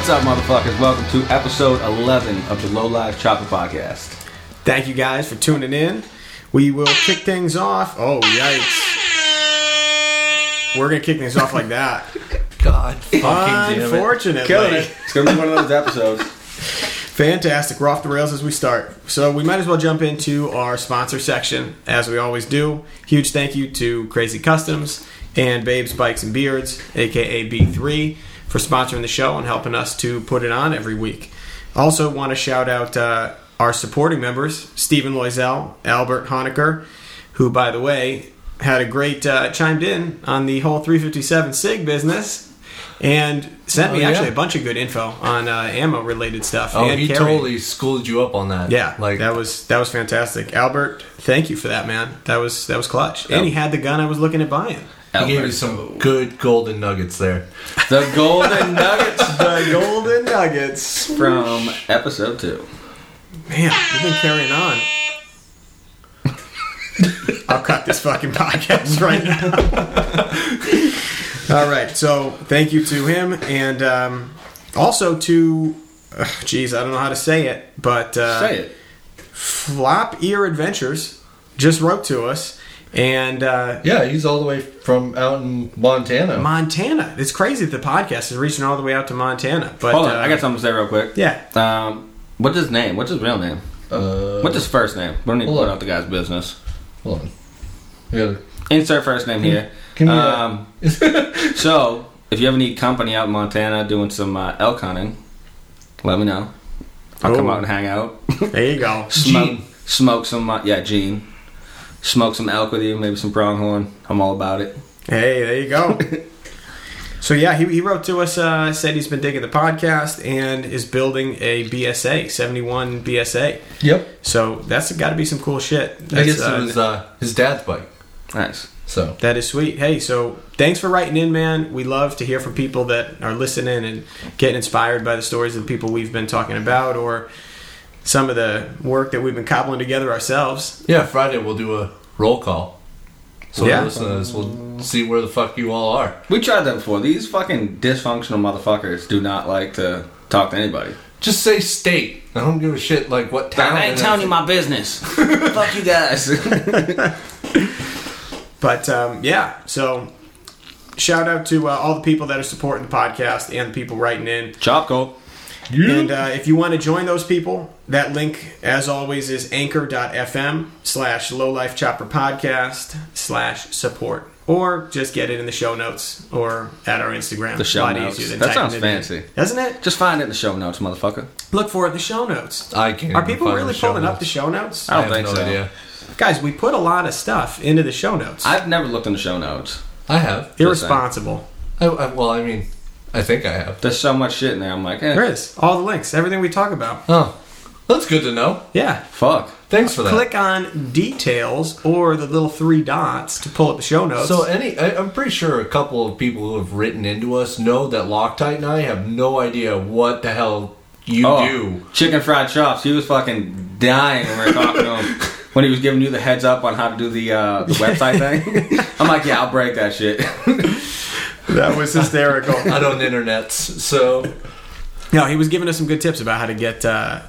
What's up, motherfuckers? Welcome to episode 11 of the Low Life Chopper Podcast. Thank you guys for tuning in. We will kick things off. Oh, yikes. We're going to kick things off like that. God fucking damn. Unfortunately. Killing it. It's gonna be one of those episodes. Fantastic. We're off the rails as we start. So we might as well jump into our sponsor section as we always do. Huge thank you to Crazy Customs and Babes Bikes and Beards, aka B3, for sponsoring the show and helping us to put it on every week. Also, want to shout out uh, our supporting members Stephen Loisel, Albert Honecker, who, by the way, had a great uh, chimed in on the whole 357 SIG business. And sent me Oh, yeah. actually a bunch of good info on uh, ammo related stuff. Oh, and he carrying. totally schooled you up on that. Yeah, like that was that was fantastic, Albert. Thank you for that, man. That was that was clutch. And he had the gun I was looking at buying. He gave you some good golden nuggets there. The Golden Nuggets The golden nuggets. from episode 2. Man, we've been carrying on. I'll cut this fucking podcast right now. All right, so thank you to him, and um, also to, uh, geez, I don't know how to say it, but uh, Say it. Flop Ear Adventures just wrote to us, and uh, Yeah, he's all the way from out in Montana. Montana. It's crazy that the podcast is reaching all the way out to Montana. But Hold on, uh, I got something to say real quick. Yeah, Um, what's his name? What's his real name? uh, What's his first name? We don't need to hold put out the guy's business. Hold on. We gotta- Insert first name here. Can you, uh, um, so, if you ever need company out in Montana doing some uh, elk hunting, let me know. I'll come Oh. out and hang out. there you go. Smoke, Gene. smoke some, uh, yeah, Gene. Smoke some elk with you, maybe some pronghorn. I'm all about it. Hey, there you go. so yeah, he, he wrote to us, uh, said he's been digging the podcast and is building a BSA, 71 BSA. Yep. So that's got to be some cool shit. I guess uh, it was uh, his dad's bike. Nice. So That is sweet. Hey, so thanks for writing in, man. We love to hear from people that are listening and getting inspired by the stories of the people we've been talking about or some of the work that we've been cobbling together ourselves. yeah, Friday we'll do a roll call. So Yeah. the listeners will see where the fuck you all are. We tried that before. These fucking dysfunctional motherfuckers do not like to talk to anybody. Just say state. I don't give a shit like what town. I ain't telling you my business. Fuck you guys. But um, yeah, so shout out to uh, all the people that are supporting the podcast and the people writing in. Chop go. And uh, if you want to join those people, that link, as always, is anchor.fm slash lowlife chopper podcast slash support. Or just get it in the show notes or at our Instagram. The show notes. That sounds it in. fancy. Doesn't it? Just find it in the show notes, motherfucker. Look for it in the show notes. I can't. Are people really the show pulling up the show notes? I I don't have think no so. idea. Guys, we put a lot of stuff into the show notes. I've never looked in the show notes. I have. Irresponsible. I, I, well, I mean, I think I have. There's so much shit in there. I'm like, eh, There is. All the links, everything we talk about. Oh, that's good to know. Yeah. fuck. Thanks for that. Click on details or the little three dots to pull up the show notes. So any, I, I'm pretty sure a couple of people who have written into us know that Loctite and I have no idea what the hell you Oh, do. chicken fried chops. He was fucking dying when we were talking to him when he was giving you the heads up on how to do the uh, the website thing. I'm like, yeah, I'll break that shit. that was hysterical. I don't internets, so no, he was giving us some good tips about how to get, uh,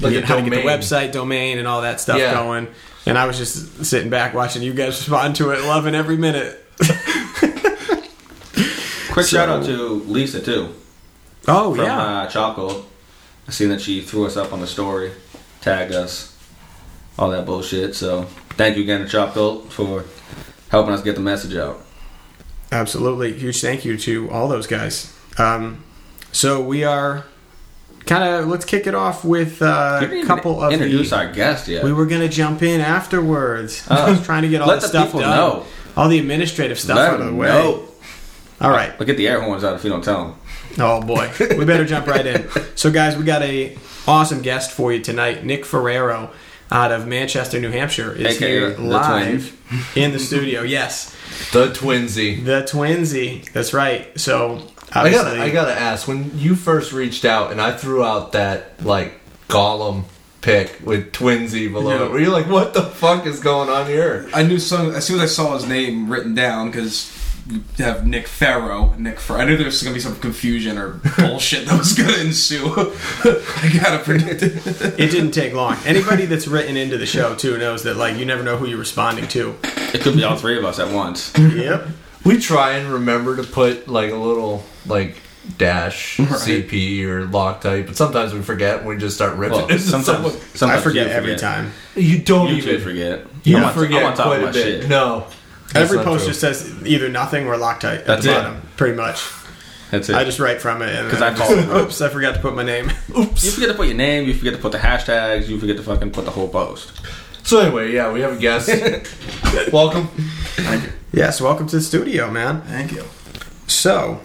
Like get- how to get the website domain and all that stuff Yeah. going. And I was just sitting back watching you guys respond to it, loving every minute. Quick So- shout out to Lisa too Oh from yeah, uh, Choco. I seen that she threw us up on the story, tagged us, all that bullshit. So thank you again to Choco for helping us get the message out. Absolutely. Huge thank you to all those guys. Um, so we are kind of let's kick it off with uh, a couple of introduce the, our guest yet. We were gonna jump in afterwards. I Oh. was trying to get all the the stuff done, know. all the administrative stuff Let out of the way. know. All right. We'll get the air horns out if you don't tell them. Oh boy, we better jump right in. So, guys, we got a awesome guest for you tonight. Nick Ferrero out of Manchester, New Hampshire, is AKA here live in the studio. Yes, the twinsy. the twinsy. That's right. So, I gotta, I gotta ask. When you first reached out and I threw out that like Gollum pick with twinsy below Yeah. it, were you like, "What the fuck is going on here?" I knew some as soon as I saw his name written down because you have Nick Farrow. Nick Farrow. I knew there was gonna be some confusion or bullshit that was gonna ensue. I gotta predict it. It didn't take long. Anybody that's written into the show too knows that like you never know who you're responding to. It could be all three of us at once. Yep. We try and remember to put like a little like dash CP or Loctite, but sometimes we forget and we just start ripping Well, into sometimes, sometimes I forget you every time. You don't You even forget. You I'm on- forget I'm on quite a bit. shit. No, Every post just says either nothing or Loctite at That's the it. bottom, pretty much. That's it. I just write from it because I just, follow it. oops, I forgot to put my name. Oops. You forget to put your name. You forget to put the hashtags. You forget to fucking put the whole post. So anyway, yeah, we have a guest. Welcome. Thank you. yes, welcome to the studio, man. Thank you. So,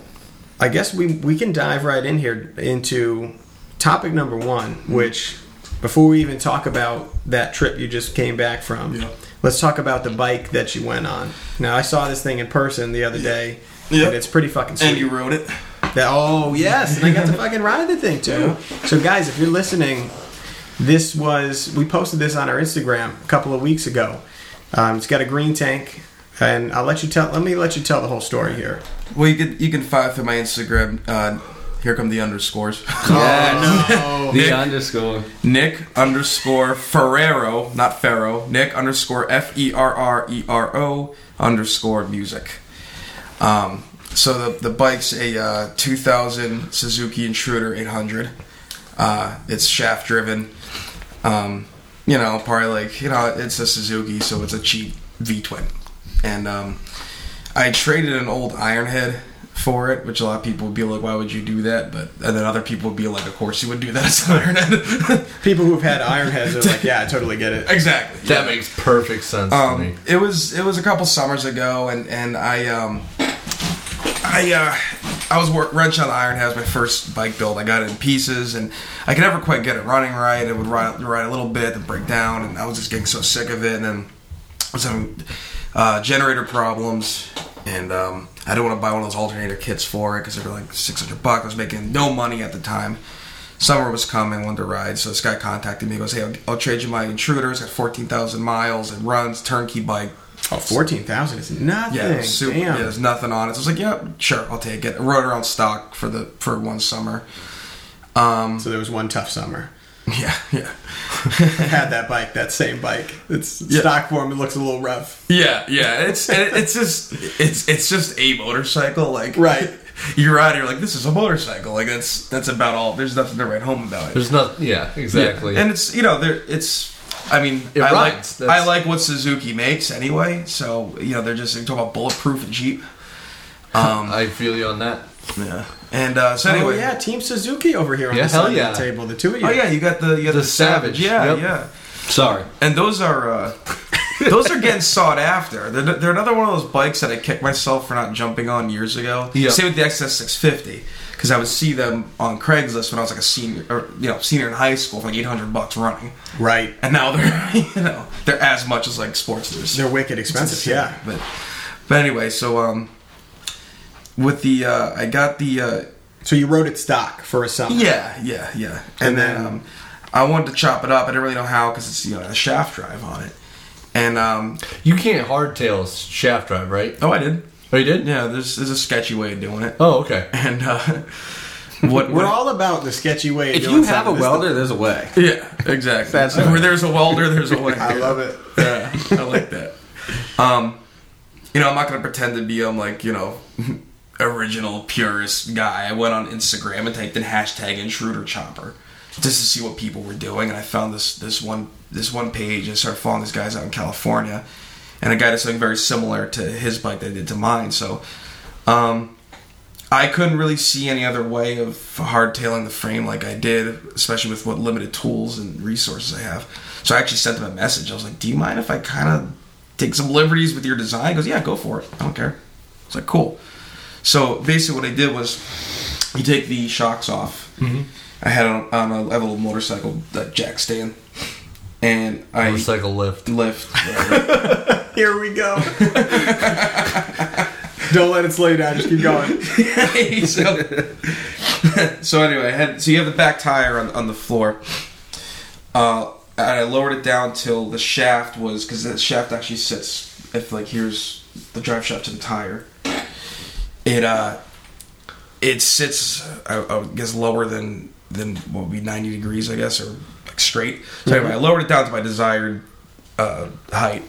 I guess we we can dive right in here into topic number one, hmm. which before we even talk about that trip you just came back from, Yeah. let's talk about the bike that you went on. Now, I saw this thing in person the other day, Yeah. and it's pretty fucking sweet. And you wrote it. That, oh yes, and I got to fucking ride the thing too. So guys, if you're listening, this was we posted this on our Instagram a couple of weeks ago. Um, it's got a green tank, and I'll let you tell. Let me let you tell the whole story here. Well, you can you can find through my Instagram. Uh, here come the underscores. Yeah, the Nick- underscore. Nick underscore Ferrero, not Pharaoh. Nick underscore F E R R E R O underscore music. Um, so the the bike's a uh, 2000 Suzuki Intruder 800. Uh, it's shaft driven. Um, you know, probably like you know, it's a Suzuki, so it's a cheap V twin. And um, I traded an old Ironhead for it, which a lot of people would be like, "Why would you do that?" But and then other people would be like, "Of course you would do that. It's an Ironhead." People who've had Ironheads are like, yeah, I totally get it. exactly. That makes perfect sense to me. Um, it was it was a couple summers ago, and and I um I uh I was work, wrench on the Ironhead my first bike build. I got it in pieces, and I could never quite get it running right. It would ride ride a little bit, then break down, and I was just getting so sick of it. And then I was having uh, generator problems, and um, I didn't want to buy one of those alternator kits for it because they were like six hundred bucks. I was making no money at the time. Summer was coming, wanted to ride, so this guy contacted me. He goes, "Hey, I'll, I'll trade you my intruder. It's got fourteen thousand miles. It runs turnkey bike. Oh, 14,000 is nothing. Yeah, super, Damn. yeah, there's nothing on it. So I was like, yeah, sure, I'll take it. I rode around stock for the for one summer. Um, So there was one tough summer. yeah, yeah, I had that bike, that same bike. It's Yeah. stock form. It looks a little rough. yeah, yeah. It's it- it's just it's it's just a motorcycle. Like Right. you ride, you're like, this is a motorcycle. Like that's that's about all. There's nothing to write home about it. There's not. Yeah, exactly. Yeah. And it's you know there it's. I mean, It I like. I like what Suzuki makes anyway. So you know they're just they talk about bulletproof and Jeep. Um, I feel you on that. yeah. And uh, so Oh, anyway, yeah, Team Suzuki over here on Yeah, the side yeah. of the table. The two of you. Oh yeah, you got the you got The the, Savage. Savage, Yeah, yep. yeah. Sorry. And those are uh, those are getting sought after. They're, they're another one of those bikes that I kicked myself for not jumping on years ago. Yep. Same with the XS650 because I would see them on Craigslist when I was like a senior, or you know, senior in high school for like eight hundred bucks running, Right. and now they're you know they're as much as like Sportsters. They're wicked expensive, insane. yeah. But but anyway, so um, with the uh, I got the uh, So you rode it stock for a summer. yeah, yeah, yeah. And And, then then- um, I wanted to chop it up. I didn't really know how because it's you know a shaft drive on it. And um, You can't hardtail a shaft drive, right? oh, I did. Oh, you did? Yeah, there's there's a sketchy way of doing it. Oh, okay. And uh, what We're what- all about the sketchy way. Of If doing you have a something. This- welder, there's a way. yeah, exactly. That's where right. there's a welder, there's a way. I love it. Yeah, I like that. Um, you know, I'm not gonna pretend to be um like you know original purist guy. I went on Instagram and typed in hashtag intruder chopper just to see what people were doing, and I found this this one this one page. I started following these guys out in California, and a guy did something very similar to his bike that I did to mine. So, um. I couldn't really see any other way of hardtailing the frame like I did, especially with what limited tools and resources I have. So I actually sent him a message. I was like, "Do you mind if I kind of take some liberties with your design?" He goes, "Yeah, go for it. I don't care." It's like, "Cool." So basically, what I did was, you take the shocks off. I had on, on a, I have a little motorcycle that jack stand, and I Motorcycle lift. lift. whatever. Here we go. Don't let it slow you down. Just keep going. so, so anyway, I had so you have the back tire on, on the floor. Uh, and I lowered it down till the shaft was because the shaft actually sits if like here's the drive shaft to the tire. it uh, it sits I, I guess lower than than what would be ninety degrees, I guess, or like straight. So anyway, I lowered it down to my desired uh, height.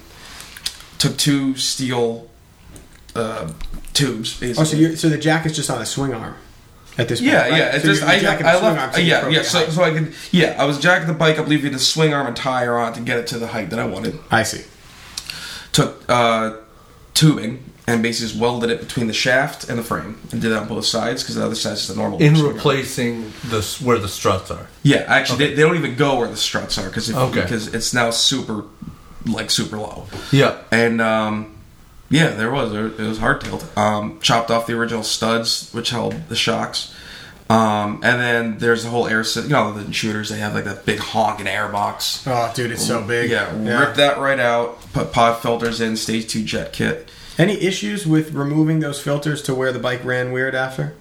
Took two steel uh, tubes. Basically. Oh, so you so the jack is just on a swing arm at this point. Yeah, right? yeah. It's So just I, I left. yeah, yeah. So, height. so I could. Yeah, I was jacking the bike up, leaving the swing arm and tire on to get it to the height that I wanted. I see. Took uh, tubing and basically just welded it between the shaft and the frame, and did that on both sides because the other side is a normal. In replacing the where the struts are. Yeah, actually, they, they don't even go where the struts are because Okay. because it's now super, like super low. Yeah. And um, yeah, there was it was hardtailed. Um, chopped off the original studs, which held the shocks. Um, and then there's the whole air system. You know, the shooters they have like that big honking air box. Oh, dude, it's so big. Yeah, rip that right out. Put pod filters in. Stage two jet kit. Any issues with removing those filters to where the bike ran weird after?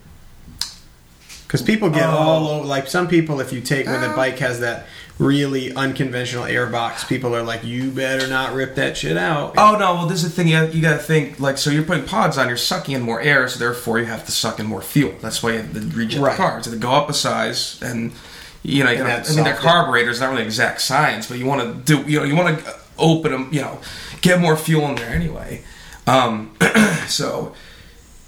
Because people get Oh. all over. Like some people, if you take when the Uh. bike has that really unconventional air box, people are like, "You better not rip that shit out." Oh no! Well, this is the thing. You, you got to think like so. You're putting pods on. You're sucking in more air, so therefore you have to suck in more fuel. That's why you have to rejet Right. the cars. So they go up a size, and you know, you And I mean, their soft. carburetors not really exact science, but you want to do. You know, you want to open them. You know, get more fuel in there anyway. Um, so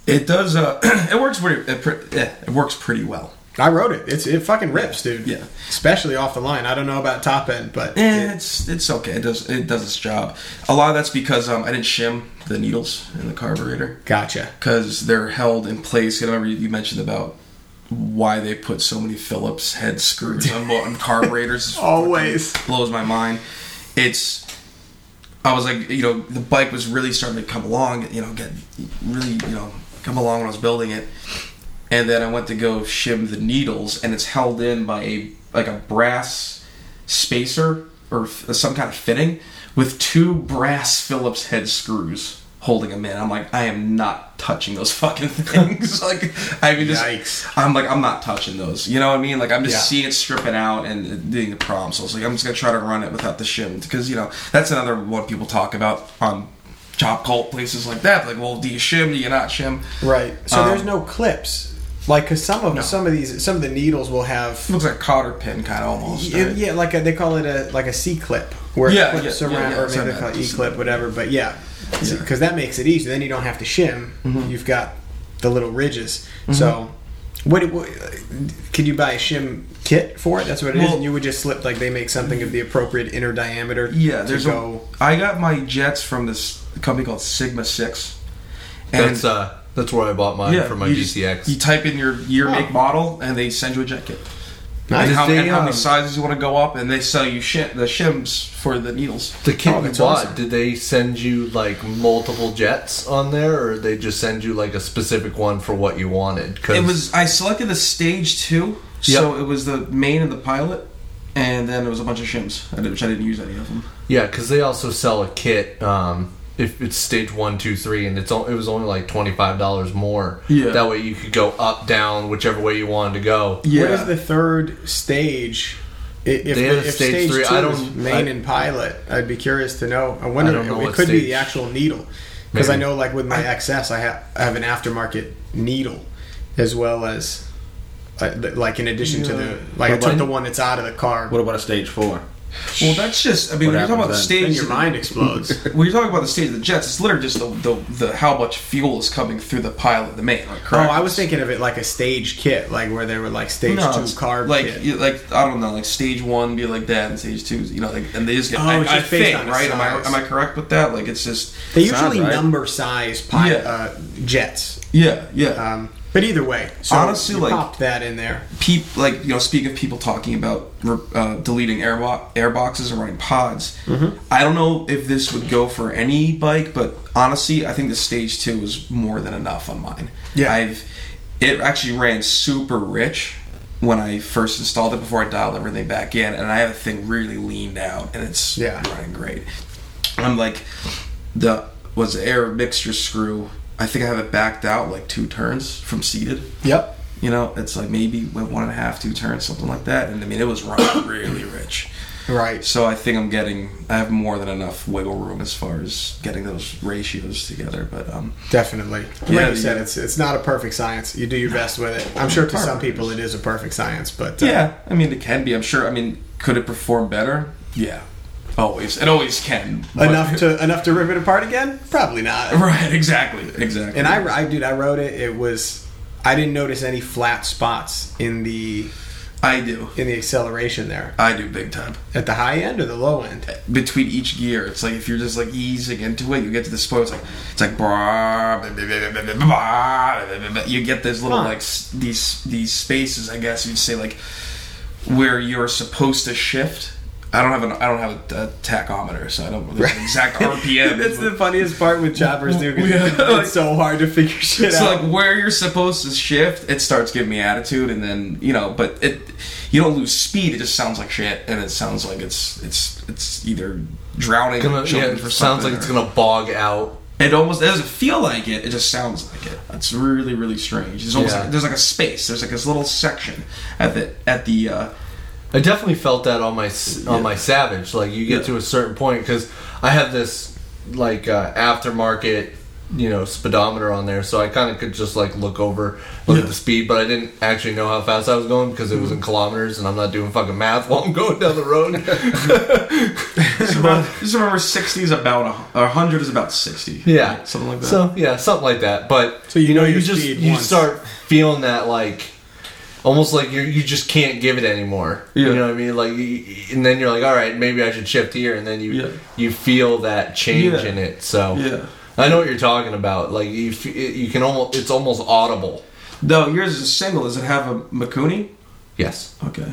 it does. Uh, it works pretty. It, pre- yeah, it works pretty well. I wrote it. It's it fucking rips, dude. Yeah. especially off the line. I don't know about top end, but Eh, it- it's it's okay. It does it does its job. A lot of that's because um, I didn't shim the needles in the carburetor. gotcha. because they're held in place. I remember you mentioned about why they put so many Phillips head screws on, on carburetors. Always. blows my mind. It's I was like, you know, the bike was really starting to come along. You know, get really, you know, come along when I was building it. And then I went to go shim the needles, and it's held in by a like a brass spacer or some kind of fitting with two brass Phillips head screws holding them in. I'm like, I am not touching those fucking things. like, I mean, just Yikes. I'm like, I'm not touching those. You know what I mean? Like, I'm just Yeah. seeing it stripping out and doing the problem. So I was like, I'm just gonna try to run it without the shim because you know that's another one people talk about on chop cult places like that. Like, well, do you shim? Do you not shim? Right. So Um, there's no clips. Like, cause some of No. some of these some of the needles will have looks like a cotter pin, kind of almost. Yeah, right? yeah, like a, they call it a like a C clip, where Yeah, it clips yeah, yeah, around, yeah, or maybe they call it. E clip, whatever. But yeah, Yeah. Mm-hmm. because that makes it easy. Then you don't have to shim. You've got the little ridges. So, what, what could you buy a shim kit for it? That's what it is. Well- And you would just slip like they make something of the appropriate inner diameter. Yeah, to there's go. a. I got my jets from this company called Sigma Six, and That's uh that's where I bought mine for my you just- GCX. you type in your year, Oh. make, model, and they send you a jet kit. Nice. And, how, They, and how many sizes you want to go up, and they sell you shim, the shims for the needles. the kit Oh, you bought, awesome. did they send you like multiple jets on there, or they just send you like a specific one for what you wanted? Cause... It was I selected the stage two, so it was the main and the pilot, and then it was a bunch of shims, which I didn't use any of them. yeah, because they also sell a kit. Um, if it's stage one, two, three, and it's o- it was only like twenty five dollars more. Yeah. that way you could go up, down, whichever way you wanted to go. Yeah, What is the third stage? I- If, They had a if stage stage three. two I is don't- main I- and pilot, I'd be curious to know. I wonder. I don't know it what could be the actual needle because I know, like with my XS, I have I have an aftermarket needle as well as. uh, Like in addition to the like I What took the one that's out of the car. What about a stage four? Well, that's just. I mean, What when you're talking about the happens stage, Then your mind explodes. when you're talking about the stage of the jets, it's literally just the, the, the how much fuel is coming through the pilot, the main. Like, oh. I was thinking of it like a stage kit, like where they were like stage No, two it's carb like kit. like I don't know, like stage one be like that, and stage two, you know, like and they just get. Oh, I, it's I just based think on the right? Am I am I correct with that? Like it's just They Sounds usually right. number size pi- Yeah. uh, jets. yeah, yeah. Um, but either way, so Honestly, you like- popped that in there. Peop like you know, speak of people talking about uh, deleting air, bo- air boxes and running pods. Mm-hmm. I don't know if this would go for any bike, but honestly, I think the stage two is more than enough on mine. Yeah. I've it actually ran super rich when I first installed it before I dialed everything back in, and I have the thing really leaned out, and it's Yeah. running great. I'm like the was the air mixture screw. I think I have it backed out like two turns from seated. Yep. You know, it's like maybe one and a half, two turns, something like that. And I mean, it was running really rich. Right. So I think I'm getting, I have more than enough wiggle room as far as getting those ratios together. But um, Definitely. Like Yeah, you said, yeah. it's it's not a perfect science. You do your best with it. I'm sure to some people it is a perfect science, but uh, yeah, I mean it can be. I'm sure. I mean, could it perform better? Yeah, Always. It always can. Enough to enough to rip it apart again? Probably not. Right, exactly. Exactly. And I, I dude, I wrote it. It was I didn't notice any flat spots in the I do. In the acceleration there. I do big time. At the high end or the low end? Eh, between each gear. It's like if you're just like easing into it, you get to this point, it's like it's like brah, you get this little huh. like these these spaces, I guess you'd say like where you're supposed to shift I don't have an I don't have a, a tachometer, so I don't there's an exact RPM. That's the funniest part with choppers, dude. 'cause Yeah, it's like- so hard to figure shit so out. It's like where you're supposed to shift, it starts giving me attitude, and then you know, but it you don't lose speed. It just sounds like shit, and it sounds like it's it's it's either drowning. Gonna, or yeah, it for sounds something like it's gonna bog out. It almost it doesn't feel like it. It just sounds like it. It's really really strange. There's almost Yeah. like, there's like a space. There's like this little section at the at the. Uh, I definitely felt that on my s- on my Savage. Like you get Yeah. to a certain point because I have this like uh, aftermarket, you know, speedometer on there, so I kind of could just like look over, look Yeah. at the speed, but I didn't actually know how fast I was going because it was in kilometers, and I'm not doing fucking math while I'm going down the road. just remember, just remember sixty is about a hundred is about sixty. yeah, right? something like that. So yeah, something like that. But So you know you just speed you once. start feeling that like almost like you you just can't give it anymore. Yeah. You know what I mean? Like, you- and then you're like, all right, maybe I should shift here, and then you Yeah. you feel that change Yeah. in it. So yeah. I know what you're talking about. Like you you can almost it's almost audible. No, yours is a single. Does it have a Mikuni? Yes. Okay.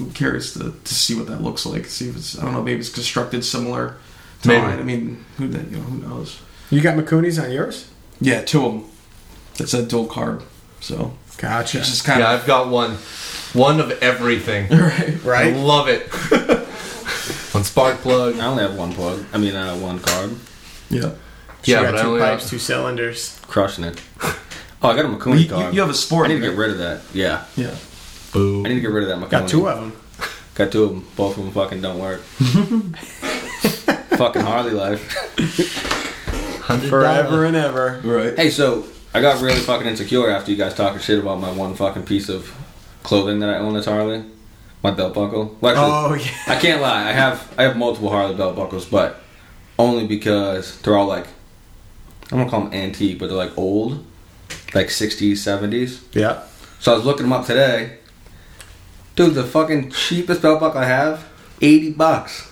I'm curious to, to see what that looks like. See if it's I don't know. Maybe it's constructed similar. To Maybe. mine. I mean, who the- you know who knows? You got Mikunis on yours? Yeah, two of them. It's a dual carb. So Gotcha. it's just kind Yeah, of I've got one one of everything. right. Right. I love it. one spark plug. I only have one plug. I mean, uh, one carb. Yeah. You Yeah, got but I two only pipes, have, two cylinders. Crushing it. Oh, I got a You, Mikuni you, carb. you have a sport. I need to get rid of that. Yeah. Yeah. boo. I need to get rid of that Mikuni. Got two of them. Got two of them. Both of them fucking don't work. fucking Harley life. Forever and ever. Right. Hey, so I got really fucking insecure after you guys talking shit about my one fucking piece of clothing that I own that's Harley. My belt buckle. Well, actually, Oh yeah. I can't lie. I have I have multiple Harley belt buckles, but only because they're all like I'm gonna call them antique, but they're like old, like 60s, 70s. Yeah. So I was looking them up today. Dude, the fucking cheapest belt buckle I have, 80 bucks.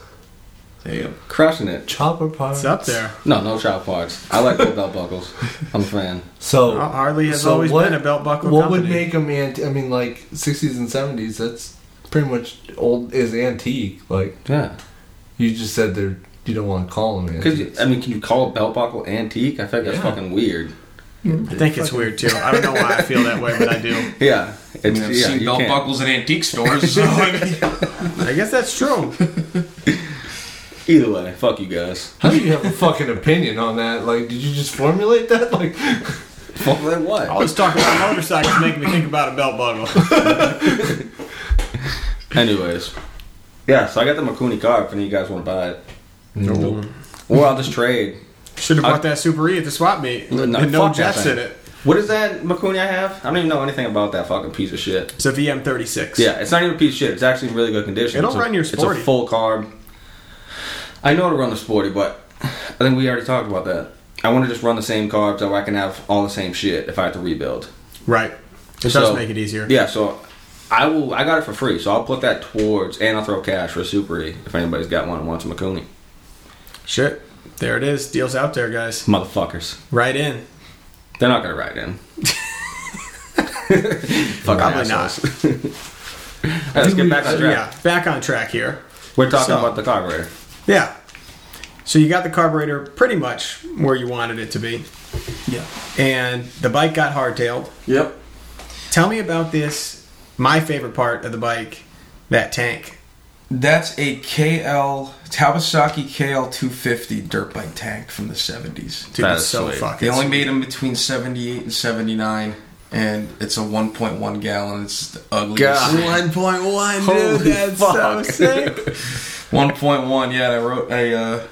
Damn. Crushing it. Chopper parts. It's up there. No, no chopper parts. I like old belt buckles. I'm a fan. So Well, Harley has So always what- been a belt buckle What company. would make them anti- I mean, like sixties and seventies. That's pretty much old is antique. Like Yeah. you just said, they're you don't want to call them Because. I mean, can you call a belt buckle antique? I think that's Yeah. fucking weird. I think it's weird too. I don't know why I feel that way, but I do. Yeah, I mean, I've yeah, seen belt can't. buckles in antique stores. So I mean, I guess that's true. Either way, fuck you guys. How do you have a fucking opinion on that? Like, did you just formulate that? Like, Fuck then what? Always talking about motorcycles make me think about a belt buckle. Anyways, yeah. So I got the Mikuni car. If any of you guys want to buy it, no. or I'll just trade. Should have bought that Super E at the swap meet. No, no, and no fuck that jets in it. What is that Mikuni I have? I don't even know anything about that fucking piece of shit. It's a VM36. Yeah, it's not even a piece of shit. It's actually in really good condition. It'll It's a- run your It's a full carb. I know to run the sporty, but I think we already talked about that. I want to just run the same carbs so I can have all the same shit if I have to rebuild. Right. It So- does make it easier. Yeah, so I will. I got it for free, so I'll put that towards, and I'll throw cash for a Super E if anybody's got one and wants a Mikuni. Shit. There it is. Deals out there, guys. Motherfuckers, Right in. they're not gonna ride in. Fuck Probably. All right, let's get back on track. yeah, back on track here. We're talking So- about the carburetor. Yeah. So you got the carburetor pretty much where you wanted it to be, yeah. and the bike got hardtailed. Yep. Tell me about this. My favorite part of the bike, that tank. That's a KL Kawasaki KL 250 dirt bike tank from the 70s. Dude, That it's is so sweet. fucking. They only sweet. made them between 78 and 79, and it's a 1.1 gallon. It's the ugliest. God. 1.1, Holy dude. That's so fuck. sick. 1.1, yeah. I wrote a. Uh,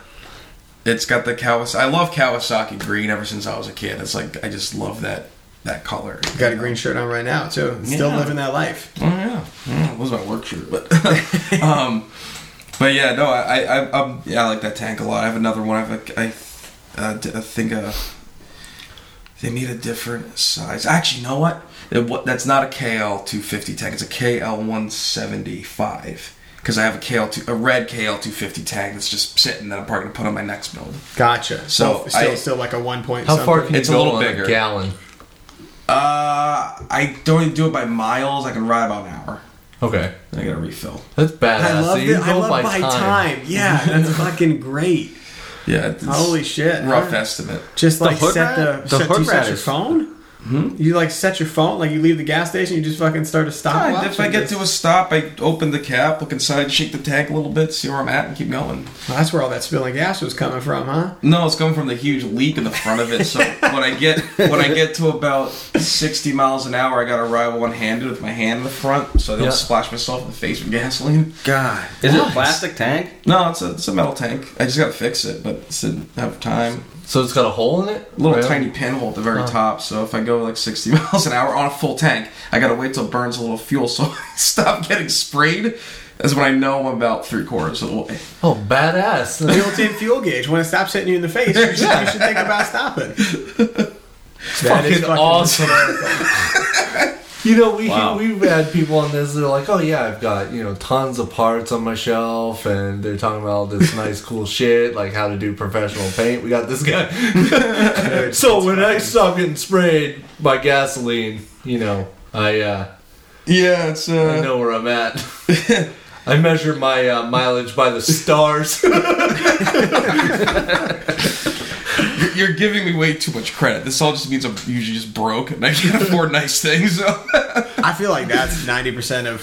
it's got the Kawasaki. I love Kawasaki green ever since I was a kid. It's like I just love that that color. Got a green shirt on right now too. Still living that life. Oh yeah, yeah it was my work shirt, but um, but yeah, no, I I I, yeah, I like that tank a lot. I have another one. I have a, I, uh, I think uh, they need a different size. Actually, you know what? It, what that's not a KL two fifty tank. It's a KL one seventy five. Because I have a KL two, a red KL two fifty tank that's just sitting that I'm probably gonna put on my next build. Gotcha. So, still, I- still like a one point. How far something. can you It's a go little on bigger. a gallon? Uh, I don't even do it by miles. I can ride about an hour. Okay, Then I got to refill. that's badass. I love So you it. I love by, time. Yeah, that's fucking great. Yeah, it's Holy shit! rough huh? estimate. Just like hood set the, rat- the set, hood do set rat your is- phone. You like set your phone like you leave the gas station. You just fucking start a Yeah, if I get just- to a stop, I open the cap, look inside, shake the tank a little bit, see where I'm at, and keep going. Well, that's where all that spilling gas was coming from, huh? No, it's coming from the huge leak in the front of it. So when I get when I get to about 60 miles an hour, I got to ride one handed with my hand in the front, so I don't Yeah. splash myself in the face with gasoline. God, is it a plastic tank? No, it's a it's a metal tank. I just got to fix it, but it's didn't have time. So it's got a hole in it. A little Really? tiny pinhole at the very Huh. top. So if I go like 60 miles an hour on a full tank, I gotta wait till it burns a little fuel so I stop getting sprayed. That's when I know I'm about three quarters of the way. Oh, badass. Built-in fuel gauge. When it stops hitting you in the face, you should, you should think about stopping. That is fucking awesome. You know, we Wow. we've had people on this. They're like, "Oh yeah, I've got you know tons of parts on my shelf," and they're talking about all this nice, cool shit, like how to do professional paint. We got this guy. so when I stop getting sprayed by gasoline, you know, I uh, Yeah, it's uh, I know where I'm at. I measure my uh, mileage by the stars. You're- You're giving me way too much credit. This all just means I'm usually just broke and I can't afford nice things. So. I feel like that's ninety percent of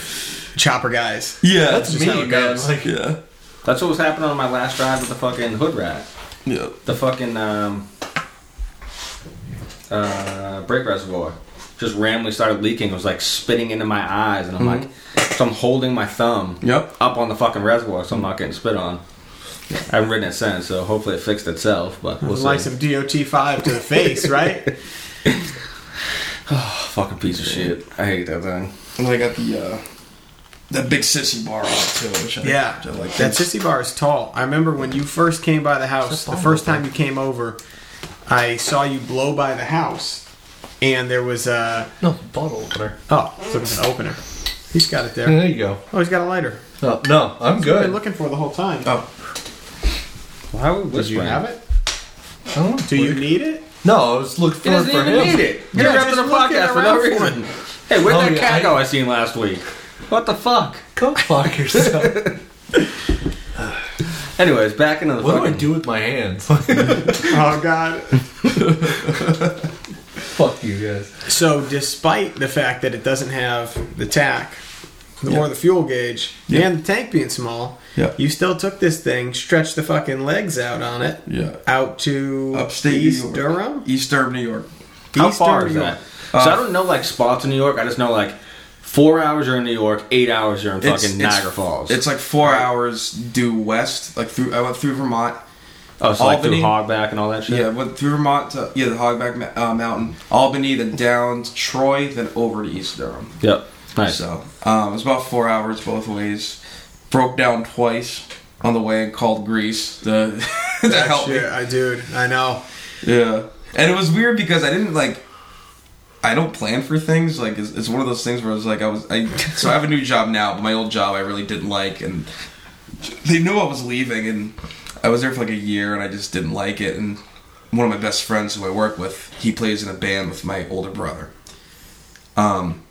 chopper guys. yeah, That's just me, how it man. Like, yeah, That's what was happening on my last drive with the fucking hood rat. yeah. The fucking um, uh, brake reservoir just randomly started leaking. It was like spitting into my eyes, and I'm like, so I'm holding my thumb Yep. up on the fucking reservoir, so I'm not getting spit on. I haven't ridden it since, so hopefully it fixed itself. But we'll like see. some DOT five to the face, right? Oh, fucking piece of shit. I hate that thing. And I got the uh, that big sissy bar on it too. Which I, Yeah, which I like. that sissy bar is tall. I remember when you first came by the house. The first time you came over, I saw you blow by the house, and there was a no bottle opener. oh, so there's an opener. He's got it there. there you go. Oh, he's got a lighter. Oh, no, I'm good I've been good. looking for the whole time. Oh, Why would Did you have it? I don't know. Do you need it? No, I was looking He for, doesn't for even him. need it. Yeah, Interrupted just the looking podcast for no around for reason. Hey, where'd Oh, that yeah, cat I- go I seen last week? What the fuck? Go fuck yourself. Anyways, back into the what do fucking. I do with my hands? Oh God. fuck you guys. So, despite the fact that it doesn't have the tach or the fuel gauge and the tank being small, Yeah. you still took this thing, stretched the fucking legs out on it, yeah. out to Upstate East New York. Durham. East Durham, New York. How East far Durham, is that? York. so Uh, I don't know like spots in New York. I just know like four hours you're in New York, eight hours you're in fucking it's- Niagara Falls. It's like four hours due west. Like through, I went through Vermont. oh, so like through Hogback and all that shit. Yeah, went through Vermont to yeah the Hogback uh, Mountain, Albany, then down to Troy, then over to East Durham. Yep. Nice. So um, it was about four hours both ways. Broke down twice on the way and called Grease to, to That help shit, me. I dude, I know. Yeah, and it was weird because I didn't like. I don't plan for things like it's, it's one of those things where I was like I was I so I have a new job now, but my old job I really didn't like, and they knew I was leaving, and I was there for like a year, and I just didn't like it, and one of my best friends who I work with, he plays in a band with my older brother. Um,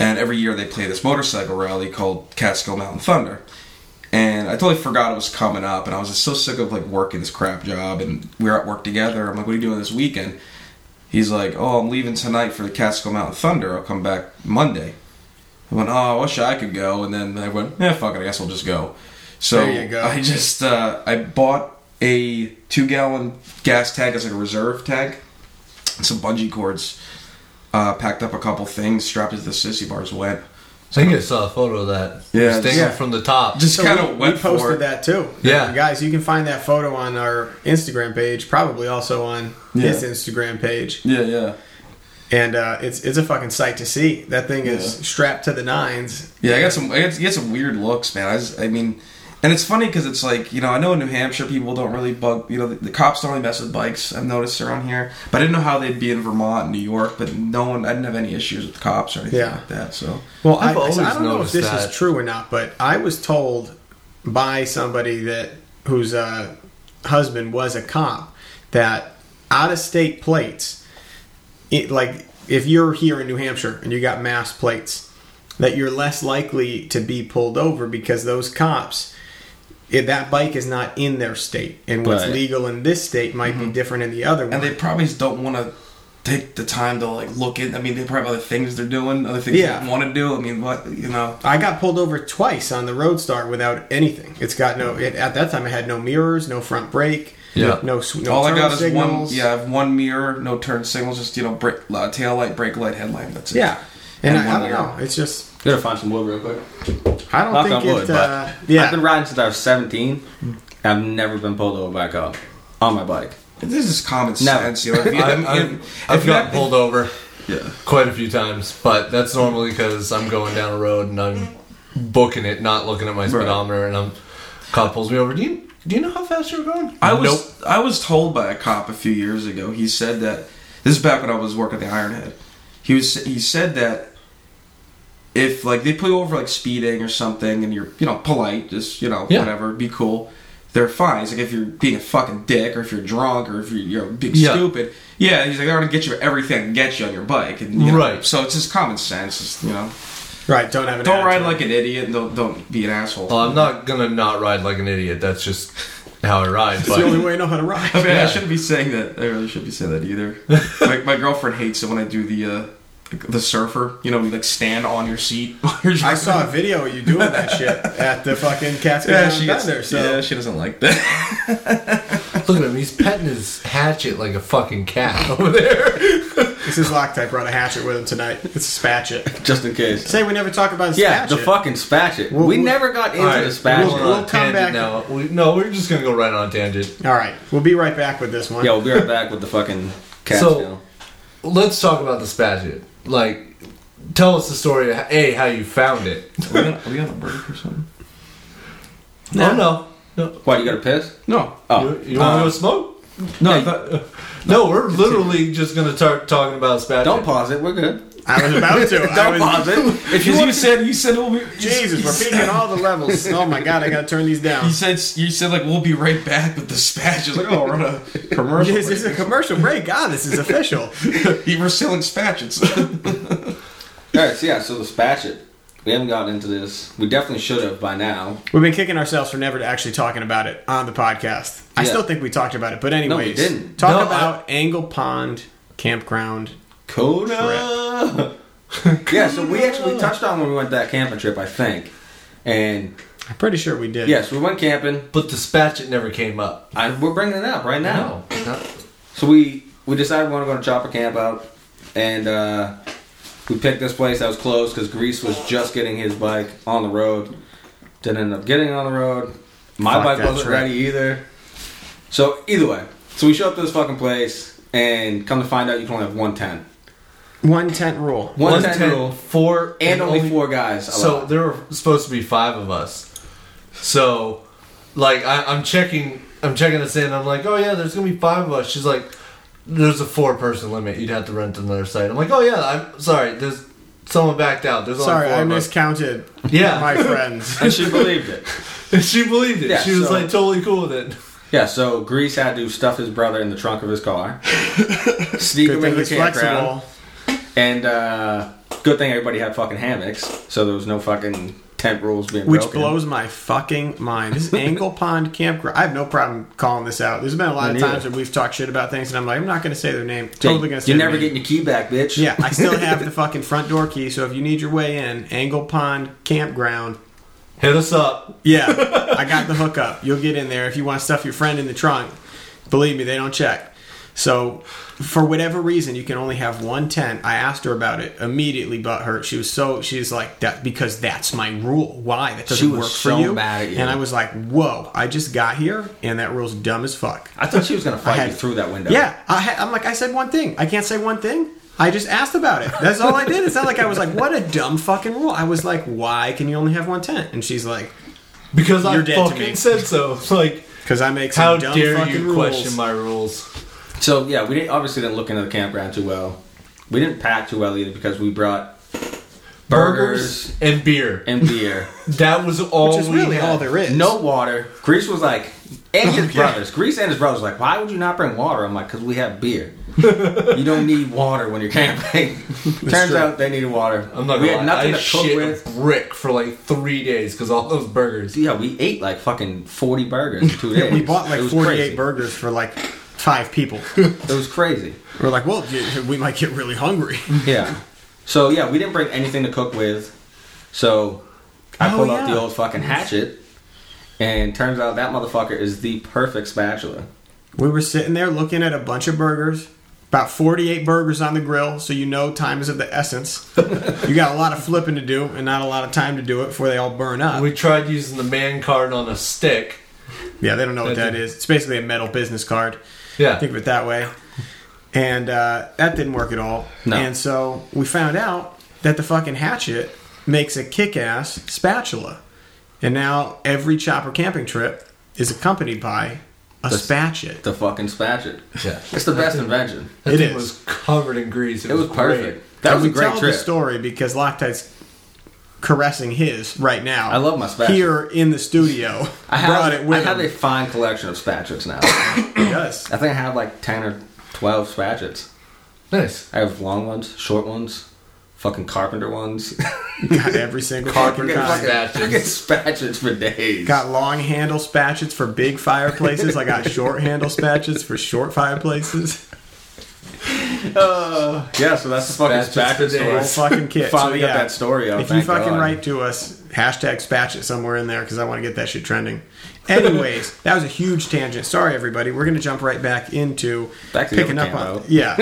and every year they play this motorcycle rally called Catskill Mountain Thunder. And I totally forgot it was coming up, and I was just so sick of like working this crap job, and we were at work together. I'm like, "What are you doing this weekend?" He's like, "Oh, I'm leaving tonight for the Catskill Mountain Thunder. I'll come back Monday." I went, "Oh, I wish I could go," and then I went, "Yeah, fuck it. I guess I'll just go." So go. I just uh, I bought a two gallon gas tank as like a reserve tank, and some bungee cords. Uh, packed up a couple things, strapped it to the sissy bars, went. I think I saw a photo of that. Yeah, Just yeah. from the top. Just So kind we- of went we posted for it. that too. Yeah. guys, you can find that photo on our Instagram page, probably also on his Instagram page, Yeah, yeah. and uh, it's it's a fucking sight to see. That thing is strapped to the nines. Yeah, I got some. I got, get some weird looks, man. I, just, I mean, and it's funny because it's like you know I know in New Hampshire people don't really bug. You know the, the cops don't really mess with bikes. I've noticed around here, but I didn't know how they'd be in Vermont, and New York. But no one, I didn't have any issues with the cops or anything Yeah. like that. So Well, I, I've always I don't know if this that. is true or not, but I was told by somebody that whose uh, husband was a cop that out of state plates, it, like if you're here in New Hampshire and you got mass plates, that you're less likely to be pulled over because those cops. If that bike is not in their state, and what's Right. legal in this state might be different in the other one. and they probably just don't want to take the time to like look in. I mean, they probably have other things they're doing, other things Yeah. they want to do. I mean, what you know? I got pulled over twice on the Roadstar without anything. It's got no. It, at that time, I had no mirrors, no front brake, Yeah. no s- no All I turn got is one. Yeah, I have one mirror, no turn signals, just you know, brake, uh, tail light, brake light, headlamp. That's it. yeah. And, And I, I don't mirror. know. It's just Gotta find some wood real quick. I don't Knock think on wood, it. but Uh, yeah, I've been riding since I was 17. I've never been pulled over by a cop on my bike. This is common Never. sense. You know, if you, I'm, I'm, if I've you gotten pulled over Yeah. quite a few times, but that's normally because I'm going down a road and I'm booking it, not looking at my speedometer, and I'm cop pulls me over. Do you do you know how fast you were going? I was Nope. I was told by a cop a few years ago. He said that this is back when I was working at the Ironhead. He was he said that if like they pull you over like speeding or something and you're you know polite, just you know Yeah. whatever, be cool. They're fine. It's like if you're being a fucking dick or if you're drunk or if you're, you're big Yeah. stupid. Yeah, he's like they're gonna get you everything and get you on your bike and you know, Right. So it's just common sense. Just, you know, right. Don't have an. don't ride like an idiot and don't don't be an asshole. Well, I'm not gonna not ride like an idiot. That's just how I ride. It's the only way I know how to ride. I mean, I shouldn't be saying that. I really shouldn't be saying that either. my, my girlfriend hates it when I do the uh, the surfer. You know, you like stand on your seat. while you're I saw a video of you doing that shit at the fucking Catskill Yeah, Mountain she gets Thunder. So Yeah, she doesn't like that. look at him. He's petting his hatchet like a fucking cat over there. this is Loctite brought a hatchet with him tonight. It's a spatchet. Just in case. Say we never talk about a Yeah, the fucking spatchet. We'll- we we'll- never got into All right, the spatchet. we'll- Going on a come back- now. We, no, we're just gonna go right on a tangent. All right, we'll be right back with this one. yeah, we'll be right back with the fucking cat So- Let's talk about the spatchet. Like, tell us the story. Of, a, how you found it. Are we, on, are we on a break or something? Oh no, no. Why you got to piss? No. Oh. You, you want to go uh, smoke? No, I thought, uh, No, we're literally just gonna start talking about spatchet. Don't pause it. We're good. I was about to. I Don't was, pause it. If you you said you said we'll be, Jesus, you we're said- peaking all the levels. Oh my god, I gotta turn these down. You said you said like we'll be right back with the spatch. It's like oh we're on a commercial. This is a commercial break. God, this is official. break. We're selling spatchets. All right, so yeah, so the spatchet. We haven't gotten into this. We definitely should have by now. We've been kicking ourselves for never actually talking about it on the podcast. I Yeah. still think we talked about it, but anyways, didn't. talk No, about Angle Pond Campground. Coda. yeah, so we actually touched on when we went that camping trip, I think. And I'm pretty sure we did. yes, we went camping. But the spatchet never came up. I, we're bringing it up right now. No, So we we decided we want to go to Chopper Camp out, and uh, we picked this place that was closed because Grease was just getting his bike on the road. Didn't end up getting on the road. My Fuck bike wasn't trip. ready either. So either way, so we show up to this fucking place, and come to find out you can only have one tent, One tent rule. one, One tent, tent, rule, four, and only four guys. So allowed. there were supposed to be five of us. So, like, I, I'm checking, I'm checking this in. I'm like, oh yeah, there's gonna be five of us. She's like, there's a four person limit. You'd have to rent another site. I'm like, oh yeah, I'm sorry. There's someone backed out. There's Sorry, only I four of us. miscounted Yeah, my friends. and she believed it. she believed it. Yeah, she was so- like totally cool with it. Yeah, so Grease had to stuff his brother in the trunk of his car, sneak him thing into the campground, flexible. And uh, good thing everybody had fucking hammocks, so there was no fucking tent rules being Which broken. blows my fucking mind. This is Angle Pond Campground. I have no problem calling this out. There's been a lot Me of neither. times where we've talked shit about things, and I'm like, I'm not going to say their name. Totally going to say You're their never name. getting your key back, bitch. Yeah, I still have the fucking front door key, so if you need your way in, Angle Pond Campground. Hit us up. Yeah, I got the hookup. You'll get in there if you want to stuff your friend in the trunk. Believe me, they don't check. So, for whatever reason, you can only have one tent. I asked her about it. Immediately, but her She was so she's like that because that's my rule. Why that doesn't She was work so for you? mad at you. And I was like, whoa! I just got here, and that rule's dumb as fuck. I thought she was gonna fight had- you through that window. Yeah, I ha- I'm like, I said one thing. I can't say one thing. I just asked about it. That's all I did. It's not like I was like, what a dumb fucking rule. I was like, why can you only have one tent? And she's like, Because I You're dead to fucking me. said so. Like, because I make some how dumb dare fucking you rules. question my rules? So yeah, we didn't obviously didn't look into the campground too well. We didn't pack too well either because we brought burgers, and beer. and beer. That was all Which is we really had. all there is. No water. Grease was like, and his Okay. brothers. Grease and his brothers were like, why would you not bring water? I'm like, because we have beer. you don't need water when you're camping. Turns true. out they needed water. I'm not we had lie. nothing I to cook shit with. brick for like three days because all those burgers. Yeah, we ate like fucking 40 burgers in two days. We bought like 48 crazy. burgers for like five people. It was crazy. We're like, well, we might get really hungry. Yeah. So yeah, we didn't bring anything to cook with. So I Oh, pulled out the old fucking hatchet, and turns out that motherfucker is the perfect spatula. We were sitting there looking at a bunch of burgers, about 48 burgers on the grill, so you know time is of the essence. you got a lot of flipping to do and not a lot of time to do it before they all burn up. We tried using the man card on a stick. yeah, they don't know what That's that it. is. It's basically a metal business card. Yeah. Think of it that way. And uh, that didn't work at all. No. And so we found out that the fucking hatchet makes a kick ass spatula. And now every chopper camping trip is accompanied by a The- spatchet. The fucking spatula. Yeah. It's the best invention. That It thing is. was covered in grease. It, It was great. perfect. That And was a we great tell trip. the story because Loctite's caressing his right now. I love my spatula. Here in the studio. I brought have, it with I have him. a fine collection of spatulas now. yes. I think I have like 10 or 12 spatulas. Nice. I have long ones, short ones, fucking carpenter ones. Got every single Carpenter fucking kind. spatulas. I get spatulas for days. Got long handle spatchets for big fireplaces. I got short handle spatchets for short fireplaces. Uh, yeah, so that's the fucking spatula story. Whole fucking kit. Finally so, got that story out. If you fucking God. write to us, hashtag spatchet somewhere in there because I want to get that shit trending. Anyways, that was a huge tangent. Sorry, everybody. We're going to jump right back into Back picking up on campo. yeah,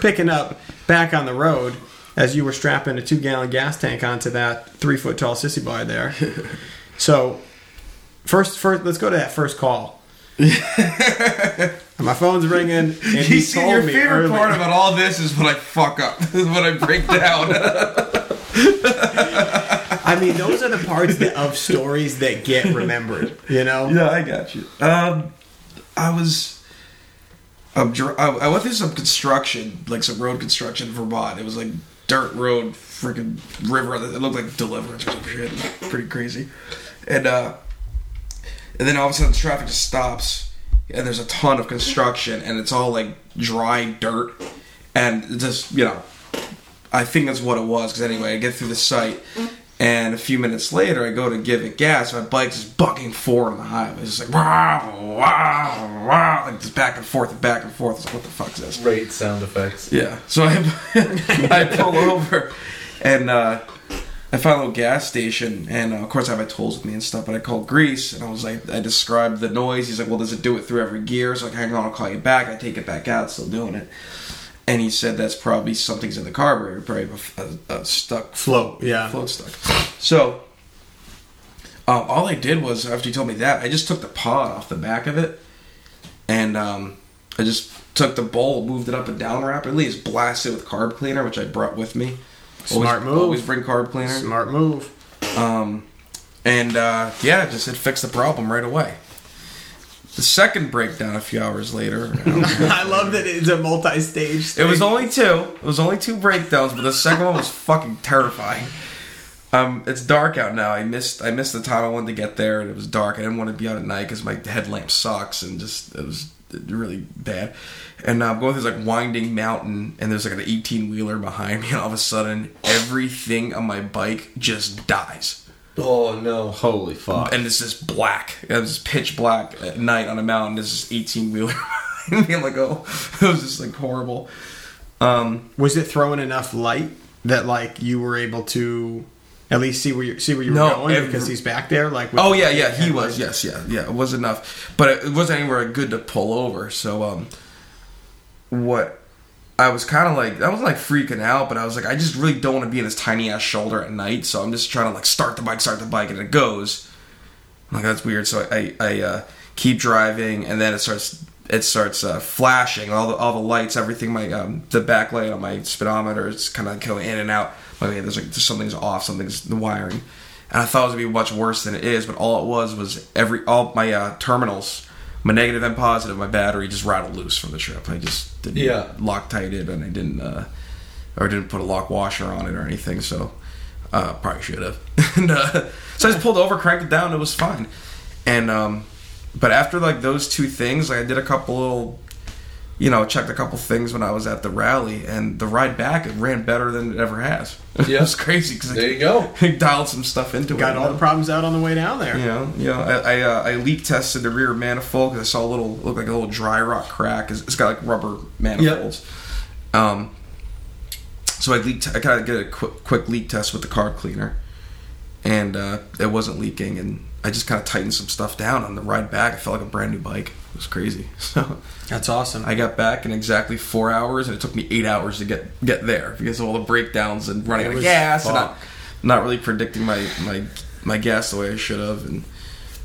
picking up back on the road as you were strapping a two gallon gas tank onto that three foot tall sissy bar there. So first, first, let's go to that first call. My phone's ringing, and he see, told your me favorite earlier- part about all this is when I fuck up, is when I break down. I mean, those are the parts that, of stories that get remembered. You know, yeah, I got you. Um, I was, I went through some construction, like some road construction in Vermont. It was like dirt road, freaking river. It looked like Deliverance or some shit. Pretty crazy. And uh, and then all of a sudden, the traffic just stops, and there's a ton of construction, and it's all like dry dirt, and just you know, I think that's what it was. Because anyway, I get through the site. And a few minutes later, I go to give it gas. My bike's just bucking forward on the highway. It's just like wow, wow, wow, like just back and forth and back and forth. It's like, what the fuck is this? Great sound effects. Yeah. So I I pull over and uh, I found a little gas station, and uh, of course I have my tools with me and stuff. But I called Grease, and I was like, I described the noise. He's like, Well, does it do it through every gear? So like, hang on, I'll call you back. I take it back out, still doing it. And he said that's probably something's in the carburetor, probably a, a, a stuck float. Yeah, float stuck. So, um, all I did was after he told me that, I just took the pod off the back of it, and um, I just took the bowl, moved it up and down rapidly, just blasted it with carb cleaner, which I brought with me. Smart always, move. Always bring carb cleaner. smart move. Um, and uh, yeah, just it fixed the problem right away. The second breakdown a few hours later. I love that it's a multi-stage. It was only two. It was only two breakdowns, but the second one was fucking terrifying. Um, it's dark out now. I missed I missed the time I wanted to get there, and it was dark. I didn't want to be out at night because my headlamp sucks, and just it was really bad. And I'm going through this like winding mountain, and there's like an 18 wheeler behind me, and all of a sudden everything on my bike just dies Oh no. Holy fuck. and it's just black. It was pitch black at night on a mountain. There's this 18 wheeler. I'm like, oh, it was just like horrible. Um, Was it throwing enough light that like you were able to at least see where you see where you were going every- because he's back there? Like, with oh yeah, yeah, he was. Yes, yeah, yeah. It was enough, but it wasn't anywhere good to pull over. So, um, what I was kind of like I wasn't like freaking out, but I was like I just really don't want to be in this tiny ass shoulder at night, so I'm just trying to like start the bike, start the bike, and it goes. I'm like that's weird. So I I uh, keep driving, and then it starts it starts uh, flashing all the all the lights, everything. My um, the backlight on my speedometer is kind of going in and out. Like okay, there's like something's off, something's the wiring, and I thought it was gonna be much worse than it is. But all it was was every all my uh, terminals, my negative and positive, my battery just rattled loose from the trip. I just didn't Yeah. Loctite it, and I didn't uh, or didn't put a lock washer on it or anything. So uh, probably should have. and uh, so I just pulled over, cranked it down, it was fine. And um, but after like those two things, like I did a couple little, you know, checked a couple things when I was at the rally, and the ride back it ran better than it ever has. Yeah. it was crazy because There you go. I dialed some stuff into it. Got you all know? the problems out on the way down there. You know, you know, I I, uh, I leak tested the rear manifold because I saw a little look like a little dry rock crack. It's, it's got like rubber manifolds. Um, so I leaked. I kind of did a quick, quick leak test with the carb cleaner, and uh, it wasn't leaking. And I just kind of tightened some stuff down on the ride back. I felt like a brand new bike. It was crazy. So That's awesome. I got back in exactly four hours, and it took me eight hours to get get there because of all the breakdowns and running out of gas and not, not really predicting my my my gas the way I should have. And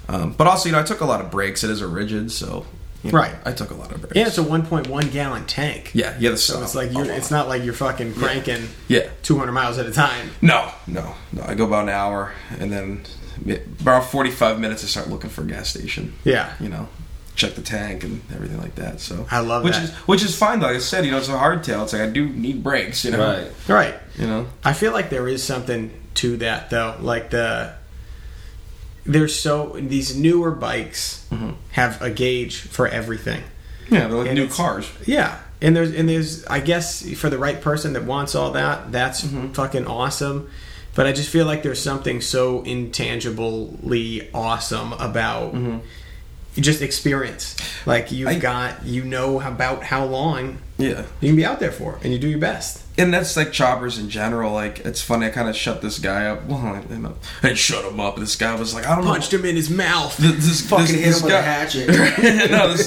um, but also, you know, I took a lot of breaks. It is a rigid, so you know, Right. I took a lot of breaks. and it's a 1.1 gallon tank. yeah, yeah. The So it's like you're, it's not like you're fucking cranking yeah. 200 miles at a time. No, no, no. I go about an hour, and then about forty five minutes. to start looking for a gas station. Yeah. you know, check the tank and everything like that. So I love which that. is which is fine. Like I said, you know, it's a hardtail. It's like I do need brakes. You know, Right. Right. You know, I feel like there is something to that though. Like the there's so these newer bikes Mm-hmm. have a gauge for everything. yeah, they're like And new cars. Yeah. And there's and there's I guess for the right person that wants all that, that's Mm-hmm. fucking awesome. But I just feel like there's something so intangibly awesome about just experience. Like you've Mm-hmm. I- got you know about how long Yeah. you can be out there for and you do your best. and that's like choppers in general. Like it's funny. I kind of shut this guy up. Well, I didn't know. I didn't shut him up. This guy was like, I don't Punched him in his mouth. This, this, Fucking this, hit this him with a hatchet. no, this,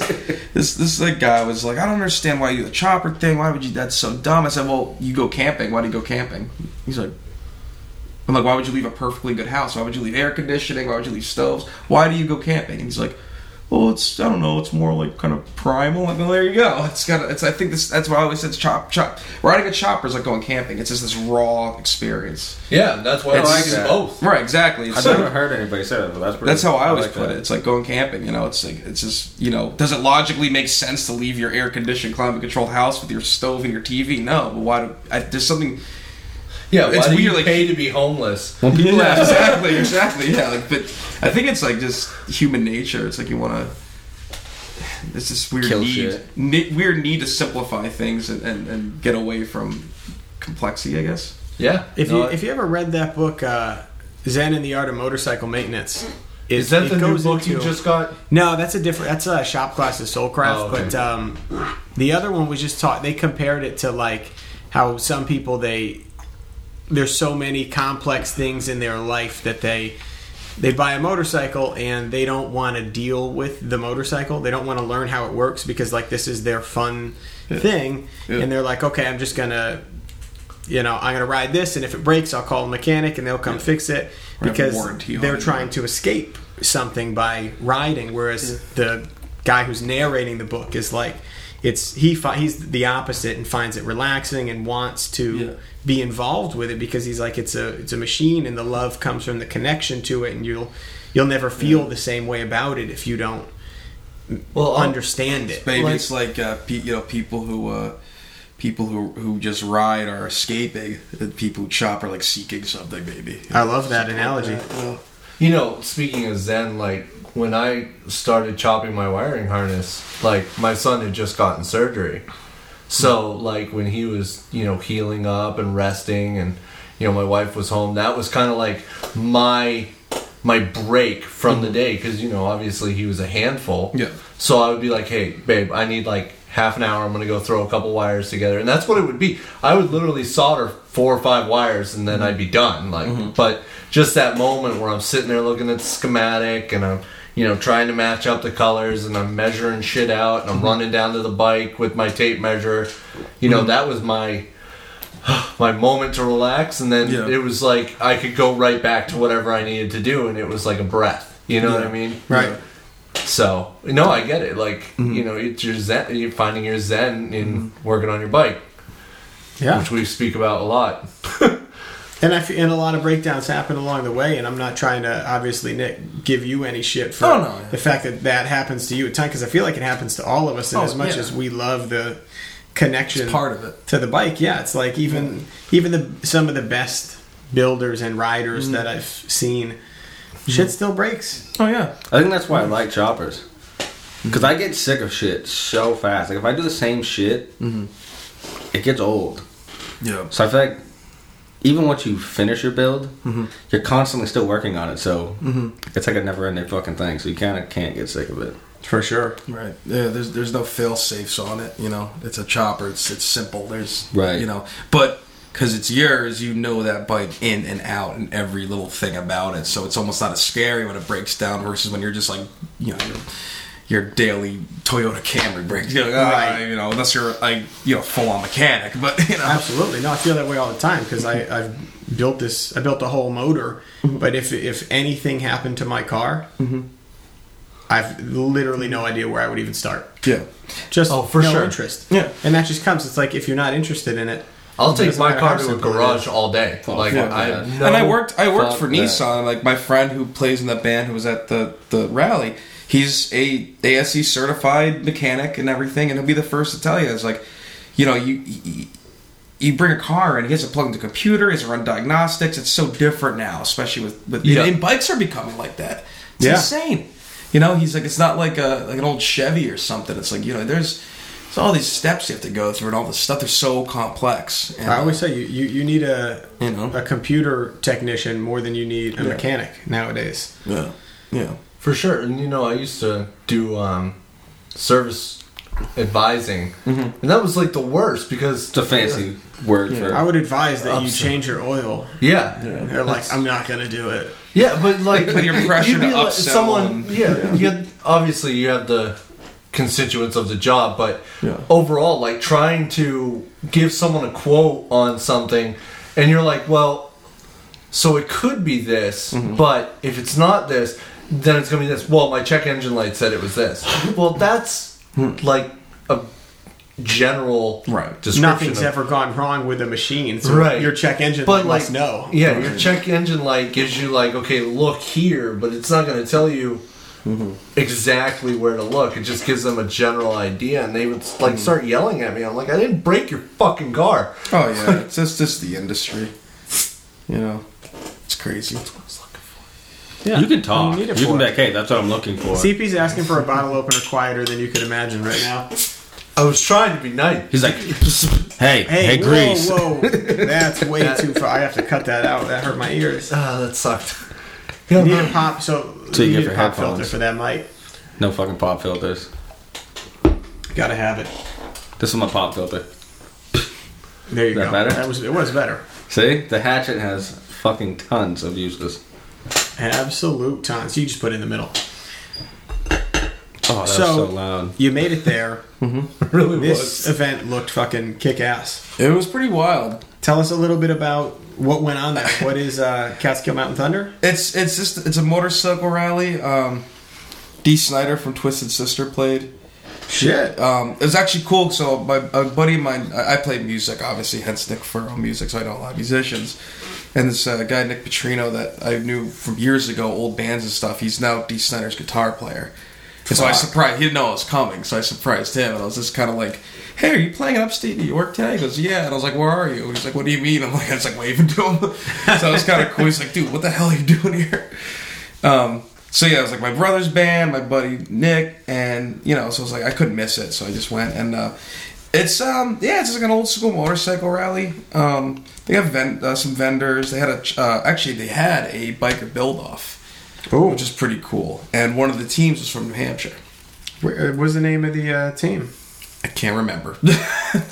this this like guy was like, I don't understand why you do the chopper thing. Why would you? That's so dumb. I said, Well, you go camping. Why do you go camping? He's like, I'm like, why would you leave a perfectly good house? Why would you leave air conditioning? Why would you leave stoves? Why do you go camping? And he's like, well, it's I don't know. It's more like kind of primal. Like, well, there you go. It's got. It's. I think this. That's why I always said it's chop chop. Riding a chopper is like going camping. It's just this raw experience. Yeah, that's why I It's like like that. both. Right. Exactly. It's I've like- never heard anybody say that, but that's pretty, that's how I always like put that. it. It's like going camping. You know, it's like it's just you know, does it logically make sense to leave your air conditioned, climate controlled house with your stove and your TV? No, but why? Do, I, there's something. Yeah, why It's do you weird, like- pay to be homeless? When people Yeah, exactly, exactly. Yeah, like, but I think it's like just human nature. It's like you want to. It's this weird Kill need, ne- weird need to simplify things and, and, and get away from complexity. I guess. Yeah. If No, you if you ever read that book, uh, Zen and the Art of Motorcycle Maintenance, it, is that the new goes book you just got? No, that's a different. That's a shop class of Soulcraft. Oh, okay. But um, the other one was just taught. They compared it to like how some people they there's so many complex things in their life that they they buy a motorcycle and they don't want to deal with the motorcycle. They don't want to learn how it works because like this is their fun thing, Yeah. and they're like, okay, I'm just gonna. You know, I'm gonna ride this, and if it breaks, I'll call a mechanic, and they'll come fix it Or because they're trying to escape something by riding. Whereas the guy who's narrating the book is like, it's he fi- he's the opposite and finds it relaxing and wants to Yeah. be involved with it because he's like it's a it's a machine and the love comes from the connection to it and you'll you'll never feel the same way about it if you don't Well, understand it. Maybe Like- it's like uh, pe- you know people who uh, people who who just ride are escaping, and people who chop are like seeking something. Maybe. I love that analogy. You know, speaking of Zen, like when I started chopping my wiring harness, like my son had just gotten surgery. So, like when he was, you know, healing up and resting and you know, my wife was home, that was kind of like my my break from the mm-hmm. day cuz you know, obviously he was a handful. Yeah. So I would be like, "Hey, babe, I need like half an hour. I'm going to go throw a couple wires together." And that's what it would be. I would literally solder four or five wires and then mm-hmm. I'd be done. Like, mm-hmm. but just that moment where I'm sitting there looking at the schematic and I'm, you know, trying to match up the colors and I'm measuring shit out and I'm mm-hmm. running down to the bike with my tape measure. You know, mm-hmm. that was my my moment to relax and then Yeah. it was like I could go right back to whatever I needed to do and it was like a breath. You know what I mean? Right. So no, I get it. Like Mm-hmm. you know, it's your zen. You're finding your zen in mm-hmm. working on your bike, Yeah. which we speak about a lot. And I f- and a lot of breakdowns happen along the way, and I'm not trying to obviously Nick give you any shit for Oh, no. the fact that that happens to you at times because I feel like it happens to all of us. And Oh, as much yeah. as we love the connection It's part of it. to the bike, yeah, it's like even even the some of the best builders and riders Mm-hmm. that I've seen, shit mm. still breaks. Oh yeah. I think that's why I like choppers. Mm. Because I get sick of shit so fast. Like if I do the same shit, mm-hmm. it gets old. Yeah. So I feel like even once you finish your build, mm-hmm. you're constantly still working on it. So mm-hmm. it's like a never-ending fucking thing. So you kind of can't get sick of it. For sure. Right. Yeah. There's there's no fail safes on it. You know, it's a chopper. It's it's simple. There's Right. You know, but because it's yours, you know that bike in and out and every little thing about it. So it's almost not as scary when it breaks down versus when you're just like you know. Your, your daily Toyota Camry breaks, you know, Right. you know, unless you're like, you know, full on mechanic, but you know, Absolutely. No, I feel that way all the time because I I've built this. I built a whole motor, Mm-hmm. but if if anything happened to my car, I've literally no idea where I would even start. yeah, Just Oh, for no sure. interest. Yeah. and that just comes. It's like if you're not interested in it, I'll take my car to a garage all day. like fuck I, no- and I worked. I worked for that. Nissan. Like my friend who plays in that band, who was at the the rally. He's a ASE certified mechanic and everything, and he'll be the first to tell you. It's like, you know, you you, you bring a car and he has to plug into the computer. He has to run diagnostics. It's so different now, especially with with Yeah. and bikes are becoming like that. It's Yeah. insane. You know, he's like, it's not like a like an old Chevy or something. It's like you know, there's. There's all these steps you have to go through, and all this stuff. They're so complex. And, I always say you, you, you need a You know. a computer technician more than you need a Yeah. mechanic nowadays. yeah, yeah. For sure, and you know, I used to do um, service advising, and that was like the worst because It's a fancy word for. I would advise that you change your oil. Yeah, They're like, I'm not gonna do it. yeah, but like With your pressure you'd be to like- upsell someone. and- yeah, you had, obviously you have the constituents of the job, but Yeah. overall, like trying to give someone a quote on something, and you're like, well, so it could be this, Mm-hmm. but if it's not this, then it's gonna be this. Well, my check engine light said it was this. well, that's like a general. Right. description. Nothing's of- ever gone wrong with a machine. So Right. your check engine but light like must know. yeah, your check engine light gives you like, okay, look here, but it's not going to tell you exactly where to look. It just gives them a general idea, and they would like start yelling at me. I'm like, I didn't break your fucking car. Oh yeah, it's just just the industry. You know, it's crazy. Yeah. you can talk. You You, need it can be like, hey, that's what I'm looking for. CP's asking for a bottle opener quieter than you could imagine right now. I was trying to be nice. He's like, hey, Hey, hey, whoa, Grease. whoa, that's way too far. I have to cut that out. That hurt my ears. Ah, that sucked. You need a pop, so, So you you get need a pop filter for that mic. No fucking pop filters. Gotta have it. This is my pop filter. There you Is that go. better? That was it was better. See, the hatchet has fucking tons of uses. Absolute tons. You just put it in the middle. Oh, that So- was so loud. You made it there. really This event looked fucking kick ass. It was pretty wild. Tell us a little bit about what went on there. What is uh, Catskill Mountain Thunder? It's it's just it's a motorcycle rally. Um, Dee Snider from Twisted Sister played. Shit. Um, it was actually cool. So my a buddy of mine, I, I play music, obviously, hence Nick Furrow music. So I know a lot of musicians. And this uh, guy Nick Petrino that I knew from years ago, old bands and stuff. He's now Dee Snider's guitar player. And so I surprised. He didn't know I was coming, so I surprised him. And I was just kind of like, "Hey, are you playing in upstate New York today?" He goes, "Yeah." And I was like, "Where are you?" And he's like, "What do you mean?" I'm like, "I was like waving to him." so I was kind of cool. He's like, "Dude, what the hell are you doing here?" Um, so yeah, it was like my brother's band, my buddy Nick, and you know, so I was like, I couldn't miss it, so I just went and uh, it's um yeah, it's just like an old school motorcycle rally. Um, they have ven- uh, some vendors. They had a ch- uh, actually they had a biker build off, which is pretty cool. And one of the teams was from New Hampshire. What uh, was the name of the uh, team? I can't remember.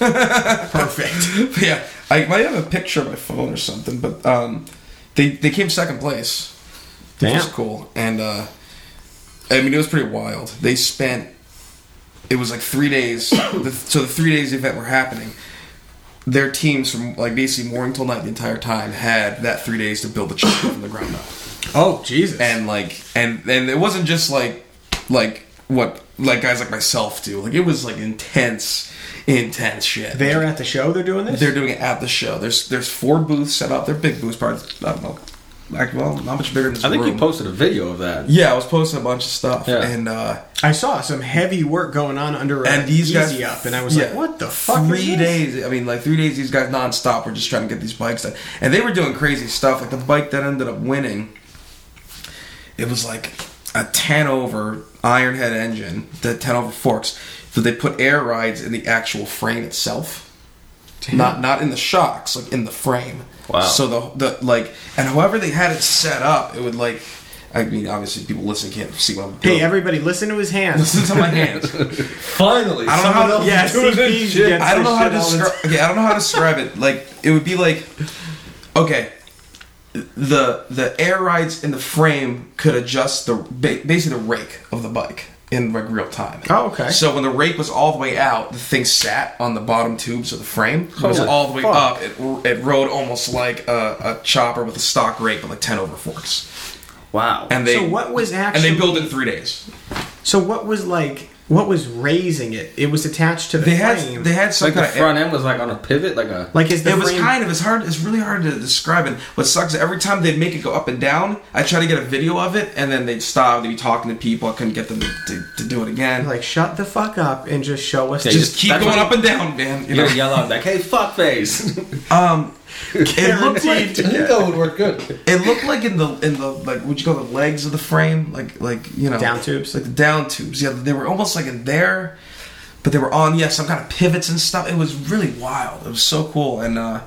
Perfect. Yeah, I might have a picture on my phone or something, but um, they they came second place. Which Damn. was cool. And uh, I mean, it was pretty wild. They spent. It was like three days. the, so the three days the event were happening. Their teams from like basically morning till night the entire time had that three days to build the chopper from the ground up. Oh Jesus! and like and and it wasn't just like like what like guys like myself do like it was like intense intense shit they're at the show. They're doing this. they're doing it at the show there's there's four booths set up they're big booths probably i don't know like well not much bigger than this I think room. you posted a video of that. yeah i was posting a bunch of stuff Yeah. and uh I saw some heavy work going on under and these Easy guys up, and I was like, "What the fuck?" Three is this? days. I mean, like three days. These guys nonstop were just trying to get these bikes done, and they were doing crazy stuff. Like the bike that ended up winning, it was like a ten over Ironhead engine, the ten over forks. So they put air rides in the actual frame itself, not not in the shocks, like in the frame. Wow. So the the like, and however they had it set up, it would like. I mean, obviously, people listening can't see what I'm doing. Hey, everybody, listen to his hands. Listen to my hands. Finally, I don't know how- else yeah, CP gets I don't this know how to shit describe. Okay, I don't know how to describe it. Like it would be like, okay, the the air rides in the frame could adjust the basically the rake of the bike in like real time. Oh, okay. So when the rake was all the way out, the thing sat on the bottom tubes of the frame. It was Holy all the way fuck. up. It it rode almost like a, a chopper with a stock rake, but like ten over forks. Wow. And they so what was actually and they built it in three days. So what was like? What was raising it? It was attached to the They frame. had they had some like the of front end was like on a pivot, like a. like is the it was frame? kind of it's hard it's really hard to describe it what sucks every time they'd make it go up and down i try to get a video of it and then they'd stop they'd be talking to people i couldn't get them to, to, to do it again like shut the fuck up and just show us. Yeah, the- just keep going up and down man you You know gotta yell out like, "Hey, fuck face!" um it looked like I think that would work good. it looked like in the in the like what you call the legs of the frame like like you know Down tubes? like the down tubes yeah they were almost like in there but they were on yeah some kind of pivots and stuff it was really wild it was so cool and uh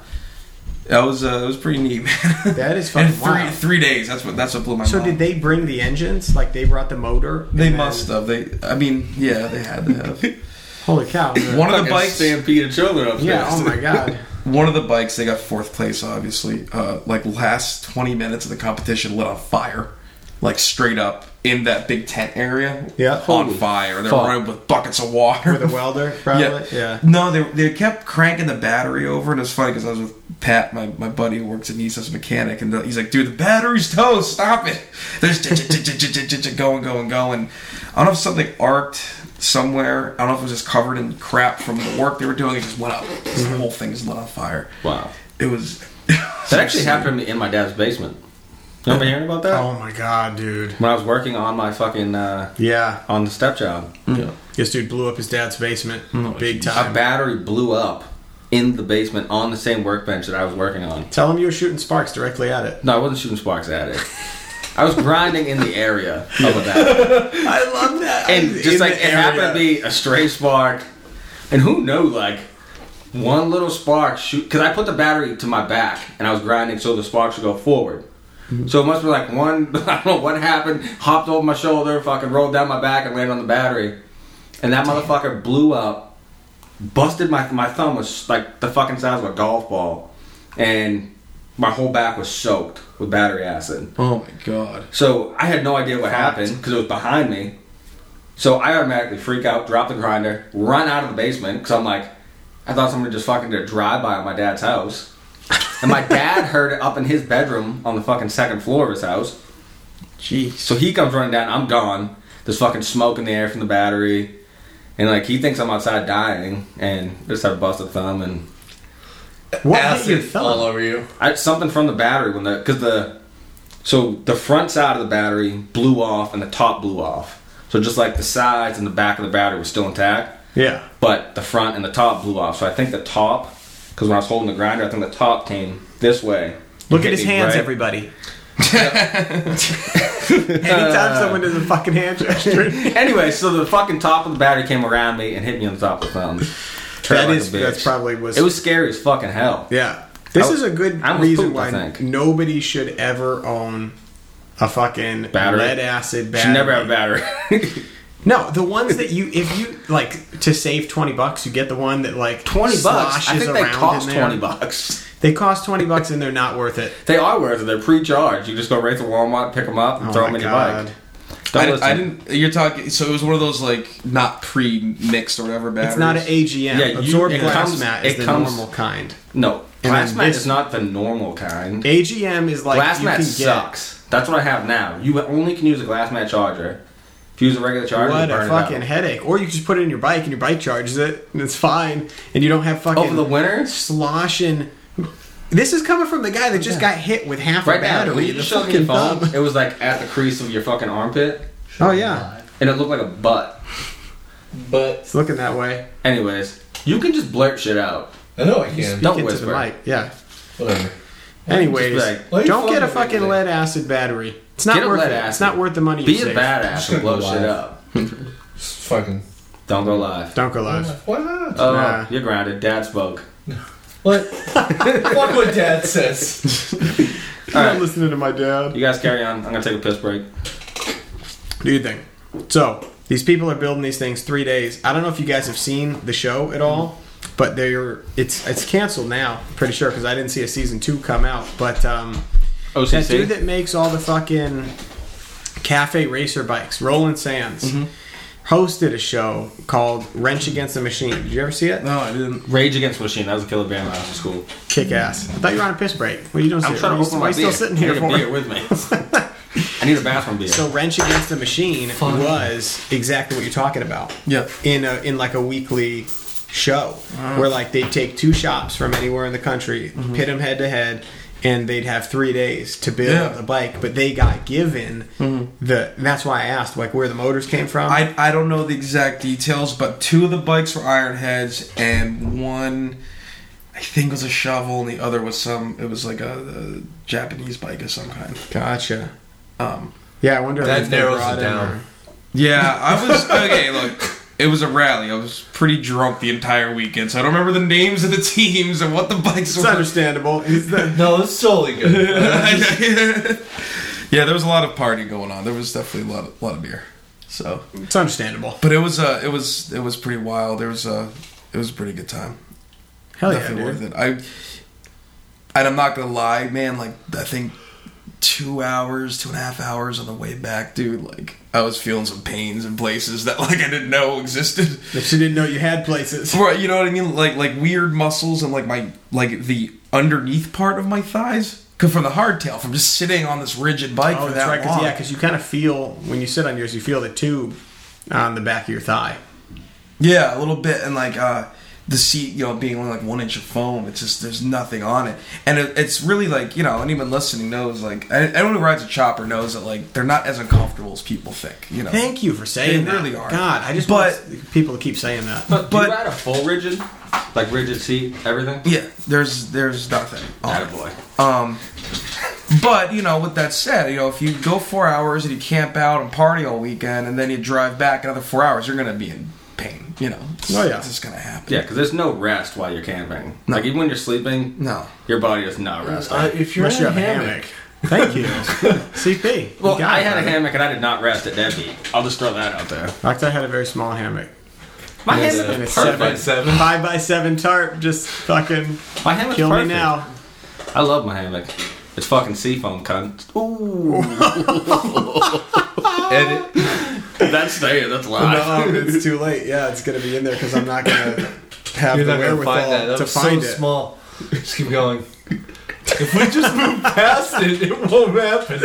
that was uh, it was pretty neat man That is and fucking three wild. three days that's what that's what blew my So mind So did they bring the engines? Like they brought the motor? They then- must have. They, I mean, yeah, they had to have. Holy cow! One of the Fucking bikes, stampede of children upstairs. yeah. Oh my god. one of the bikes, they got fourth place. Obviously, uh, like last twenty minutes of the competition lit on fire, like straight up in that big tent area. Yeah. on Holy fire. They're fuck. running with buckets of water. With a welder, probably. Yeah. No, they, they kept cranking the battery over, and it was funny because I was with Pat, my, my buddy who works at Nice as a mechanic, and he's like, "Dude, the battery's toast. Stop it!" There's going, going, going. I don't know if something arced somewhere. I don't know if it was just covered in crap from the work they were doing. It just went up. The mm-hmm. whole thing is lit on fire. Wow. It was. That actually happened in my dad's basement. Remember hearing about that? Oh my god, dude. When I was working on my fucking uh, Yeah. on the stepchild, mm. Yeah. This dude blew up his dad's basement. Mm. Big time. a battery blew up in the basement on the same workbench that I was working on. Tell him you were shooting sparks directly at it. No, I wasn't shooting sparks at it. I was grinding in the area of a battery. I love that. and just like it happened to be a stray spark, and who knew like one little spark shoot because I put the battery to my back and I was grinding so the sparks would go forward. Mm-hmm. So it must be like one I don't know what happened, hopped over my shoulder, fucking rolled down my back and landed on the battery, and that motherfucker blew up, busted my my thumb was like the fucking size of a golf ball, and my whole back was soaked with battery acid. Oh my god. So I had no idea what happened because it was behind me. So I automatically freak out, drop the grinder, run out of the basement because I'm like, I thought somebody just fucking did a drive by on my dad's house. And my dad heard it up in his bedroom on the fucking second floor of his house. Jeez. So he comes running down. I'm gone. There's fucking smoke in the air from the battery, and like he thinks I'm outside dying, and just have a busted thumb and What hit your Acid thumb? all over you. I, something from the battery when the because the so the front side of the battery blew off and the top blew off. So just like the sides and the back of the battery was still intact, Yeah. but the front and the top blew off. So I think the top, because when I was holding the grinder, I think the top came this way. Look at his hands, right- everybody. Anytime someone does a fucking hand gesture. Anyway, so the fucking top of the battery came around me and hit me on the top of the thumb. Hurt that like is that's probably was It was scary as fucking hell. Yeah. This was- is a good reason pooped, why nobody should ever own a fucking Battery. lead acid battery. Should never have a battery. No, the ones that you if you like to save twenty bucks, you get the one that like Twenty bucks. I think they cost twenty bucks. They cost twenty bucks and they're not worth it. They are worth it. They're pre-charged. You just go right to Walmart, pick them up, and Oh throw them in your bike. Don't I, listen. I didn't. You're talking. So it was one of those like not pre-mixed or whatever. Batteries. It's not an AGM. Yeah, you- Absorbed glass comes- mat is the comes- normal kind. No, And glass mat this- is not the normal kind. AGM is like glass you mat can get sucks. That's what I have now. You only can use a glass mat charger. If you use a regular charger, what you a fucking it headache. Or you can just put it in your bike and your bike charges it and it's fine. And you don't have fucking Over the winter, sloshing. This is coming from the guy that just got hit with half right a now, battery. when you in the just showed me your phone, thumb. it was like at the crease of your fucking armpit, Oh yeah, and it looked like a butt. But it's looking that way. Anyways, you can just blurt shit out. I know I You can. speak Don't into whisper. the mic. Yeah. Whatever. Anyways, like, Why you don't get a fucking fucking lead acid battery. It's not Get a worth lead it. It's acid. not worth the money you Be a save. badass and blow shit up. Fucking. Don't go live. Don't go live. Why not? Oh, Nah. you're grounded. Dad spoke. What? Fuck what dad says. I'm Alright. not listening to my dad. You guys carry on. I'm gonna take a piss break. Do you think? So these people are building these things three days. I don't know if you guys have seen the show at all, but they're it's it's canceled now. Pretty sure because I didn't see a season two come out. But um, OCC. that dude that makes all the fucking cafe racer bikes, Roland Sands, hosted a show called Wrench Against the Machine. Did you ever see it? No, I didn't. Rage Against the Machine. That was a killer band when I was in school. Kick ass. I thought you were on a piss break. What are you doing? I'm sitting- trying to open you- my why you beer. still sitting here I need for? a beer with me. I need a bathroom beer. So Wrench Against the Machine was exactly what you're talking about. Yeah. In a in like a weekly show where like they'd take two shops from anywhere in the country, pit them head to head, and they'd have three days to build Yeah. a bike. But they got given the. That's why I asked like where the motors came from. I, I don't know the exact details, but two of the bikes were Ironheads, and one I think was a shovel, and the other was some. It was like a, a Japanese bike of some kind. gotcha. Um, Yeah, I wonder That if they narrows it down. or- yeah, I was okay. Look, it was a rally. I was pretty drunk the entire weekend, so I don't remember the names of the teams and what the bikes It's were. understandable. He's the- No, it's totally good. yeah, there was a lot of party going on. There was definitely a lot, of, lot of beer. So, it's understandable. but it was uh, it was it was pretty wild. There was a it was a pretty good time. Hell yeah, dude. worth it. I and I'm not gonna lie, man. Like I think two hours, two and a half hours on the way back, dude. Like I was feeling some pains in places that like I didn't know existed. That she didn't know you had places. Right, you know what I mean? Like like weird muscles and like my like the underneath part of my thighs. Cause from the hardtail, from just sitting on this rigid bike Oh, for that's that right. Cause, long. yeah, because you kind of feel when you sit on yours, you feel the tube on the back of your thigh. Yeah, a little bit, and like uh, the seat, you know, being only like one inch of foam. It's just there's nothing on it, and it, it's really like you know, anyone listening knows like anyone who rides a chopper knows that like they're not as uncomfortable as people think. You know, Thank you for saying that. They that. really are. God, I just But- want people keep saying that. But, do But- you ride a full rigid? Like rigid seat, everything? yeah, there's there's nothing. on it. Attaboy. Um, but you know, with that said, you know, if you go four hours and you camp out and party all weekend, and then you drive back another four hours, you're gonna be in pain. You know, it's, Oh, yeah. it's just gonna happen. Yeah, because there's no rest while you're camping. No. Like even when you're sleeping, No. your body is not resting. Uh, if you're Unless in you a have a hammock, hammock. Thank you. CP. you well, got I it, had a hammock and I did not rest at Deadbeat. I'll just throw that out there. Fact, I had a very small hammock. My Yes, hammock is it's perfect. seven, seven. five by seven tarp. Just fucking My hammock's kill perfect. me now. I love my hammock. It's fucking seafoam, cunt. Ooh, edit. that's staying. That's live. No, it's too late. Yeah, it's gonna be in there because I'm not gonna have You're the not gonna wherewithal find that. That to was find so it. small. Just keep going. If we just move past it, it won't happen.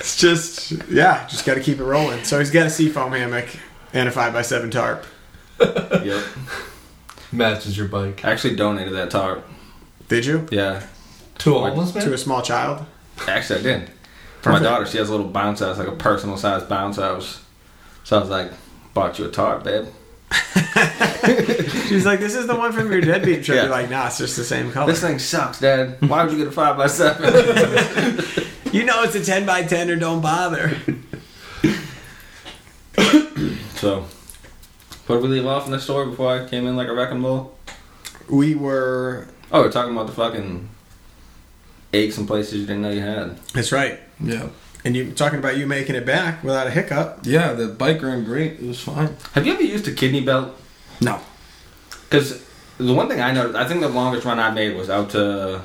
It's just yeah, just got to keep it rolling. So he's got a seafoam hammock and a five by seven tarp. yep. Matches your bike. I actually donated that tarp. Did you Yeah. To a homeless to a small child? Actually, I did. For my Perfect. daughter, she has a little bounce house, like a personal size bounce house. So I was like, bought you a tarp, babe. She's like, "This is the one from your deadbeat trip." Yeah. You're like, "Nah, it's just the same color." This thing sucks, Dad. Why would you get a 5 by 7 you know, it's a ten by ten, or don't bother. So, where did we leave off in the story before I came in like a wrecking ball? We were. Oh, we're talking about the fucking aches and places you didn't know you had. That's right. Yeah. And you talking about you making it back without a hiccup? Yeah, the bike ran great. It was fine. Have you ever used a kidney belt? No. Because the one thing I noticed, I think the longest run I made was out to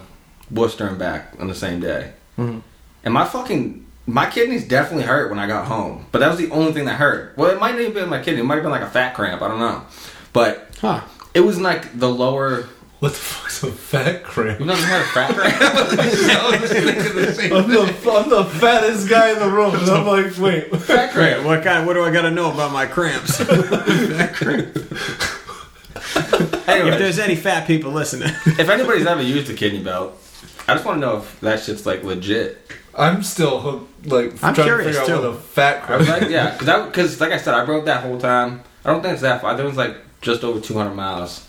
Worcester and back on the same day. Mhm. And my fucking my kidneys definitely hurt when I got home, but that was the only thing that hurt. Well, it might not have been my kidney. It might have been like a fat cramp. I don't know, but Huh. it was like the lower. What the fuck's a fat cramp? You've never had a fat cramp? I was thinking the same I'm the, I'm the fattest guy in the room, and I'm like, wait. fat Wait, cramp. what kind? What do I got to know about my cramps? Anyway, if there's any fat people listening, if anybody's ever used a kidney belt, I just want to know if that shit's like legit. I'm still hooked, like I'm trying curious, to figure out too. what a fat I was cramp. like, yeah, because because like I said, I rode that whole time. I don't think it's that far. I think it was like just over 200 miles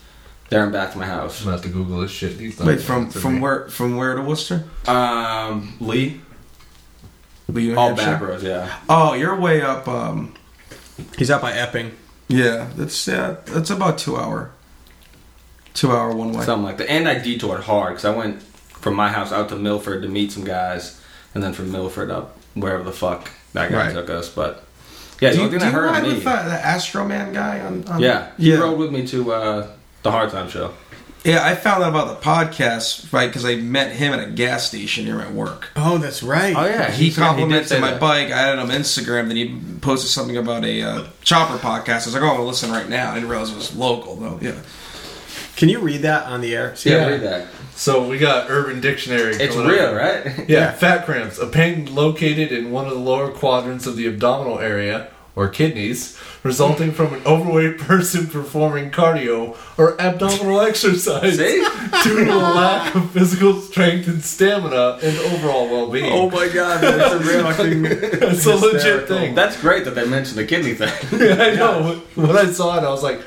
there and back to my house. I'm gonna have to Google this shit. He's not Wait, from from me. where from where to Worcester? Um, Lee, Lee, New all Hampshire? back roads, yeah. Oh, you're way up. Um, he's out by Epping. yeah, that's yeah, that's about two hour, two hour one way. Something like that. And I detoured hard because I went from my house out to Milford to meet some guys, and then from Milford up wherever the fuck that guy Right. took us. But yeah, do you, only do you ride me. with uh, the Astro Man guy on? on yeah, he yeah. rode with me to uh, the Hard Time show. Yeah, I found out about the podcast right because I met him at a gas station near my work. Oh, that's right. Oh yeah, He did complimented say my that. bike. I added him on Instagram. Then he posted something about a uh, chopper podcast. I was like, "Oh, I'm gonna listen right now." I didn't realize it was local though. Yeah, Can you read that on the air? See, Yeah, Yeah. read that. So we got Urban Dictionary. It's real, up. right? Yeah, Yeah. fat cramps, a pain located in one of the lower quadrants of the abdominal area or kidneys, resulting from an overweight person performing cardio or abdominal exercise See? due to a lack of physical strength and stamina and overall well-being. Oh my god, that's a real fucking. it's a legit thing. That's great that they mentioned the kidney thing. yeah, I know. When I saw it, I was like,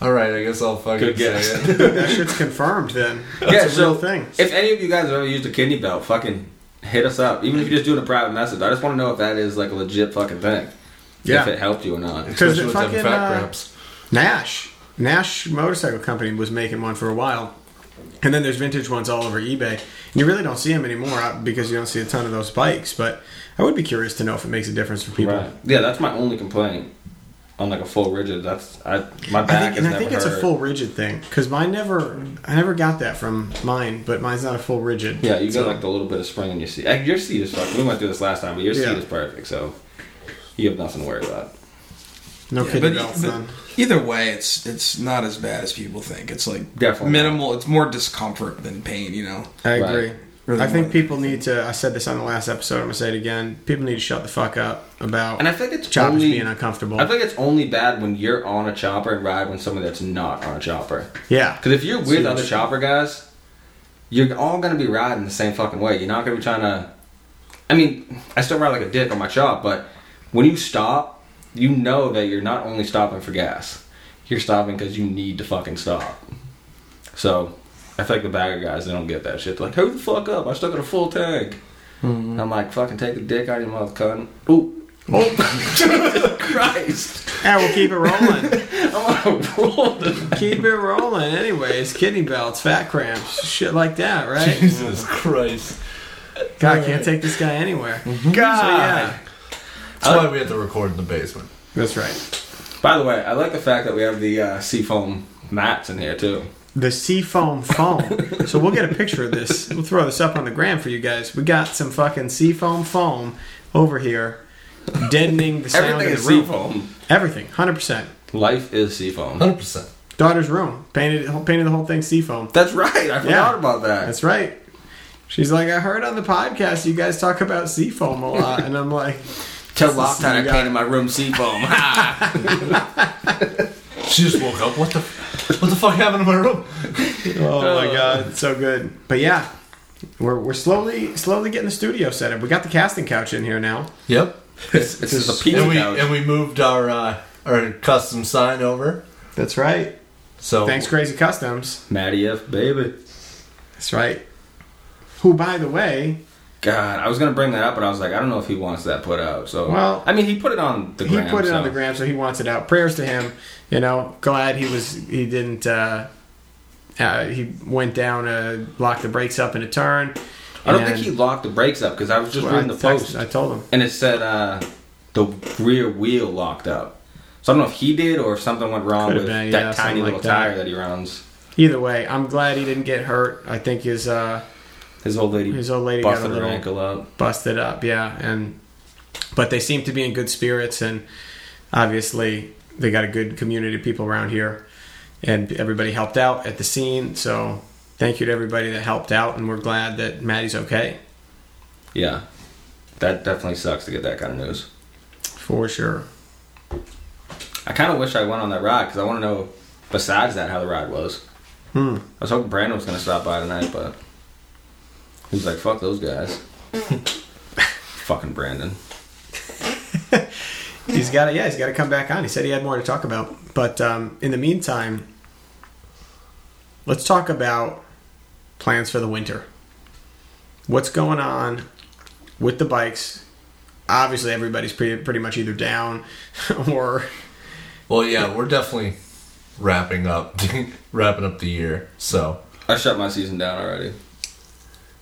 "All right, I guess I'll fucking Good say guess. it." that shit's confirmed. Then that's yeah, a so real thing. if any of you guys have ever used a kidney belt, fucking hit us up. Even if you're just doing a private message, I just want to know if that is like a legit fucking thing. Yeah. If it helped you or not. Because with them fucking fat uh, cramps. Nash, Nash Motorcycle Company was making one for a while, and then there's vintage ones all over eBay. And you really don't see them anymore uh, because you don't see a ton of those bikes. But I would be curious to know if it makes a difference for people. Right. Yeah, that's my only complaint on like a full rigid. That's I my I back think, has and I think it's a full rigid thing because mine never, I never got that from mine, but mine's not a full rigid. Yeah, you So- got like the little bit of spring in your seat. Your seat is fucking. We went through this last time, but your Yeah. seat is perfect, so you have nothing to worry about. no Yeah, kidney but- but. Either way, it's it's not as bad as people think. It's like Definitely minimal. It's more discomfort than pain. You know. I Right. agree. Really I think people need to. I said this on the last episode. I'm gonna say it again. People need to shut the fuck up about And I think it's choppers only, being uncomfortable. I think it's only bad when you're on a chopper and ride with somebody that's not on a chopper. yeah, Because if you're with huge. other chopper guys, you're all gonna be riding the same fucking way. You're not gonna be trying to. I mean, I still ride like a dick on my chop, but when you stop, you know that you're not only stopping for gas. You're stopping because you need to fucking stop. So, I think the bagger guys they don't get that shit. They're like, "Who the fuck up? I still got a full tank." Mm-hmm. I'm like, "Fucking take the dick out of your mouth, cunt." Ooh. Oh, Christ! yeah. We'll keep it rolling. I'm on a roll tonight. keep it rolling. Anyways, kidney belts, fat cramps, shit like that, right? Jesus Christ. God, can't take this guy anywhere. God. So yeah, That's why we have to record in the basement. that's right. By the way, I like the fact that we have the uh, seafoam mats in here too. The seafoam foam. so we'll get a picture of this. We'll throw this up on the gram for you guys. We got some fucking seafoam foam over here, deadening the sound Everything of is the room. seafoam. Everything, hundred percent. Life is seafoam. 100%. Daughter's room painted painted the whole thing seafoam. That's right. I forgot Yeah. about that. That's right. She's like, I heard on the podcast you guys talk about seafoam a lot, and I'm like, Till last time I You got painted my room seafoam. She just woke up. What the, what the fuck happened to my room? oh my god, it's so good. But yeah, we're we're slowly slowly getting the studio set up. We got the casting couch in here now. Yep. it's it's just a pizza And we couch. and we moved our uh, our custom sign over. That's right. So Thanks, Crazy Customs. Matty F, baby. That's right. Who, by the way, God, I was gonna bring that up, but I was like, I don't know if he wants that put out. So, Well, I mean, he put it on the gram. he put it on so- the gram, so he wants it out. Prayers to him. You know, glad he was he didn't. Uh, uh, he went down, uh, locked the brakes up in a turn. I don't think he locked the brakes up because I was just Well, reading I the texted- post I told him. and it said uh, the rear wheel locked up. So I don't know if he did or if something went wrong Could've with been, that yeah, tiny little like that. tire that he runs. Either way, I'm glad he didn't get hurt. I think his uh, His old lady his old lady got a busted her little ankle up. busted up. Yeah, and but they seem to be in good spirits, and obviously they got a good community of people around here, and everybody helped out at the scene. So thank you to everybody that helped out, and we're glad that Matty's okay Yeah, that definitely sucks to get that kind of news. for sure. I kind of wish I went on that ride because I want to know, besides that, how the ride was. Hmm. I was hoping Brandon was going to stop by tonight, but he was like, "Fuck those guys." Fucking Brandon. He's got to, yeah, he's got to come back on. He said he had more to talk about. But um, in the meantime, let's talk about plans for the winter. What's going on with the bikes? Obviously, everybody's pretty, pretty much either down or Well, yeah, we're definitely wrapping up wrapping up the year. So I shut my season down already.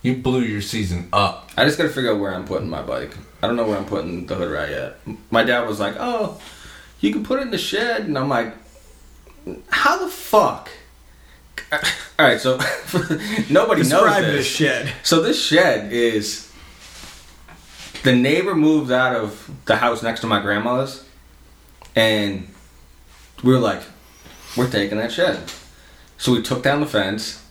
You blew your season up. I just got to figure out where I'm putting my bike. I don't know where I'm putting the hood rat yet. My dad was like, "Oh, you can put it in the shed," and I'm like, "How the fuck?" All right, so nobody knows this. this shed. So this shed is the neighbor moved out of the house next to my grandmother's, and we were like, "We're taking that shed." So we took down the fence,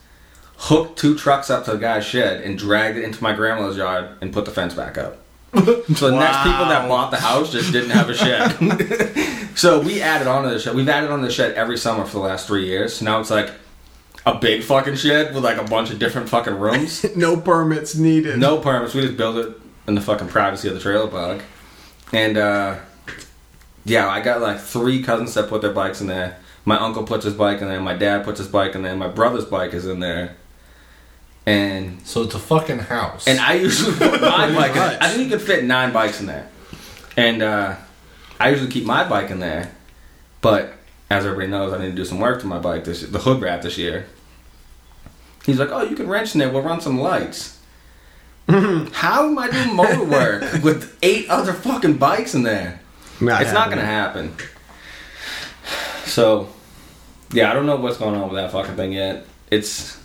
hooked two trucks up to the guy's shed, and dragged it into my grandmother's yard and put the fence back up. So the next people that bought the house just didn't have a shed. so we added on to the shed. We've added on to the shed every summer for the last three years. Now it's like a big fucking shed with like a bunch of different fucking rooms. no permits needed. No permits. We just built it in the fucking privacy of the trailer park. And uh yeah, I got like three cousins that put their bikes in there. My uncle puts his bike in there. My dad puts his bike in there. My brother's bike is in there. And So it's a fucking house. and I usually put my bike. In. I think you could fit nine bikes in there. And uh I usually keep my bike in there. But as everybody knows, I need to do some work to my bike this the hood rat this year. He's like, "Oh, you can wrench in there. We'll run some lights." How am I doing motor work with eight other fucking bikes in there? Not it's not gonna happen. So, yeah, I don't know what's going on with that fucking thing yet. It's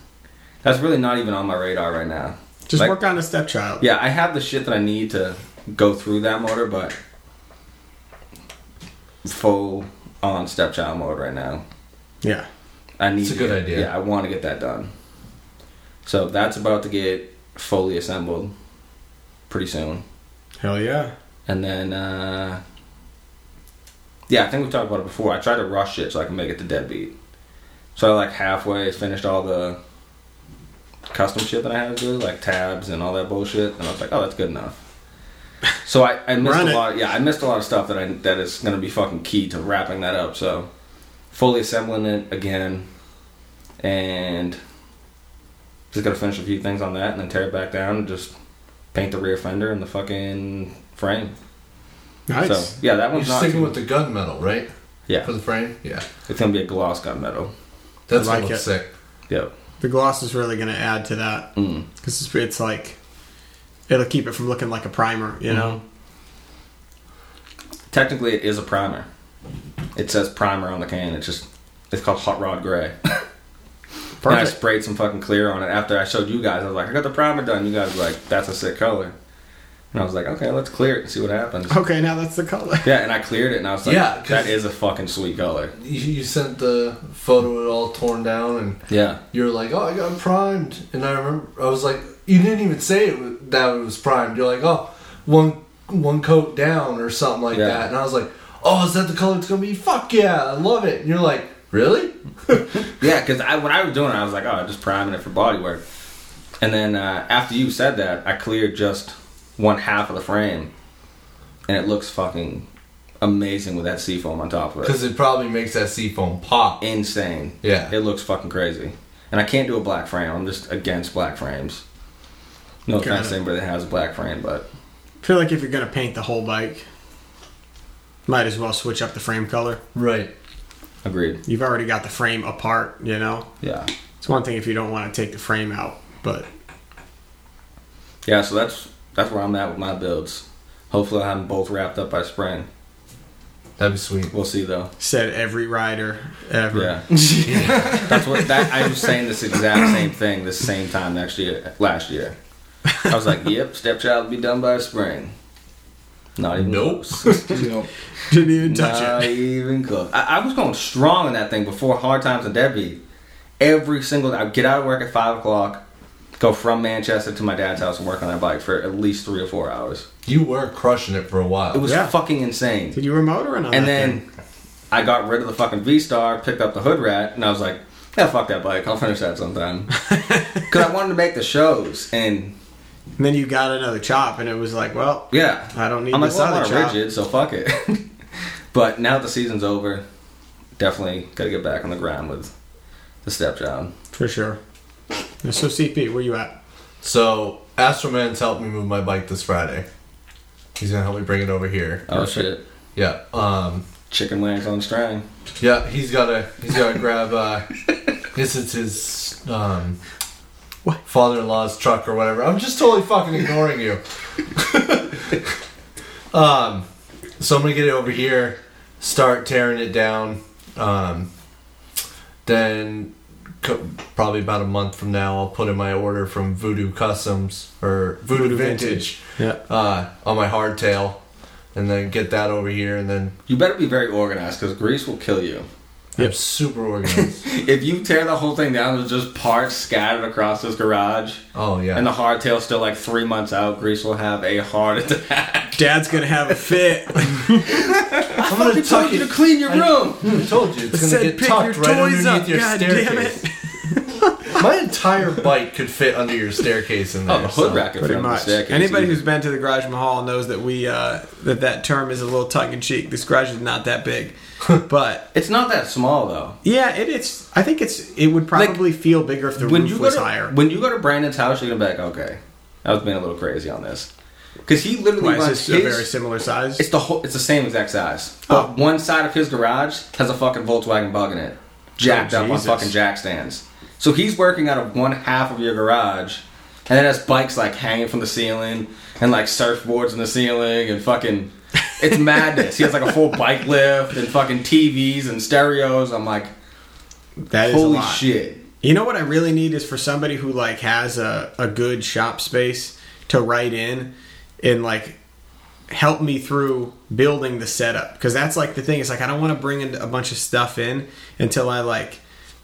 that's really not even on my radar right now. Just Like- work on a stepchild. Yeah, I have the shit that I need to go through that motor, but full on stepchild mode right now. Yeah. I need It's a to good get- idea. Yeah, I want to get that done. So that's about to get fully assembled pretty soon. Hell yeah. And then, uh, yeah, I think we talked about it before. I tried to rush it so I can make it to deadbeat. So I like halfway finished all the custom shit that I had to do, like tabs and all that bullshit, and I was like, oh, that's good enough. So I, I missed Run a it. lot. Yeah, I missed a lot of stuff that I that is going to be fucking key to wrapping that up. So fully assembling it again, and just got to finish a few things on that, and then tear it back down and just paint the rear fender and the fucking frame. Nice. So yeah, that You're one's not sticking too- with the gunmetal, right? yeah. For the frame? Yeah. It's gonna be a gloss gunmetal. That's I gonna like look it. sick. Yep. The gloss is really going to add to that Mm. because it's, it's like it'll keep it from looking like a primer. You know. Technically, it is a primer. It says primer on the can. It's just it's called hot rod gray. And I sprayed some fucking clear on it after I showed you guys. I was like, I got the primer done. You guys were like, that's a sick color. And I was like, okay, let's clear it and see what happens. Okay, now that's the color. Yeah, and I cleared it, and I was like, yeah, that is a fucking sweet color. You, you sent the photo of it all torn down, and Yeah. you were like, "Oh, I got it primed," and I remember I was like, "You didn't even say it was, that it was primed." You're like, "Oh, one one coat down or something like Yeah. that," and I was like, "Oh, is that the color it's gonna be?" Fuck yeah, I love it. And you're like, "Really?" Yeah, because I, when I was doing it, I was like, oh, I'm just priming it for body work. And then uh, after you said that, I cleared just one half of the frame, and it looks fucking amazing with that seafoam on top of it. Because it probably makes that seafoam pop. Insane. Yeah. It looks fucking crazy. And I can't do a black frame. I'm just against black frames. No Got offense it. to anybody that has a black frame, but I feel like if you're going to paint the whole bike, might as well switch up the frame color. Right. agreed. You've already got the frame apart. You know. Yeah. It's one thing if you don't want to take the frame out, but Yeah, so that's that's where I'm at with my builds. Hopefully, I'll have them both wrapped up by spring. That'd be sweet. We'll see though. said every rider ever. Yeah. That's what that I was saying this exact same thing the same time next year last year. I was like, Yep, stepchild will be done by spring. Not even Nope. close. Didn't even touch Not it. even close. I, I was going strong in that thing before Hard Times and Deadbeat. Every single I'd get out of work at five o'clock, go from Manchester to my dad's house and work on that bike for at least three or four hours. You were crushing it for a while. It was Yeah. fucking insane. Did you were motoring on And then thing? I got rid of the fucking V Star, picked up the Hood Rat, and I was like, yeah, fuck that bike. I'll finish that sometime. Because I wanted to make the shows, and And then you got another chop, and it was like, well, yeah, I don't need I'm like, this well, other chop. rigid, so fuck it. but now that the season's over, definitely got to get back on the ground with the step job. For sure. So CP, where you at? So Astroman's helped me move my bike this Friday. He's gonna help me bring it over here. Oh shit, Yeah. Um. chicken wings on string. Yeah. He's gotta. He's gotta grab. Uh. This is his. Um. What? Father-in-law's truck or whatever. I'm just totally fucking ignoring you. um. So I'm gonna get it over here. Start tearing it down. Um. Then. Co- Probably about a month from now, I'll put in my order from Voodoo Customs or Voodoo, Voodoo Vintage, Yeah. uh, on my hardtail, and then get that over here, and then You better be very organized because grease will kill you. I'm super organized. If you tear the whole thing down, there's just parts scattered across this garage, oh yeah, and the hardtail's still like three months out. Grease will have a heart attack. Dad's gonna have a fit. I'm gonna tuck it. clean your room. I told you it's gonna Said get pick tucked your right toys underneath up, your God damn staircase. My entire bike could fit under your staircase in there. Oh, the hood so- rack can Pretty on the much. staircase. Anybody easy. who's been to the Garage Mahal knows that we uh, that that term is a little tongue in cheek. This garage is not that big, but It's not that small though. yeah, it, it's. I think it's. It would probably feel bigger if the when roof you go was to, higher. When you go to Brandon's house, you're gonna be like, okay, I was being a little crazy on this, because he literally Why is runs a his. very similar size? it's the whole. It's the same exact size. But Oh. one side of his garage has a fucking Volkswagen Bug in it, jacked Oh, up on fucking jack stands. So he's working out of one half of your garage, and then has bikes like hanging from the ceiling and like surfboards in the ceiling and fucking. It's madness. he has like a full bike lift and fucking TVs and stereos. I'm like, that is a holy shit. You know what I really need is for somebody who like has a, a good shop space to write in and like help me through building the setup because that's like the thing. It's like I don't want to bring in a bunch of stuff in until I like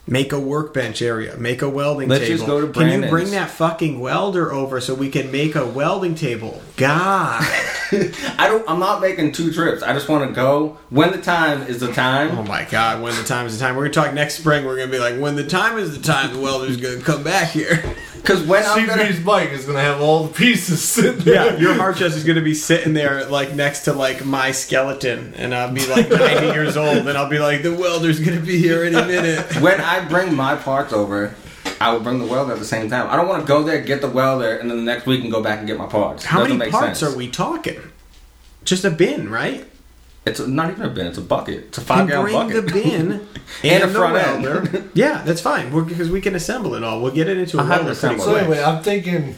make a workbench area, make a welding Let's table. just go to Can you bring that fucking welder over so we can make a welding table? God. I don't. I'm not making two trips. I just want to go when the time is the time. Oh my god, when the time is the time. We're gonna talk next spring. We're gonna be like, when the time is the time, the welder's gonna come back here. Because when I'm gonna, bike is gonna have all the pieces sitting there. Yeah, your hard chest is gonna be sitting there like next to like my skeleton, and I'll be like 90 years old, and I'll be like, the welder's gonna be here any minute. when I bring my parts over, I will bring the welder at the same time. I don't want to go there, get the welder, and then the next week and go back and get my parts. How Doesn't many make parts sense. are we talking? Just a bin, right? It's not even a bin. It's a bucket. It's a five gallon bring bucket. the bin and, And a front end. yeah, that's fine. We're, because we can assemble it all. We'll get it into a have welder pretty assembled. So quick. anyway, I'm thinking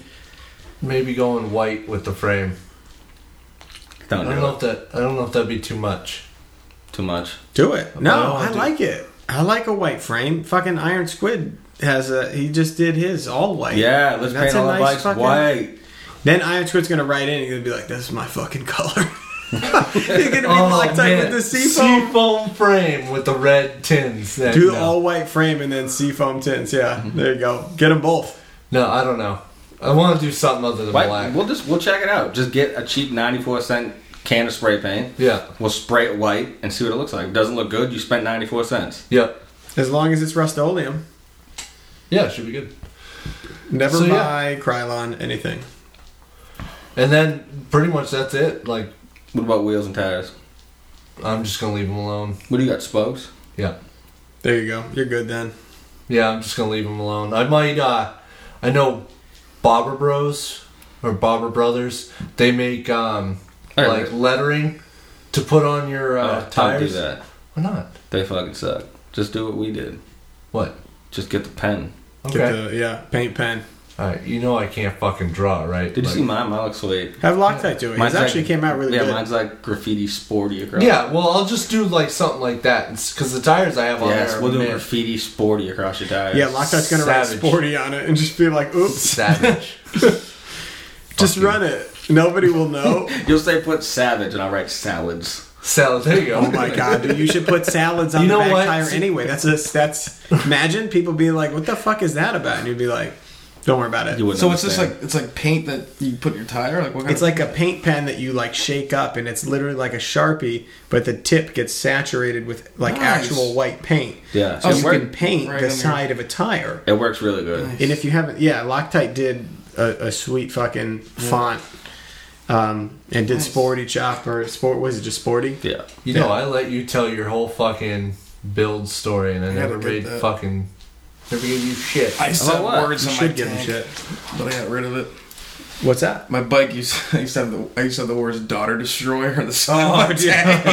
maybe going white with the frame. don't I don't do know it. if that. I don't know if that'd be too much. Too much. Do it. No, I I, like it. I like a white frame. Fucking Iron Squid has a. He just did his all white. Yeah, let's That's paint a all the nice bikes fucking- white. Then Iron Squid's gonna write in. He's gonna be like, "This is my fucking color." He's gonna be Oh, Loctite man. with the seafoam. Seafoam frame with the red tins. Yeah, Do no. all white frame and then seafoam tints. Yeah, mhm. there you go. Get them both. No, I don't know. I want to do something other than White. black. We'll just we'll check it out. Just get a cheap ninety four cent can of spray paint. Yeah. We'll spray it white and see what it looks like. If it doesn't look good, you spent ninety four cents. Yep. As long as it's Rust-Oleum. Yeah, it should be good. Never So, yeah. buy Krylon anything. And then pretty much that's it. Like What about wheels and tires? I'm just gonna leave them alone. What do you got? Spokes? Yeah. There you go. You're good then. Yeah, I'm just gonna leave them alone. I might. uh I know Bobber Bros or Bobber Brothers. They make um Hey, like lettering to put on your uh, Oh, don't tires. do that. Why not? They fucking suck. Just do what we did. What? Just get the pen. Okay. Get the yeah paint pen. All right. You know I can't fucking draw, right? Did you Like- see mine? Mine looks sweet. Have Loctite do it. It actually like- came out really good. yeah, good. mine's like graffiti sporty across. Yeah. Well, I'll just do like something like that because the tires I have on Yes, there. are we'll do mint. graffiti sporty across your tires. yeah, Loctite's gonna write Savage. sporty on it and just be like, "Oops, Savage. just Fuck you. run it." Nobody will know. You'll say put savage, and I'll write salads. Salad. There you go. Oh my god, dude! You should put salads on You the know back what? tire anyway. That's a, that's. Imagine people being like, "What the fuck is that about?" And you'd be like, "Don't worry about it." You wouldn't So it's just understand. like it's like paint that you put in your tire. Like what kind It's of, like a paint pen that you like shake up, and it's literally like a sharpie, but the tip gets saturated with like Nice. actual white paint. Yeah, so it you work- can paint right the in there. side of a tire. It works really good. And if you haven't, yeah, Loctite did a, a sweet fucking font, um, and did sporty chopper. Sport was it just sporty? Yeah. You know, I let you tell your whole fucking build story, and I, gotta never get made that. fucking never gave you shit. I used to About have what? words You on my should give them tank, shit. but I got rid of it. What's that? My bike used I used to have the I used to have the words "daughter destroyer" on the side Oh, of my tank.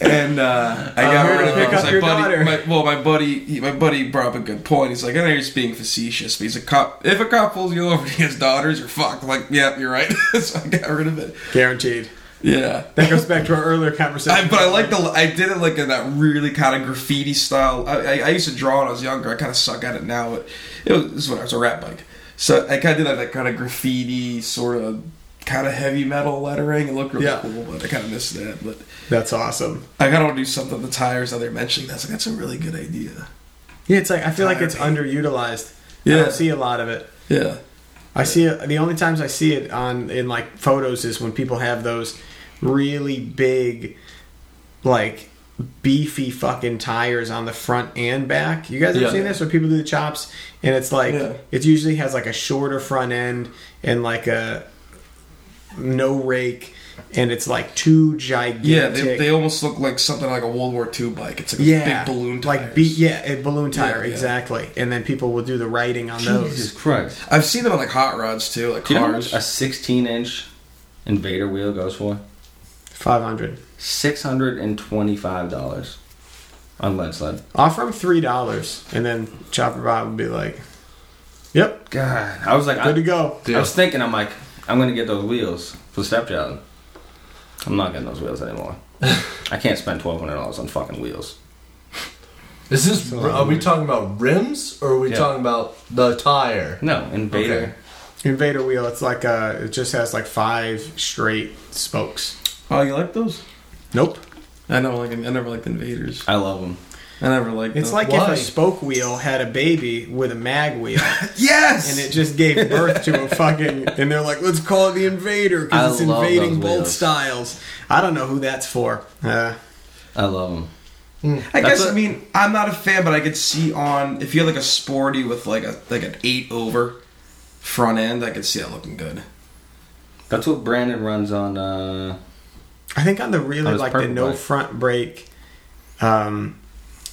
and uh, I got here rid of it it. 'cause up my buddy. My, well, my buddy, he, my buddy brought up a good point. He's like, I know you're just being facetious, but he's a cop. If a cop pulls you over and he has daughters, you're fucked. I'm like, yeah, you're right. so I got rid of it. Guaranteed. Yeah. That goes back to our earlier conversation. I, but I like the. I did it like in that really kind of graffiti style. I, I, I used to draw when I was younger. I kind of suck at it now, but it was this is when I was a rat bike. So I kind of did like that kind of graffiti sort of kind of heavy metal lettering. It looked really Yeah. cool, but I kind of missed that. But That's awesome. I kind of want to do something with the tires. Now they're mentioning that's like that's a really good idea. Yeah, it's like I feel like it's paint. underutilized. I Yeah. don't see a lot of it. Yeah. I see it. The only times I see it on in like photos is when people have those really big, like beefy fucking tires on the front and back. You guys ever Yeah. seen this? Where people do the chops and it's like Yeah. it usually has like a shorter front end and like a no rake, and it's like two gigantic. Yeah, they, they almost look like something like a World War II bike. It's like a yeah, big balloon tires. like be, yeah, a balloon tire Yeah, yeah. exactly. And then people will do the writing on Jesus those. Jesus Christ. I've seen them on like hot rods too, like Do you know how cars. a 16 inch Invader wheel goes for? Five hundred. $625 on lead sled. Offer them three dollars, and then Chopper Bob would be like, "Yep, God. I was like, good I, to go." I was thinking, I'm like, I'm going to get those wheels for stepchild. I'm not getting those wheels anymore. I can't spend $1,200 on fucking wheels. Is this? So- are we talking about rims or are we Yeah. talking about the tire? No, Invader. Okay. Invader wheel. It's like uh it just has like five straight spokes. oh, you like those? Nope. I never like. I never liked Invaders. I love them. I never liked. It's them. like Why? if a spoke wheel had a baby with a mag wheel, yes, and it just gave birth to a fucking. And they're like, "Let's call it the Invader because it's invading those both wheels. styles." I don't know who that's for. Uh, I love them. I That's guess what- I mean I'm not a fan, but I could see on if you had like a sporty with like a like an eight over front end, I could see that looking good. That's what Brandon runs on. Uh, I think on the really On like the purple no bike. front brake, um,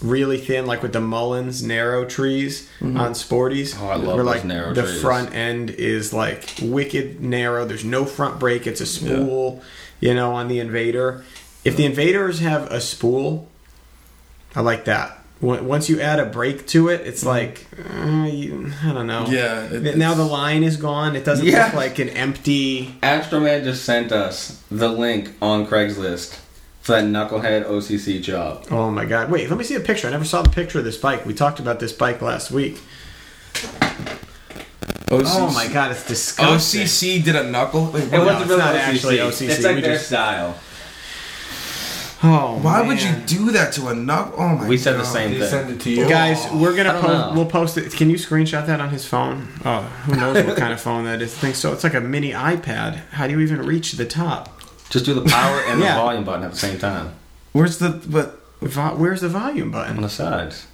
really thin, like with the Mullins narrow trees on Sporties. Oh, I love where, those like narrow the trees. front end is like wicked narrow. There's no front brake. It's a spool. You know, on the Invader. If the Invaders have a spool, I like that. Once you add a brake to it, it's like uh, you, I don't know. Yeah, it- now the line is gone. It doesn't Yeah. look like an empty. Astroman just sent us the link on Craigslist for that knucklehead OCC job. Oh my god! Wait, let me see a picture. I never saw the picture of this bike. We talked about this bike last week. OCC. Oh my god, it's disgusting. OCC did a knuckle. Wait, It what? wasn't it's really not OCC. actually OCC, It's like we their just- style. Oh, Why would you do that to a knuckle? Oh my! God? We said the same Did thing. send it to you? Guys, we're gonna don't post. We'll post it. Can you screenshot that on his phone? Oh, who knows what kind of phone that is? I think so. It's like a mini iPad. How do you even reach the top? Just do the power and Yeah. the volume button at the same time Where's the but? Vo- Where's the volume button? on the sides.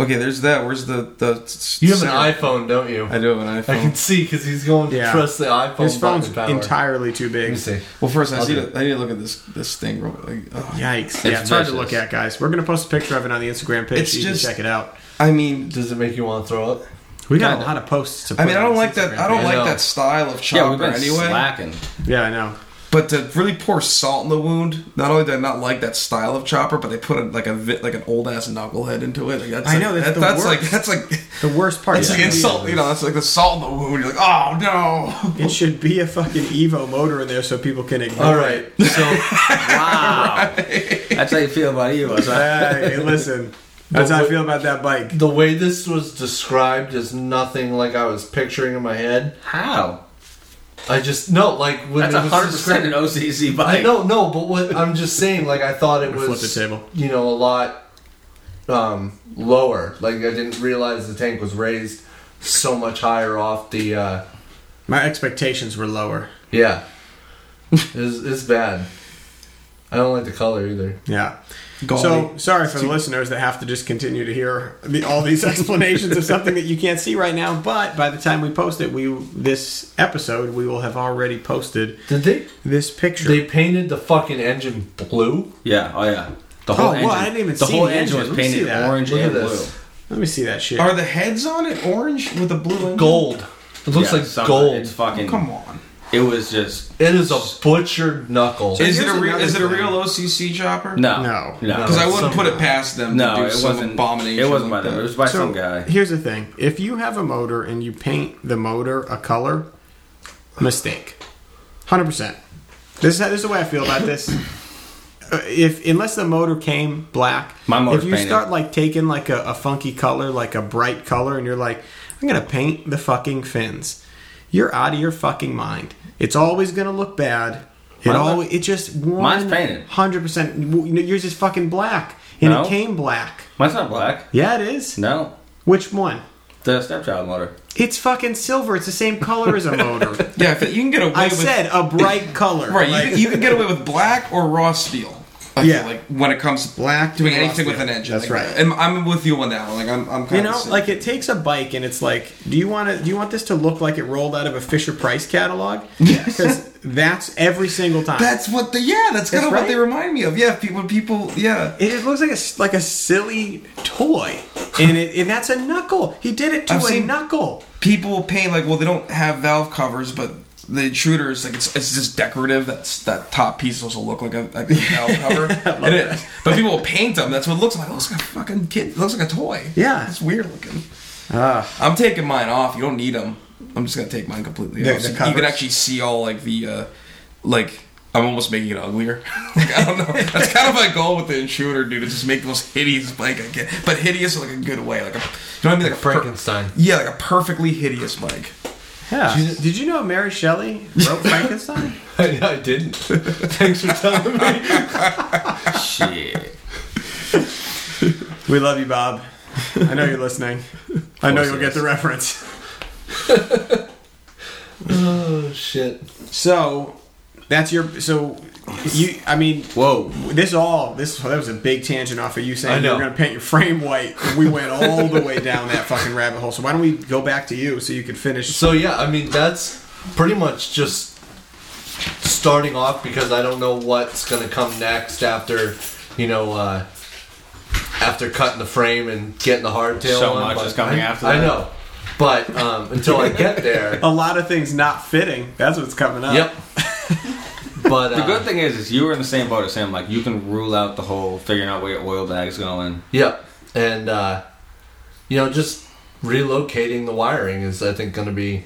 Okay, there's that. Where's the the? You have an center? iPhone, don't you? I do have an iPhone. I can see because he's going to Yeah. press the iPhone His phone's power. entirely too Let big. me see. Well, first I I'll need do to I need to look at this this thing. Real, like, oh. Yikes! Yeah, It's it's hard to look at, guys. We're gonna post a picture of it on the Instagram page. It's so you just- can check it out. I mean, Does it make you want to throw up? We got Kinda. a lot of posts. To I mean, I don't this like that. Instagram I don't page. like that style of Yeah, chopper we've been anyway. slacking. Yeah, I know. But to really pour salt in the wound, not only do I not like that style of chopper, but they put a, like a like an old ass knucklehead into it. Like that's I like, know, that's that- the that's like that's like The worst part it's is like insult. You know, it's like the salt in the wound. You're like, oh no. It should be a fucking Evo motor in there so people can ignore All right. it. So Wow. That's how you feel about you, huh? Hey, listen. That's how I feel about that bike. the way this was described is nothing like I was picturing in my head. How? I just no like when That's it was hundred percent an OCC bike. I know, no, but what I'm just saying, like I thought it Flip was the table. you know, a lot um, lower. Like I didn't realize the tank was raised so much higher off the. Uh, My expectations were lower. yeah, it's, it's bad. I don't like the color either. Yeah. Golly. So sorry for the listeners that have to just continue to hear the, all these explanations of something that you can't see right now. But by the time we post it, we this episode we will have already posted Did they? this picture. They painted the fucking engine blue. Yeah. Oh yeah. The Oh, whole well, engine. I didn't even the see whole the engine engine. was Let me see painted orange Look and blue. Let me see that shit. Are the heads on it orange with a blue engine? Gold. It looks Yeah, like something- gold. It's fucking. Come on. It was just It is a butchered knuckle. So Is it a real? another Is it a real OCC chopper? no, No. no. Because I wouldn't put it past them No, to do it some wasn't. abomination. It wasn't by like them. It was by So some guy. here's the thing: if you have a motor and you paint the motor a color, mistake, hundred percent. This is this is the way I feel about this. Uh, If unless the motor came black, My motor. if you painted. start like taking like a, a funky color, like a bright color, and you're like, I'm gonna paint the fucking fins, you're out of your fucking mind. It's always gonna look bad. It Mine's always it just Mine's painted. hundred percent. Yours is fucking black, and No. it came black. Mine's not black. Yeah, it is. No, Which one? the stepchild motor. It's fucking silver. It's the same color as a motor. Yeah, if you can get away I with said a bright color. right. Like, you, you can get away with black or raw steel. I Yeah. like when it comes to Black doing anything with an engine. That's like, right. And I'm with you on that one. Like I'm, I'm kind of you know, like it takes a bike and it's like, do you want to? Do you want this to look like it rolled out of a Fisher Price catalog? Yes. Because that's every single time. That's what the yeah. That's kind of right. what they remind me of. Yeah, people, when people, yeah. it, it looks like a like a silly toy, and it and that's a knuckle. He did it to I've a knuckle. People paint like well, they don't have valve covers, but the intruders like it's it's just decorative. That's that top piece supposed to look like a, like a cover. it is, but people will paint them. That's what it looks like. It looks like a fucking kid. It looks like a toy. Yeah. it's weird looking. Ah, I'm taking mine off. You don't need them. I'm just gonna take mine completely off. So you can actually see all like the uh like. I'm almost making it uglier. like, I don't know. That's kind of my goal with the intruder, dude. Is just make the most hideous bike I can, but hideous in like a good way. Like a, you know what I mean? Like a per- Frankenstein. yeah, like a perfectly hideous bike. Yeah. Did you know Mary Shelley wrote Frankenstein? I, I didn't. Thanks for telling me. Shit. We love you, Bob. I know you're listening. I know you'll get the reference. Oh shit. So that's your so you. I mean, Whoa. this all this that was a big tangent off of you saying you know. were going to paint your frame white. We went all the way down that fucking rabbit hole. So why don't we go back to you so you can finish? So yeah, I mean that's pretty much just starting off because I don't know what's gonna come next after, you know, uh, after cutting the frame and getting the hardtail. So on, much is coming I, after That. I know, but um, until I get there, A lot of things not fitting. That's what's coming up. yep. But The uh, good thing is, is you were in the same boat as him. Like you can rule out the whole figuring out where your oil bag's going. Yep. And uh, you know, just relocating the wiring is I think gonna be It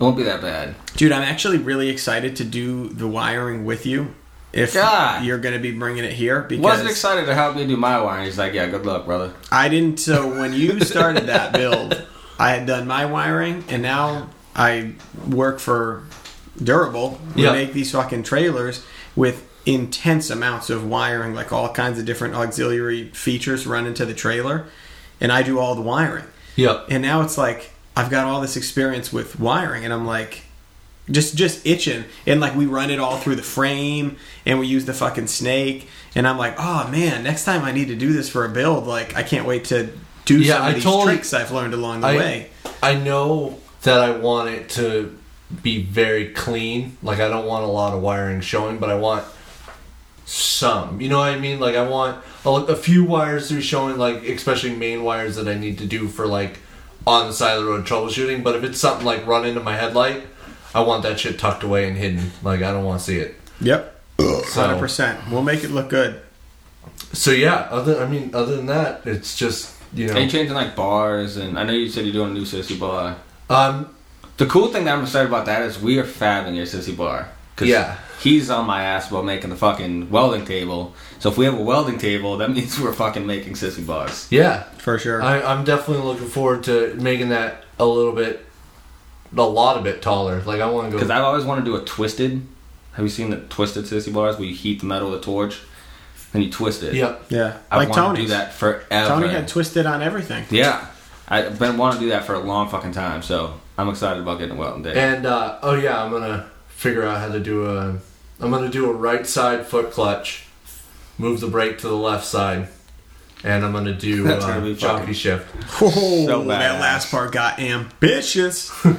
won't be that bad. Dude, I'm actually really excited to do the wiring with you. If God. you're going to be bringing it here, because Wasn't excited to help me do my wiring. He's like, yeah, good luck, brother. I didn't. So when you started that build, I had done my wiring, and now I work for Durable. We Yeah. make these fucking trailers with intense amounts of wiring, like all kinds of different auxiliary features run into the trailer, and I do all the wiring. Yep. And now it's like I've got all this experience with wiring, and I'm like, just just itching. And like we run it all through the frame, and we use the fucking snake. And I'm like, oh man, next time I need to do this for a build, like I can't wait to do Yeah, some of I these totally- tricks I've learned along the I- way. I know that I want it to be very clean. Like I don't want a lot of wiring showing, but I want some. You know what I mean? Like I want a, a few wires to be showing, like especially main wires that I need to do for like on the side of the road troubleshooting. But if it's something like run into my headlight, I want that shit tucked away and hidden. Like I don't want to see it. Yep, hundred So, percent. We'll make it look good. so yeah. Other, I mean, other than that, it's just you know. Are you changing like bars? And I know you said you're doing a new sissy bar. Um. The cool thing that I'm excited about that is we are fabbing your sissy bar. 'Cause Yeah. He's on my ass about making the fucking welding table. So if we have a welding table, that means we're fucking making sissy bars. Yeah. For sure. I, I'm definitely looking forward to making that a little bit a lot of bit taller. Like I want to go Because. I've always wanted to do a twisted. Have you seen the twisted sissy bars where you heat the metal with a torch, and you twist it? Yeah. Yeah, I like want to do that forever. Tony had twisted on everything. yeah, I've been wanting to do that for a long fucking time. So I'm excited about getting a welding day. And uh, oh yeah, I'm gonna figure out how to do a. I'm gonna do a right side foot clutch, move the brake to the left side, and I'm gonna do That's uh, gonna be jockey fucking- shift. Oh, So that last part got ambitious.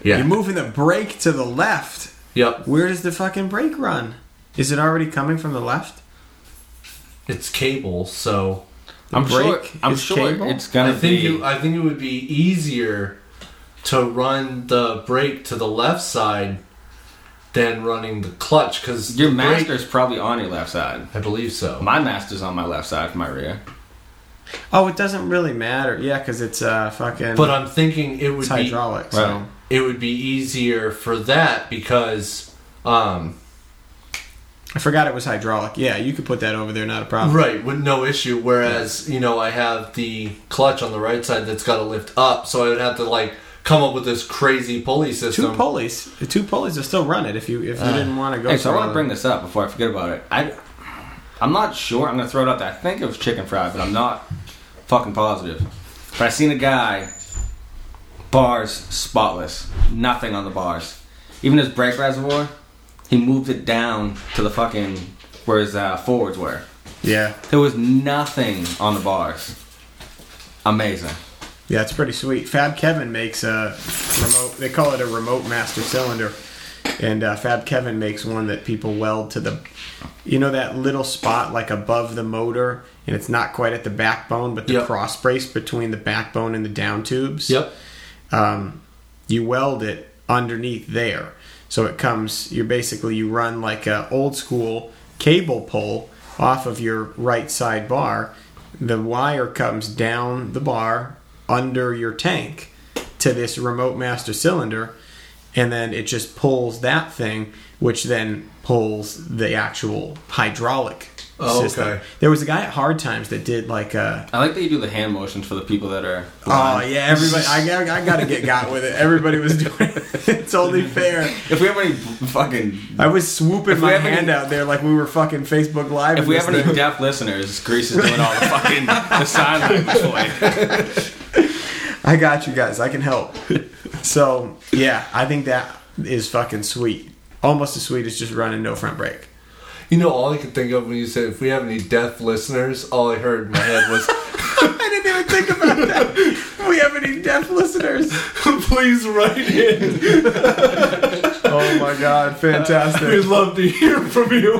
Yeah. You're moving the brake to the left. yep. Where does the fucking brake run? Is it already coming from the left? It's cable, so I'm sure. brake I'm is sure cable? it's gonna I think be. it, I think it would be easier to run the brake to the left side than running the clutch because your master's probably on your left side. I believe so. My master's on my left side for my rear. Oh, it doesn't really matter. Yeah, because it's uh fucking. But I'm thinking it would it's be hydraulic. So. Right. it would be easier for that because um I forgot it was hydraulic. Yeah, you could put that over there, not a problem. right with no issue. Whereas you know I have the clutch on the right side that's got to lift up, so I would have to like come up with this crazy pulley system. Two pulleys. The two pulleys will still run it if you if you Uh, didn't want to go. Hey, so I want to bring this up before I forget about it. I, I'm not sure. I'm gonna throw it out there. I think it was chicken fried, but I'm not fucking positive. But I seen a guy, bars spotless, nothing on the bars. Even his brake reservoir, he moved it down to the fucking where his uh, forwards were. Yeah, There was nothing on the bars. Amazing. Yeah, it's pretty sweet. Fab Kevin makes a remote. They call it a remote master cylinder, and uh, Fab Kevin makes one that people weld to the, you know, that little spot like above the motor, and it's not quite at the backbone, but the Yep. cross brace between the backbone and the down tubes. Yep. um, you weld it underneath there. So it comes, You're basically, you run like a old school cable pull off of your right side bar. The wire comes down the bar under your tank to this remote master cylinder, and then it just pulls that thing, which then pulls the actual hydraulic Oh, system. okay. There was a guy at Hard Times that did like a I like that you do the hand motions for the people that are. Oh yeah, everybody! I, got- I got to get got with it. Everybody was doing it. It's only fair. If we have any fucking, I was swooping my have any- hand out there like we were fucking Facebook Live. if we this have any thing. deaf listeners, Grease is doing all the fucking the sign language for you. I got you guys. I can help. So yeah, I think that is fucking sweet. Almost as sweet as just running no front brake. You know, all I could think of when you said if we have any deaf listeners, all I heard in my head was, I didn't even think about that. We have any deaf listeners? "Please write in. Oh my god, fantastic. We'd love to hear from you."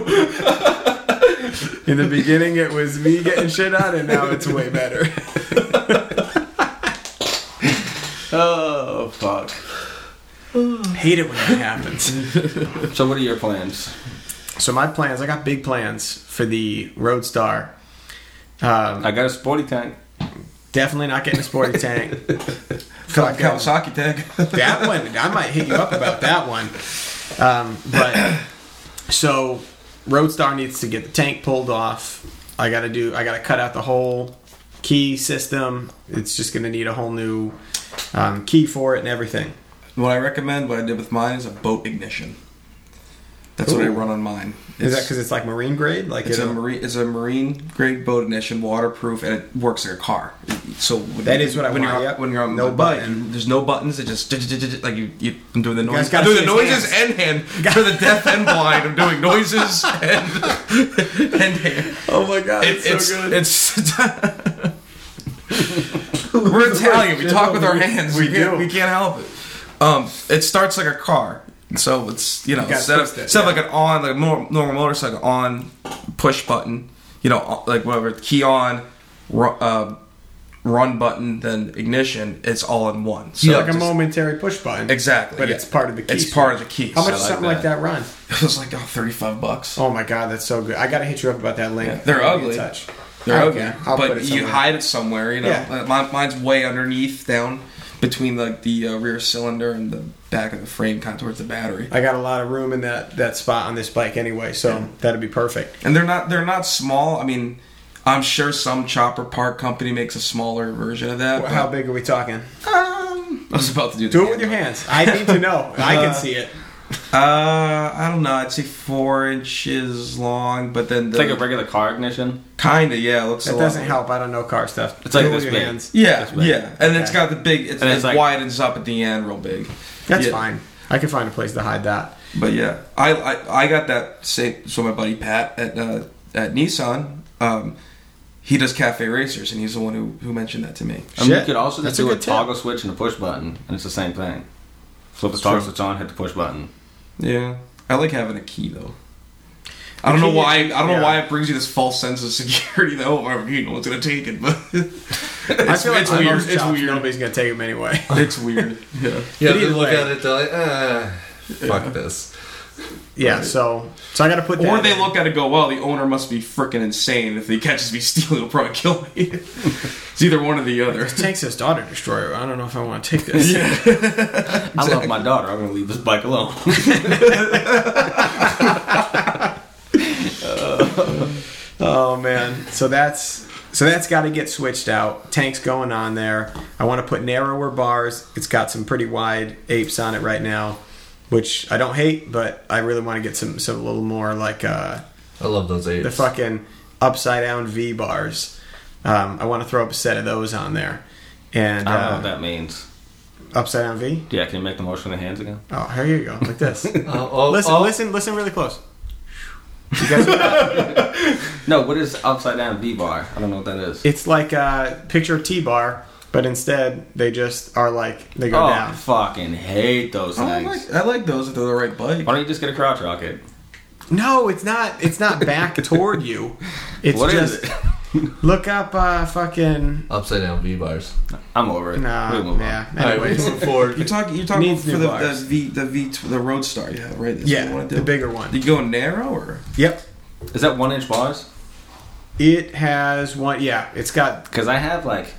In the beginning, it was me getting shit on, and now it's way better. Oh fuck! Hate it when that happens. So what are your plans? So my plans, I got big plans for the Roadstar. Um, I got a sporty tank. definitely not getting a sporty tank. Fucking- Kawasaki tank. that one, I might hit you up about that one. Um, but so Roadstar needs to get the tank pulled off. I got to do. I got to cut out the whole key system. It's just going to need a whole new um, key for it and everything. What I recommend, what I did with mine, is a boat ignition. That's what I run on mine. Is that because it's like marine grade? Like It's a marine. It's a marine grade boat ignition, waterproof, and it works like a car. So That is what I when want, You're, yep. When you're on No the bike, button. there's no buttons. It just like you. you I'm doing the noises. I'm doing the noises and hand for the deaf and blind. I'm doing noises and and hand. oh my god, It, it's, it's so good. it's. We're Italian. We talk with our hands. We We, can't, do. we can't help it. Um, it starts like a car. So it's you know gotta instead of instead yeah. of like an on like a normal, normal motorcycle on push button, you know like whatever key on, ru- uh, run button, then ignition. It's all in one. So like a just- momentary push button. Exactly, But yeah. it's part of the key. It's part of the key. How much so does I something like that run? It was like oh, 35 bucks. Oh my god, that's so good. I gotta hit you up about that link. Yeah, they're ugly. touch. They're ugly, but you hide it somewhere. You know, Yeah. Uh, mine's way underneath, down between like the uh, rear cylinder and the back of the frame, kind of towards the battery. I got a lot of room in that that spot on this bike anyway, so that'd be perfect. And they're not they're not small. I mean, I'm sure some chopper park company makes a smaller version of that. Well, How big are we talking? Um, I was about to do. the Do it with your hands. I need to know. I can see it. Uh, I don't know. I'd say four inches long, but then It's like a regular car ignition. kind of yeah. It looks. a doesn't like- help. I don't know car stuff. It's like this big. hands. Yeah, This big. yeah, and it's got the big. It's, And it's it like- widens up at the end, real big. That's Yeah. fine. I can find a place to hide that. But yeah, I I, I got that same. So my buddy Pat at uh, at Nissan, um, he does cafe racers, and he's the one who, who mentioned that to me. I mean, you could also That's just a do a, good tip. toggle switch and a push button, and it's the same thing. Flip the toggle switch on, hit the push button. Yeah, I like having a key though. I don't know why. I don't yeah. know why it brings you this false sense of security. Though, or you know, it's gonna take it, but it's, I feel like it's on weird. most It's jobs, weird. Nobody's gonna take them anyway. It's weird. Yeah. Yeah, they look way- at it, they're like, eh, fuck this. yeah. So so I got to put that. Or they in. look at it go, well, the owner must be freaking insane. If he catches me stealing, he'll probably kill me. it's either one or the other. Tank says daughter destroyer. I don't know if I want to take this. I love my daughter. I'm gonna leave this bike alone. Oh man. So that's so that's got to get switched out. Tanks going on there. I want to put narrower bars. It's got some pretty wide apes on it right now, which I don't hate, but I really want to get some some a little more like uh I love those apes. the fucking upside down V bars. Um, I want to throw up a set of those on there. And I don't know uh, what that means. upside down V. Yeah, can you make the motion with the hands again? Oh, here you go, like this. Oh, oh, listen, oh. listen, listen really close. You guys, No, what is upside down V bar? I don't know what that is. it's like a picture T bar, but instead they just are like they go oh, I down. fucking hate those I things. like, I like those if they're the right bike. Why don't you just get a crotch rocket? No, it's not. It's not back toward you. It's What is just it? Look up uh, fucking. Upside down V bars. I'm over it. No, We'll move yeah. All right, Anyways, moving forward. You're talking. You're talking Needs for the, the. V, the V, the Roadstar. Yeah, right. That's what yeah, wanna do. the bigger one. Do you go narrow or? Yep. Is that one inch bars? It has one. Yeah, it's got. Because I have like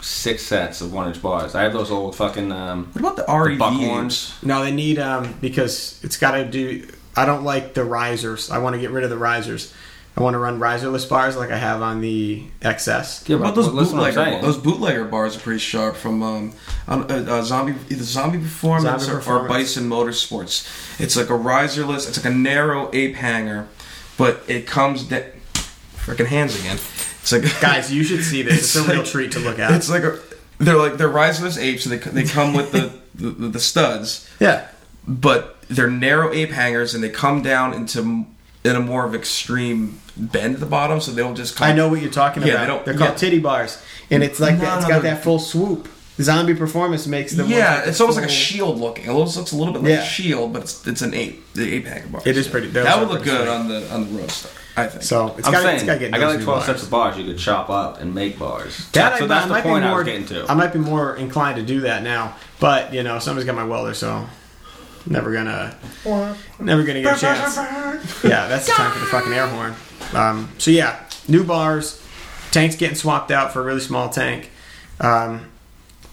six sets of one inch bars. I have those old fucking um, What about the the REV? buckhorns. No, they need um because it's got to do. I don't like the risers. I want to get rid of the risers. I want to run riserless bars like I have on the XS. Yeah, What about but those listen what bootlegger? saying. Those bootlegger bars are pretty sharp from um, uh, uh, zombie either zombie performance, Zombie or, or Bison Motorsports. It's like a riserless. It's like a narrow ape hanger, but it comes down. Freaking hands again. It's like Guys, you should see this. It's, It's a real like- treat to look at. It's like a. They're like they're riserless apes, so they they come with the the, the studs, yeah. but they're narrow ape hangers, and they come down into in a more of extreme bend at the bottom, so they'll just. come I know what you're talking Yeah, about. they don't- They're called yeah. titty bars, and it's like No, that. It's no, got that full swoop. Zombie Performance makes them. Yeah, with it's the almost like a shield looking. It almost looks a little bit like Yeah. a shield, but it's it's an ape, the ape hanger bar. It is pretty- those That would look good sweet. on the on the Roadstar, I think. So it's I'm got saying, it's got to get I got like 12 bars. sets of bars you could chop up and make bars. That so I, that's I the might point be I more, was getting to. I might be more inclined to do that now, but you know, somebody's got my welder, so never gonna, never gonna get a chance. Yeah, that's the time for the fucking air horn. Um, so yeah, new bars, tanks getting swapped out for a really small tank. Um,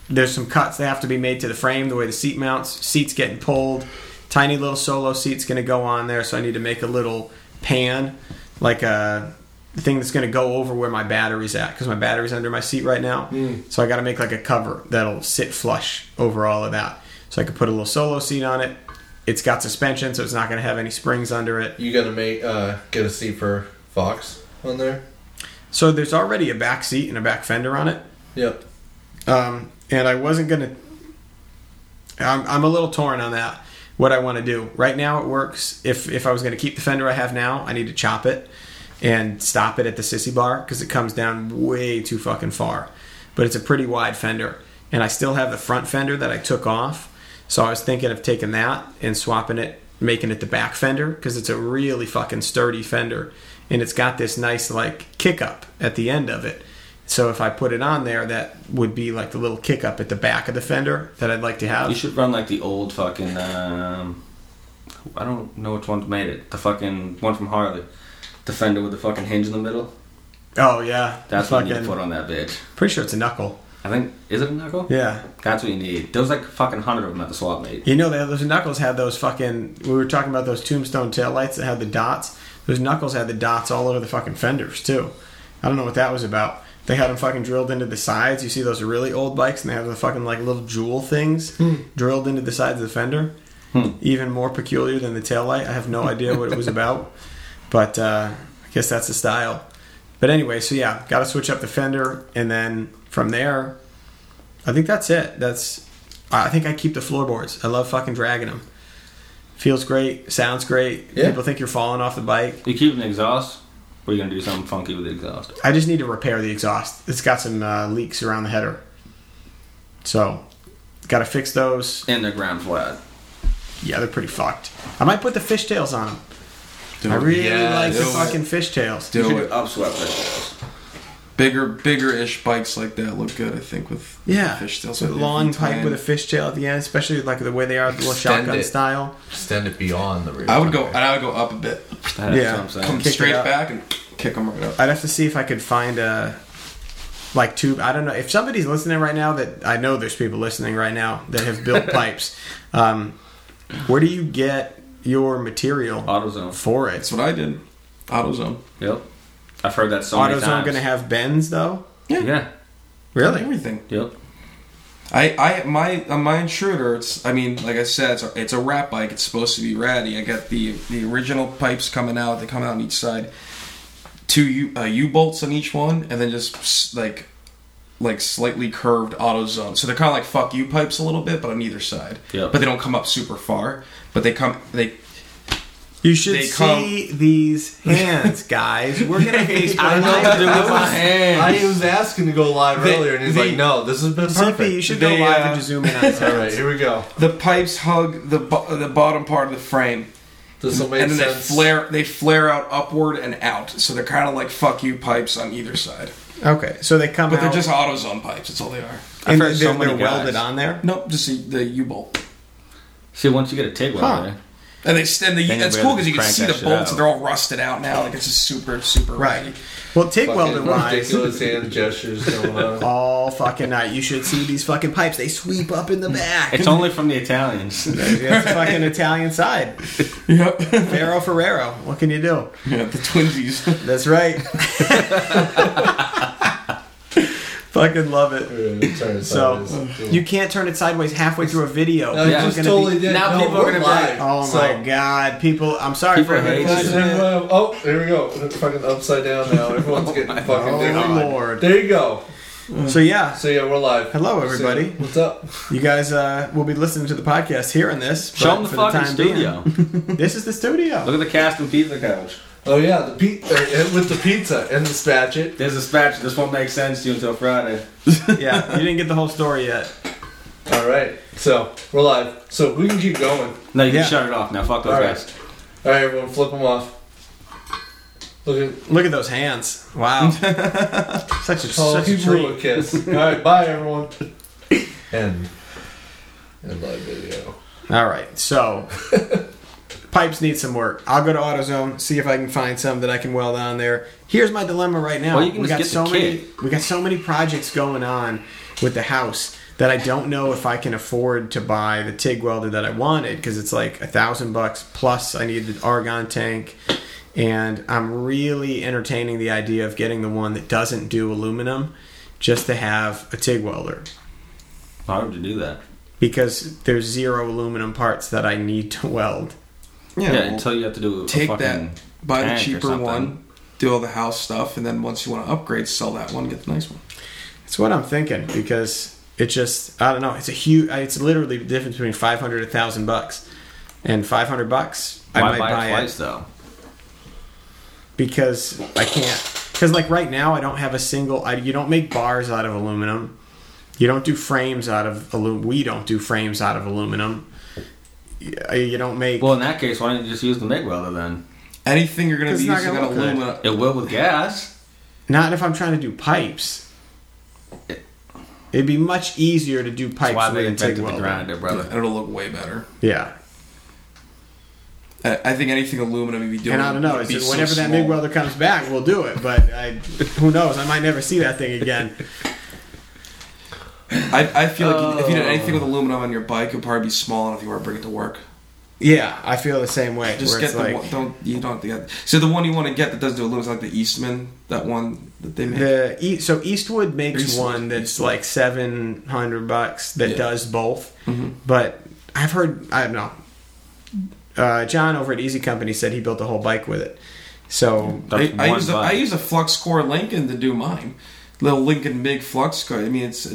there's some cuts that have to be made to the frame, the way the seat mounts. Seats getting pulled. Tiny little solo seat's going to go on there, so I need to make a little pan, like a thing that's going to go over where my battery's at, because my battery's under my seat right now. So I got to make like a cover that'll sit flush over all of that. So I could put a little solo seat on it. It's got suspension, so it's not going to have any springs under it. You gonna make uh, get a seat for Fox on there? So there's already a back seat and a back fender on it. Yep. Um, and I wasn't gonna. I'm, I'm a little torn on that. What I want to do right now, it works. If if I was gonna keep the fender I have now, I need to chop it and stop it at the sissy bar because it comes down way too fucking far. But it's a pretty wide fender, and I still have the front fender that I took off. So I was thinking of taking that and swapping it, making it the back fender because it's a really fucking sturdy fender, and it's got this nice like kick up at the end of it. So if I put it on there, that would be like the little kick up at the back of the fender that I'd like to have. You should run like the old fucking. Um, I don't know which one's made it. The fucking one from Harley. The fender with the fucking hinge in the middle. Oh yeah, That's what you need to put on that bitch. Pretty sure it's a knuckle. I think is it a knuckle? Yeah, That's what you need. There was like fucking hundred of them at the swap meet. you know that those knuckles had those fucking. We were talking about those tombstone taillights that had the dots. Those knuckles had the dots all over the fucking fenders too. I don't know what that was about. They had them fucking drilled into the sides. You see those really old bikes, and they have the fucking like little jewel things drilled into the sides of the fender. Hmm. Even more peculiar than the taillight. I have no idea what it was about, but uh, I guess that's the style. But anyway, so yeah, got to switch up the fender, and then from there, I think that's it. That's I think I keep the floorboards. I love fucking dragging them. Feels great, sounds great. Yeah. People think you're falling off the bike. You keep an exhaust. Or are you gonna do something funky with the exhaust? I just need to repair the exhaust. It's got some uh, leaks around the header, so got to fix those. In the ground flat. Yeah, they're pretty fucked. I might put the fishtails on them. Do I really Yeah, like the it. fucking fishtails. Do you should it. upswept it. Bigger, bigger-ish bikes like that look good. I think with Yeah, fishtails. so with the long pipe with a fishtail at the end, especially like the way they are, the little Extend shotgun it. style. Extend it beyond the rear. I would go. tire. And I would go up a bit. That's Yeah. what I'm saying. Come Kick it straight up. back and kick them right up. I'd have to see if I could find a like tube. I don't know if somebody's listening right now. That I know there's people listening right now that have built pipes. Um, where do you get your material AutoZone. for it? That's what I did. AutoZone. Yep. I've heard that so many AutoZone times. going to have bends though? Yeah. Yeah. Really? Everything. Yep. I, I, my, on my intruder. It's. I mean, like I said, it's a, it's a rat bike. It's supposed to be ratty. I got the the original pipes coming out. They come out on each side. Two U uh, U bolts on each one, and then just like like slightly curved AutoZone. So they're kind of like fuck you pipes a little bit, but on either side. yeah But they don't come up super far. But they come. They You should They see these hands, guys. We're gonna face. I know, I do I with my hands. I was asking to go live They- earlier, and he's they- like, "No, this has been CP, you perfect." should go They, live uh, and just zoom in on his All right, here we go. the pipes hug the bo- the bottom part of the frame. This will make and then sense. they flare they flare out upward and out so they're kind of like fuck you pipes on either side Okay, so they come but out. they're just AutoZone pipes that's all they are I've and heard they're, so many they're welded on there. nope just the, the U-bolt See, once you get a TIG Huh. Welder, and they stand the Then that's cool because you can see the bolts out. they're all rusted out now like it's just super super Right. ratty. Well, TIG Fucking welded wise, ridiculous hand gestures going on. all fucking night. You should see these fucking pipes. They sweep up in the back. it's only from the Italians. That's fucking Italian side. yep Ferro Ferrero. What can you do? yeah the twinsies That's right. fucking love it. Yeah, turn it So sideways. you can't turn it sideways halfway through a video. No, People are just gonna totally be- did. now no, people are gonna be live. Oh So- my god, people! I'm sorry People for everybody hate Oh, here we go. It's fucking upside down now. Everyone's getting fucking Oh, different. Lord. There you go. So yeah, So yeah, we're live. Hello, everybody. So, what's up? you guys uh, will be listening to the podcast hearing this. Show them the for fucking being, studio. this is the studio. Look at the cast and pizza couch. Oh yeah, the pe- uh, with the pizza and the spatchet. There's a spatch. This won't make sense to you until Friday. yeah, you didn't get the whole story yet. All right, so we're live. So we can keep going. No, you Yeah. can shut it off now. Fuck those All right. guys. All right, everyone, flip them off. Look at Look at those hands. Wow, such a oh, such a he blew a kiss. All right, bye everyone. End. End live video. All right, so pipes need some work. I'll go to AutoZone, see if I can find some that I can weld on there. Here's my dilemma right now. Well, we got so many. We got so many projects going on with the house that I don't know if I can afford to buy the TIG welder that I wanted because it's like a thousand bucks plus. I need the argon tank. And I'm really entertaining the idea of getting the one that doesn't do aluminum just to have a TIG welder Why would you do that? because there's zero aluminum parts that I need to weld. Yeah, well, until you have to do a take fucking that buy the cheaper one do all the house stuff and then once you want to upgrade sell that one get the nice one That's what I'm thinking because it just I don't know. It's a huge. It's literally the difference between 500 and thousand bucks, and 500 bucks I might buy buy it it though? because I can't. Because like right now, I don't have a single. I, you don't make bars out of aluminum. You don't do frames out of aluminum. We don't do frames out of aluminum. You you don't make. Well, in that case, why don't you just use the MIG welder then? anything you're going to It's be using gonna on look good. aluminum It will with gas. not if I'm trying to do pipes. It'd be much easier to do That's pipes why they a TIG invented the welder. grinder, brother. it'll look way better Yeah, I, I think anything aluminum you'd be doing and I don't know. It's be just so whenever that. MIG welder comes back, we'll do it. But I, who knows? I might never see that thing again. I, I feel like if you did Oh. anything with aluminum on your bike, it would probably be small enough if you want to bring it to work. Yeah, I feel the same way. Just get the like one. Don't you don't have to get. So the one you want to get that does do a little is like the Eastman, that one that they make. the E- so Eastwood makes Eastwood. one that's like seven hundred bucks that Yeah. does both. Mhm. But I've heard I don't know. Uh, John over at Easy Company said he built a whole bike with it. So I, I use a. I use a Flux Core Lincoln to do mine. Little Lincoln Big Flux Core. I mean, it's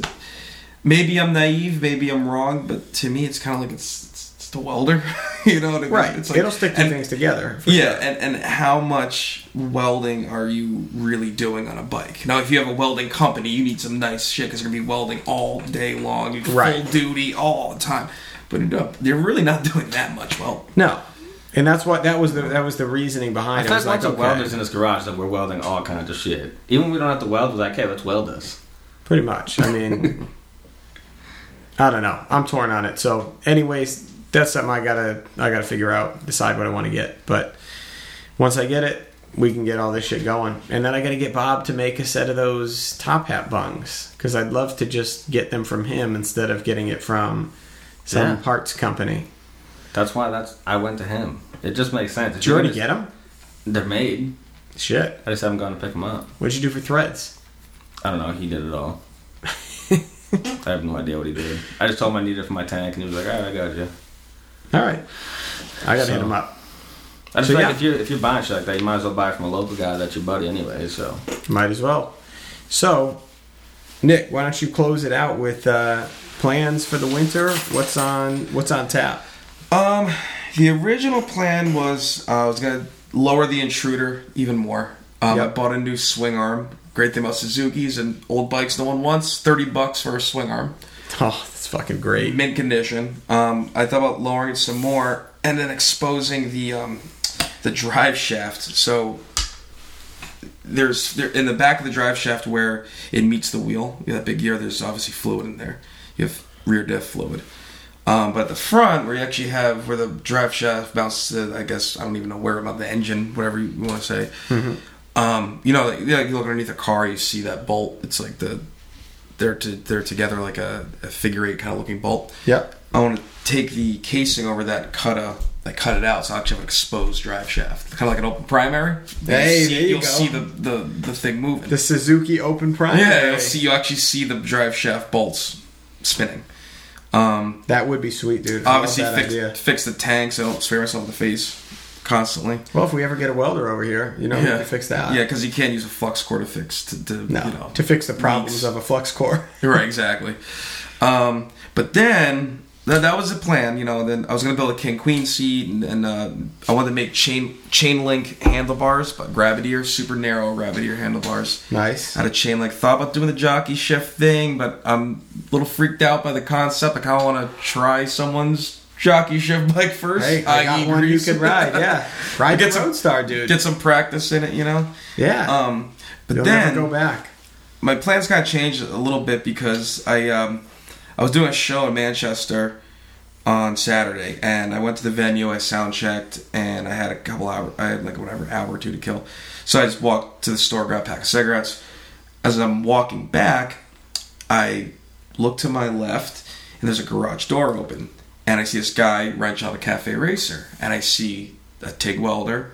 maybe I'm naive, maybe I'm wrong, but to me, it's kind of like it's it's, it's the welder. you know what I mean? right, It's like, it'll stick two and- things together. Yeah, sure. and, and how much welding are you really doing on a bike? Now, if you have a welding company, you need some nice shit because you're gonna be welding all day long, you Right. full duty all the time. But uh, they're really not doing that much well. no, and that's what that was the that was the reasoning I behind it. feel Was like like lots of okay, welders in this garage that we're welding all kinds of shit. Even when we don't have to weld, we're like, hey, let's weld this. Pretty much. I mean, I don't know. I'm torn on it. So, anyways, that's something I gotta I gotta figure out, decide what I want to get. But once I get it, we can get all this shit going. And then I gotta get Bob to make a set of those top hat bungs because I'd love to just get them from him instead of getting it from some Yeah. parts company. That's why that's I went to him. It just makes sense. If Did you already just- get them? They're made. Shit. I just haven't gone to pick them up. What'd you do for threads? I don't know. He did it all. I have no idea what he did. I just told him I needed it for my tank, and he was like, "All right, I got you." All right. I gotta So- hit him up. I just So, feel yeah. if you're if you're buying shit like that, you might as well buy it from a local guy that's your buddy anyway. So Might as well. So, Nick, why don't you close it out with uh, plans for the winter? What's on What's on tap? Um, the original plan was uh, I was gonna lower the intruder even more. Um, I bought a new swing arm. Great thing about Suzuki's and old bikes no one wants. Thirty bucks for a swing arm, Oh, that's fucking great. mint condition. Um, I thought about lowering it some more and then exposing the um, the drive shaft. So there's there in the back of the drive shaft where it meets the wheel. You have that big gear. There's obviously fluid in there. You have rear diff fluid. Um, but at the front, where you actually have where the drive shaft bounces, to, I guess I don't even know where about the engine, whatever you want to say. Um, you know, like, you look underneath a car, you see that bolt. It's like the they're to, they're together like a, a figure eight kind of looking bolt. Yep. I want to take the casing over that, and cut a like cut it out, so I actually have an exposed drive shaft, kind of like an open primary. Hey, you'll see, there you you'll go. see the, the the thing moving. The Suzuki Open Prime. yeah, you'll see. You actually see the drive shaft bolts spinning. Um, That would be sweet, dude. I obviously fix, idea. fix the tank so I don't spray myself in the face constantly. Well, if we ever get a welder over here, you know, we can fix that. Yeah, because you can't use a flux core to fix to, to No, you know to fix the problems leaks. of a flux core. right exactly. Um, but then that, that was the plan, you know. Then I was gonna build a king queen seat, and, and uh, I wanted to make chain chain link handlebars, but rabbit ear, super narrow rabbit ear handlebars. Nice. I had a chain link. Thought about doing the jockey shift thing, but I'm a little freaked out by the concept. I kind of want to try someone's jockey shift bike first. Hey, I got i.e. one you Grease. could ride. Yeah, ride Get the some- Roadstar, dude. Get some practice in it, you know. yeah. Um, but You'll then go back. my plans kind of changed a little bit because I um, I was doing a show in Manchester on Saturday, and I went to the venue. I sound checked, and I had a couple hours. I had like whatever hour or two to kill, so I just walked to the store, grabbed a pack of cigarettes. As I'm walking back, I look to my left, and there's a garage door open, and I see this guy wrench out a cafe racer, and I see a TIG welder,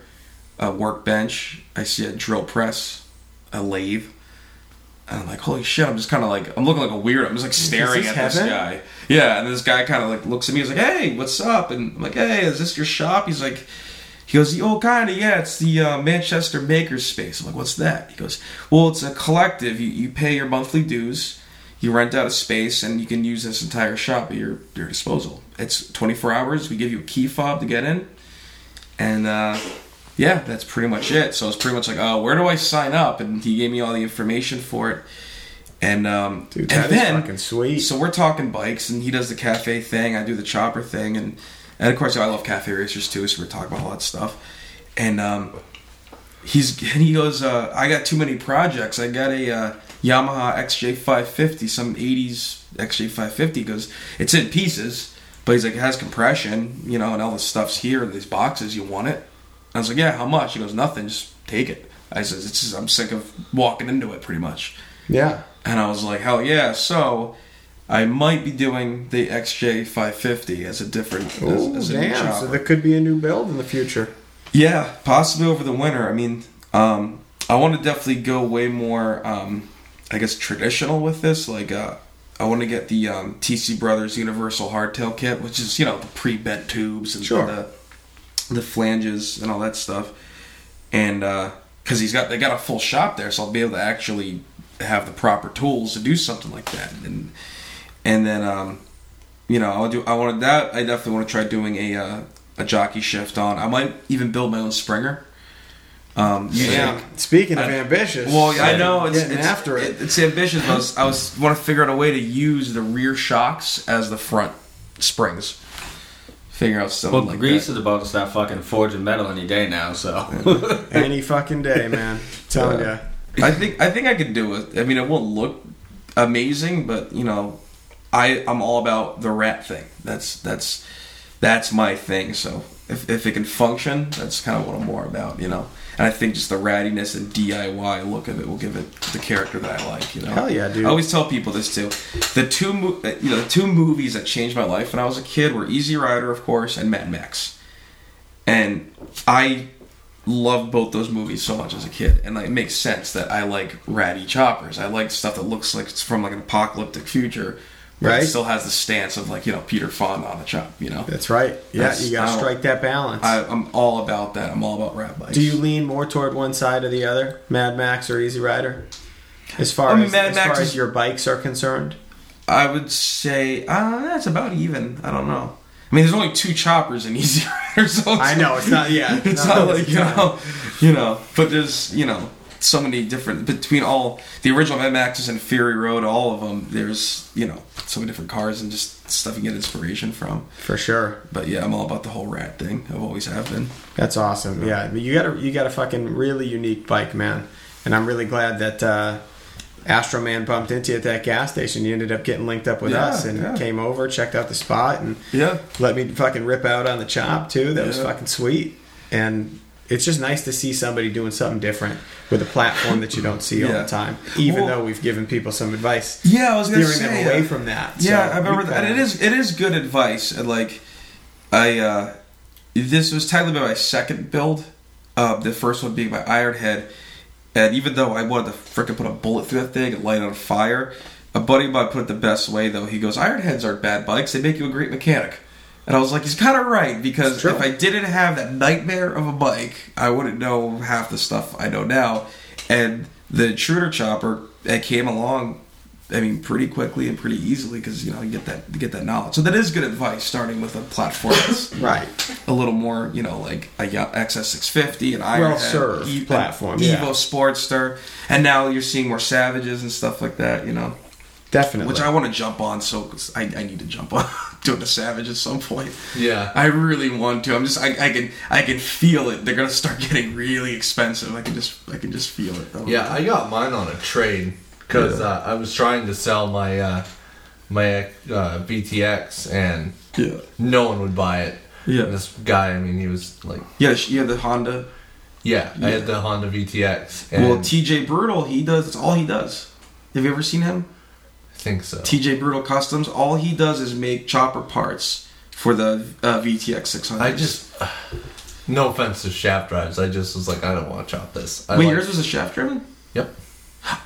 a workbench, I see a drill press, a lathe. And I'm like, holy shit! I'm just kind of like, I'm looking like a weirdo. I'm just like staring this at this guy. Yeah, and this guy kind of like looks at me. He's like, hey, what's up? And I'm like, hey, is this your shop? He's like, he goes, oh, kind of, yeah. It's the uh, Manchester Makers Space. I'm like, what's that? He goes, well, it's a collective. You you pay your monthly dues, you rent out a space, and you can use this entire shop at your your disposal. It's 24 hours. We give you a key fob to get in, and uh, yeah, that's pretty much it. So it's pretty much like, oh, where do I sign up? And he gave me all the information for it. And um, Dude, and then fucking sweet. so we're talking bikes, and he does the cafe thing. I do the chopper thing, and and of course I love cafe racers too. So we're talking about all that stuff. And um, he's and he goes, uh, I got too many projects. I got a uh, Yamaha XJ550, some '80s XJ550. because it's in pieces, but he's like, it has compression, you know, and all this stuff's here in these boxes. You want it? I was like, yeah. How much? He goes, nothing. Just take it. I says, it's just, I'm sick of walking into it, pretty much. Yeah. And I was like, hell yeah. So I might be doing the XJ 550 as a different as, Oh, as a new damn. So there could be a new build in the future. Yeah, possibly over the winter. I mean, um, I want to definitely go way more, um, I guess, traditional with this. Like, uh, I want to get the um, TC Brothers Universal Hardtail kit, which is you know the pre-bent tubes and Sure. the the flanges and all that stuff. And because he's got they got a full shop there, so I'll be able to actually have the proper tools to do something like that. And and then um, you know I'll do I wanted that. I definitely want to try doing a uh, a jockey shift on. I might even build my own Springer. Um, using- Yeah. Speaking of I- ambitious, well, I know it's, it's after it. It's ambitious. But I was, I was want to figure out a way to use the rear shocks as the front springs. Figure out something Well, like Grease that. is about to start fucking forging metal any day now, so. Any fucking day, man. Telling Yeah. ya. I think I think I could do it. I mean, it won't look amazing, but you know, I I'm all about the rat thing. That's that's that's my thing. So if if it can function, that's kind of what I'm more about. You know, and I think just the rattiness and DIY look of it will give it the character that I like. You know, Hell yeah, dude. I always tell people this too. The two mo- uh, you know the two movies that changed my life when I was a kid were Easy Rider, of course, and Mad Max. And I loved both those movies so much as a kid, and like, it makes sense that I like ratty choppers. I like stuff that looks like it's from like an apocalyptic future, Right. still has the stance of like you know Peter Fonda on a chop. You know, That's right. Yeah, That's- you gotta strike that balance. I, I'm all about that. I'm all about rat bikes. Do you lean more toward one side or the other, Mad Max or Easy Rider? As far I mean, as, Mad as, Max far is- as your bikes are concerned, I would say uh, that's about even. I don't know. I mean, there's only two choppers in Easy Rider, so I know it's not. Yeah, it's not like you know, you know. But there's you know so many different between all the original Mad Maxes and Fury Road, all of them. There's you know so many different cars and just stuff you get inspiration from. for sure. But yeah, I'm all about the whole rat thing. I've always have been. That's awesome. Yeah, but you got a you got a fucking really unique bike, man. And I'm really glad that uh, Astro Man bumped into you at that gas station. You ended up getting linked up with Yeah, us and yeah. came over, checked out the spot, and Yeah, let me fucking rip out on the chop too. That was fucking sweet. And it's just nice to see somebody doing something different with a platform that you don't see all the time. Even Well- though we've given people some advice, yeah. I was steering them say away uh, from that. Yeah, So I remember that. And it is it is good advice. And like, I uh, this was technically my second build. Uh, the first one being my Ironhead, and even though I wanted to freaking put a bullet through that thing and light it on fire, a buddy of mine put it the best way though. He goes, "Ironheads aren't bad bikes. They make you a great mechanic." And I was like, he's kind of right because if I didn't have that nightmare of a bike, I wouldn't know half the stuff I know now. And the intruder chopper that came along, I mean, pretty quickly and pretty easily because you know you get that get that knowledge. So that is good advice, starting with a platform that's right. a little more, you know, like a Ya- XS650 and Iron Well-served Head, platform, Evo yeah. Sportster, and now you're seeing more Savages and stuff like that. You know, Definitely. which I want to jump on. So 'cause I, I need to jump on doing the Savage at some point. Yeah. I really want to. I'm just. I, I can. I can feel it. They're gonna start getting really expensive. I can just. I can just feel it. Though. Yeah, I got mine on a trade because Yeah. uh, I was trying to sell my uh, my uh, VTX and Yeah. no one would buy it. Yeah. And this guy, I mean, he was like, Yeah. Yeah. The Honda. yeah, I had the Honda VTX. And Well, TJ Brutal. He does. It's all he does. Have you ever seen him? Think so. TJ Brutal Customs. All he does is make chopper parts for the uh, VTX 600. I just, no offense to shaft drives, I just was like, I don't want to chop this. I Wait, like- yours was a shaft driven? Yep.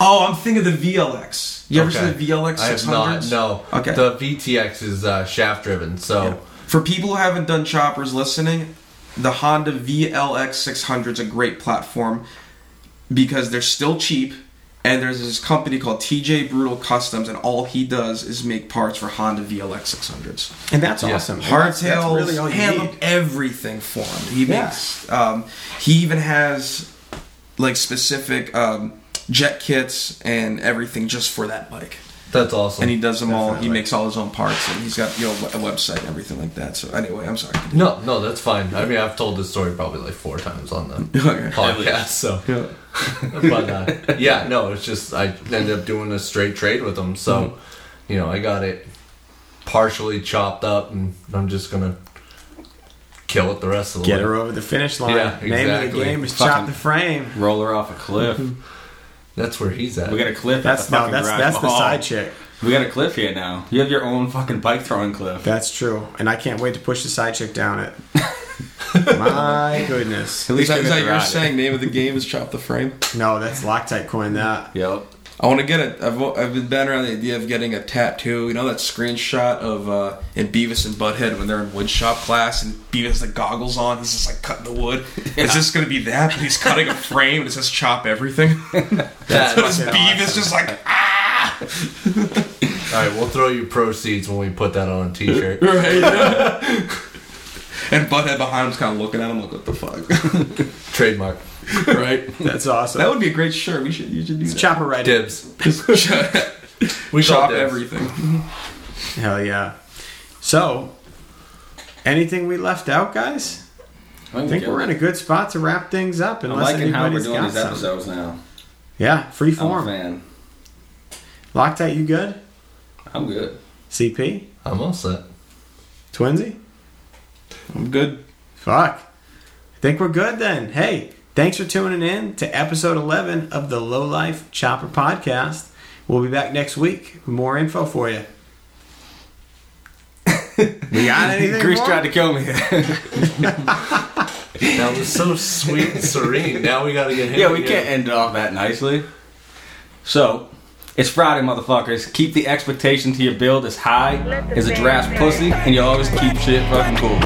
Oh, I'm thinking of the VLX. You ever Okay. seen the VLX I have not. No. Okay. The VTX is uh, shaft driven, so Yeah. For people who haven't done choppers listening, the Honda VLX 600 is a great platform because they're still cheap. And there's this company called TJ Brutal Customs, and all he does is make parts for Honda VLX 600s. and that's Yeah. awesome. And that's- that's Hardtails, really all you handle need. everything for him. He Yeah. makes. Um, he even has like specific um, jet kits and everything just for that bike. That's awesome. And he does them all. He makes all his own parts, and he's got you know a website and everything like that. So anyway, I'm sorry. no, no, that's fine. I mean, I've told this story probably like four times on the Okay. podcast, so. but uh, yeah, no, it's just I ended up doing a straight trade with him. So, Mm-hmm. you know, I got it partially chopped up, and I'm just gonna kill it the rest of the Get way. her over the finish line. Yeah, Name of the game is chop the frame. Roll her off a cliff. That's where he's at. We got a cliff. That's at the no, that's garage that's the Mahal. side chick. We got a cliff here now. You have your own fucking bike throwing cliff. That's true, and I can't wait to push the side chick down it. My goodness. At least that, you is get that to your saying? Name of the game is chop the frame. No, that's Loctite coined that. Yep. I want to get it. I've, I've been batting around the idea of getting a tattoo. You know that screenshot of uh, in Beavis and Butthead when they're in woodshop class and Beavis has the goggles on. He's just like cutting the wood. Is this going to be that? But he's cutting a frame and it says chop everything. That So Beavis awesome. just like ah. All right, we'll throw you proceeds when we put that on a T-shirt. Right. yeah. and Butthead behind him's kind of looking at him like, what the fuck? Trademark. right. That's awesome. That would be a great shirt. We should. You should do that. Chopper right Dibs. We chop dibs. everything. Hell yeah. So, anything we left out, guys? I think we're in a good spot to wrap things up. I'm Unless liking how we're doing got these something. episodes now. Yeah, free I'm a form. fan. Loctite, you good? I'm good. CP? I'm all set. Twinsy? I'm good. Fuck. I think we're good then. Hey, thanks for tuning in to episode 11 of the Low Life Chopper Podcast. We'll be back next week with more info for you. we got anything? Grease tried to kill me. That was so sweet and serene. Now we got to get him. yeah, we again. can't end it off that nicely. So, it's Friday, motherfuckers. Keep the expectation to your build as high as a giraffe's pussy, and you always keep shit fucking cool.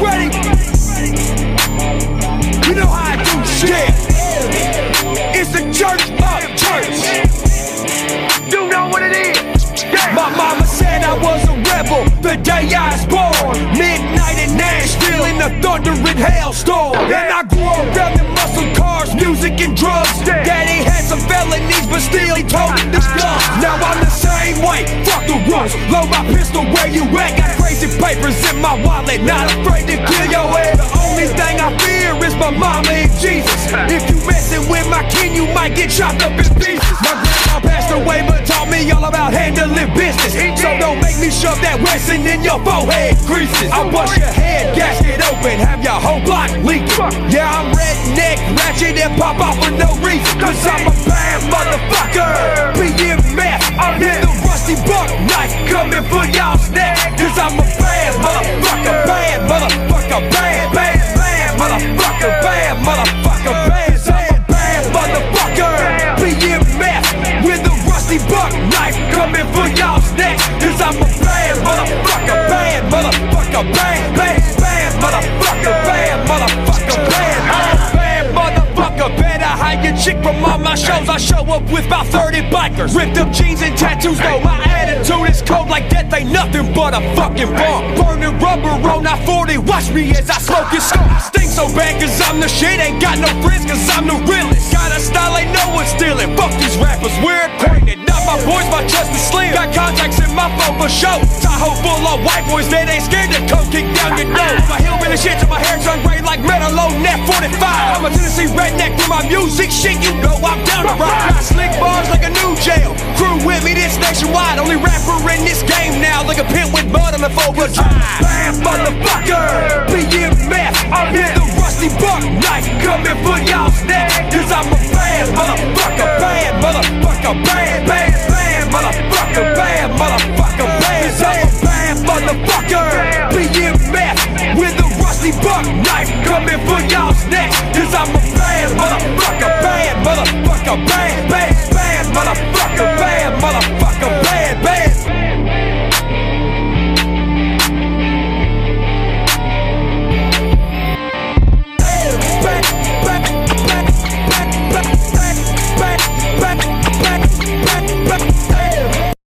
Ready? You know how I do shit. It's a church of church. You know what it is. My mama said I was a rebel the day I was born. Midnight Nashville in the thundering hailstorm. And I grew up around muscle cars, music and drugs. Daddy had some felonies, but still he told me to stop. Now I'm the same way. Fuck the rules. Load my pistol where you at. Got crazy papers in my wallet. Not afraid to kill your head. Only thing I fear is my mama and Jesus. If you messing with my kin, you might get chopped up in pieces. My grandma passed away, but taught me all about handling business. So don't make me shove that Wesson in your forehead creases. I'll bust your head, gasket open, have your whole block leaking. Yeah, I'm redneck, ratchet, and pop off for no reason. Cause I'm a bad motherfucker. BMF, in the rusty buck knife coming for y'all's neck. Cause I'm a bad motherfucker, bad motherfucker, bad, bad motherfucker, bad motherfucker, bad, bad, bad motherfucker. BMF, with the rusty buck knife coming for neck. Cause I'm a bad motherfucker, bad motherfucker, bad, bad, bad motherfucker, bad motherfucker, bad, bad motherfucker. Better hide your chick from my shows. I show up with about 30 bikers. Ripped up jeans and tattoos, though. My attitude is cold like death ain't nothing but a fucking bomb. Burning rubber on I 40. Watch me as I smoke and smoke. Stink so bad cause I'm the shit. Ain't got no friends cause I'm the realest. Got a style ain't no one stealing. Fuck these rappers, we're acquainted. Not my boys, my trust is slim. Got contacts in my phone for show. Tahoe full of white boys that ain't scared to come kick down your nose. My hillbilly shit till my hair turn gray like metal on net 45. I'm a Tennessee redneck with my music shit. You know I'm down to ride. Got slick bars like a new jail. Crew with me, this nationwide. Only rapper in this game now. Like a pimp with mud on the four-wheel drive. Bad motherfucker. BMF. Hit the rusty buck knife coming for y'all's neck. Cause I'm a bad motherfucker. Bad motherfucker. Bad, bad, bad motherfucker. Bad motherfucker. Bad, I'm a bad motherfucker. BMF. With the rusty buck knife coming for y'all's neck. Cause I'm a bad motherfucker. Bad motherfucker. Bad,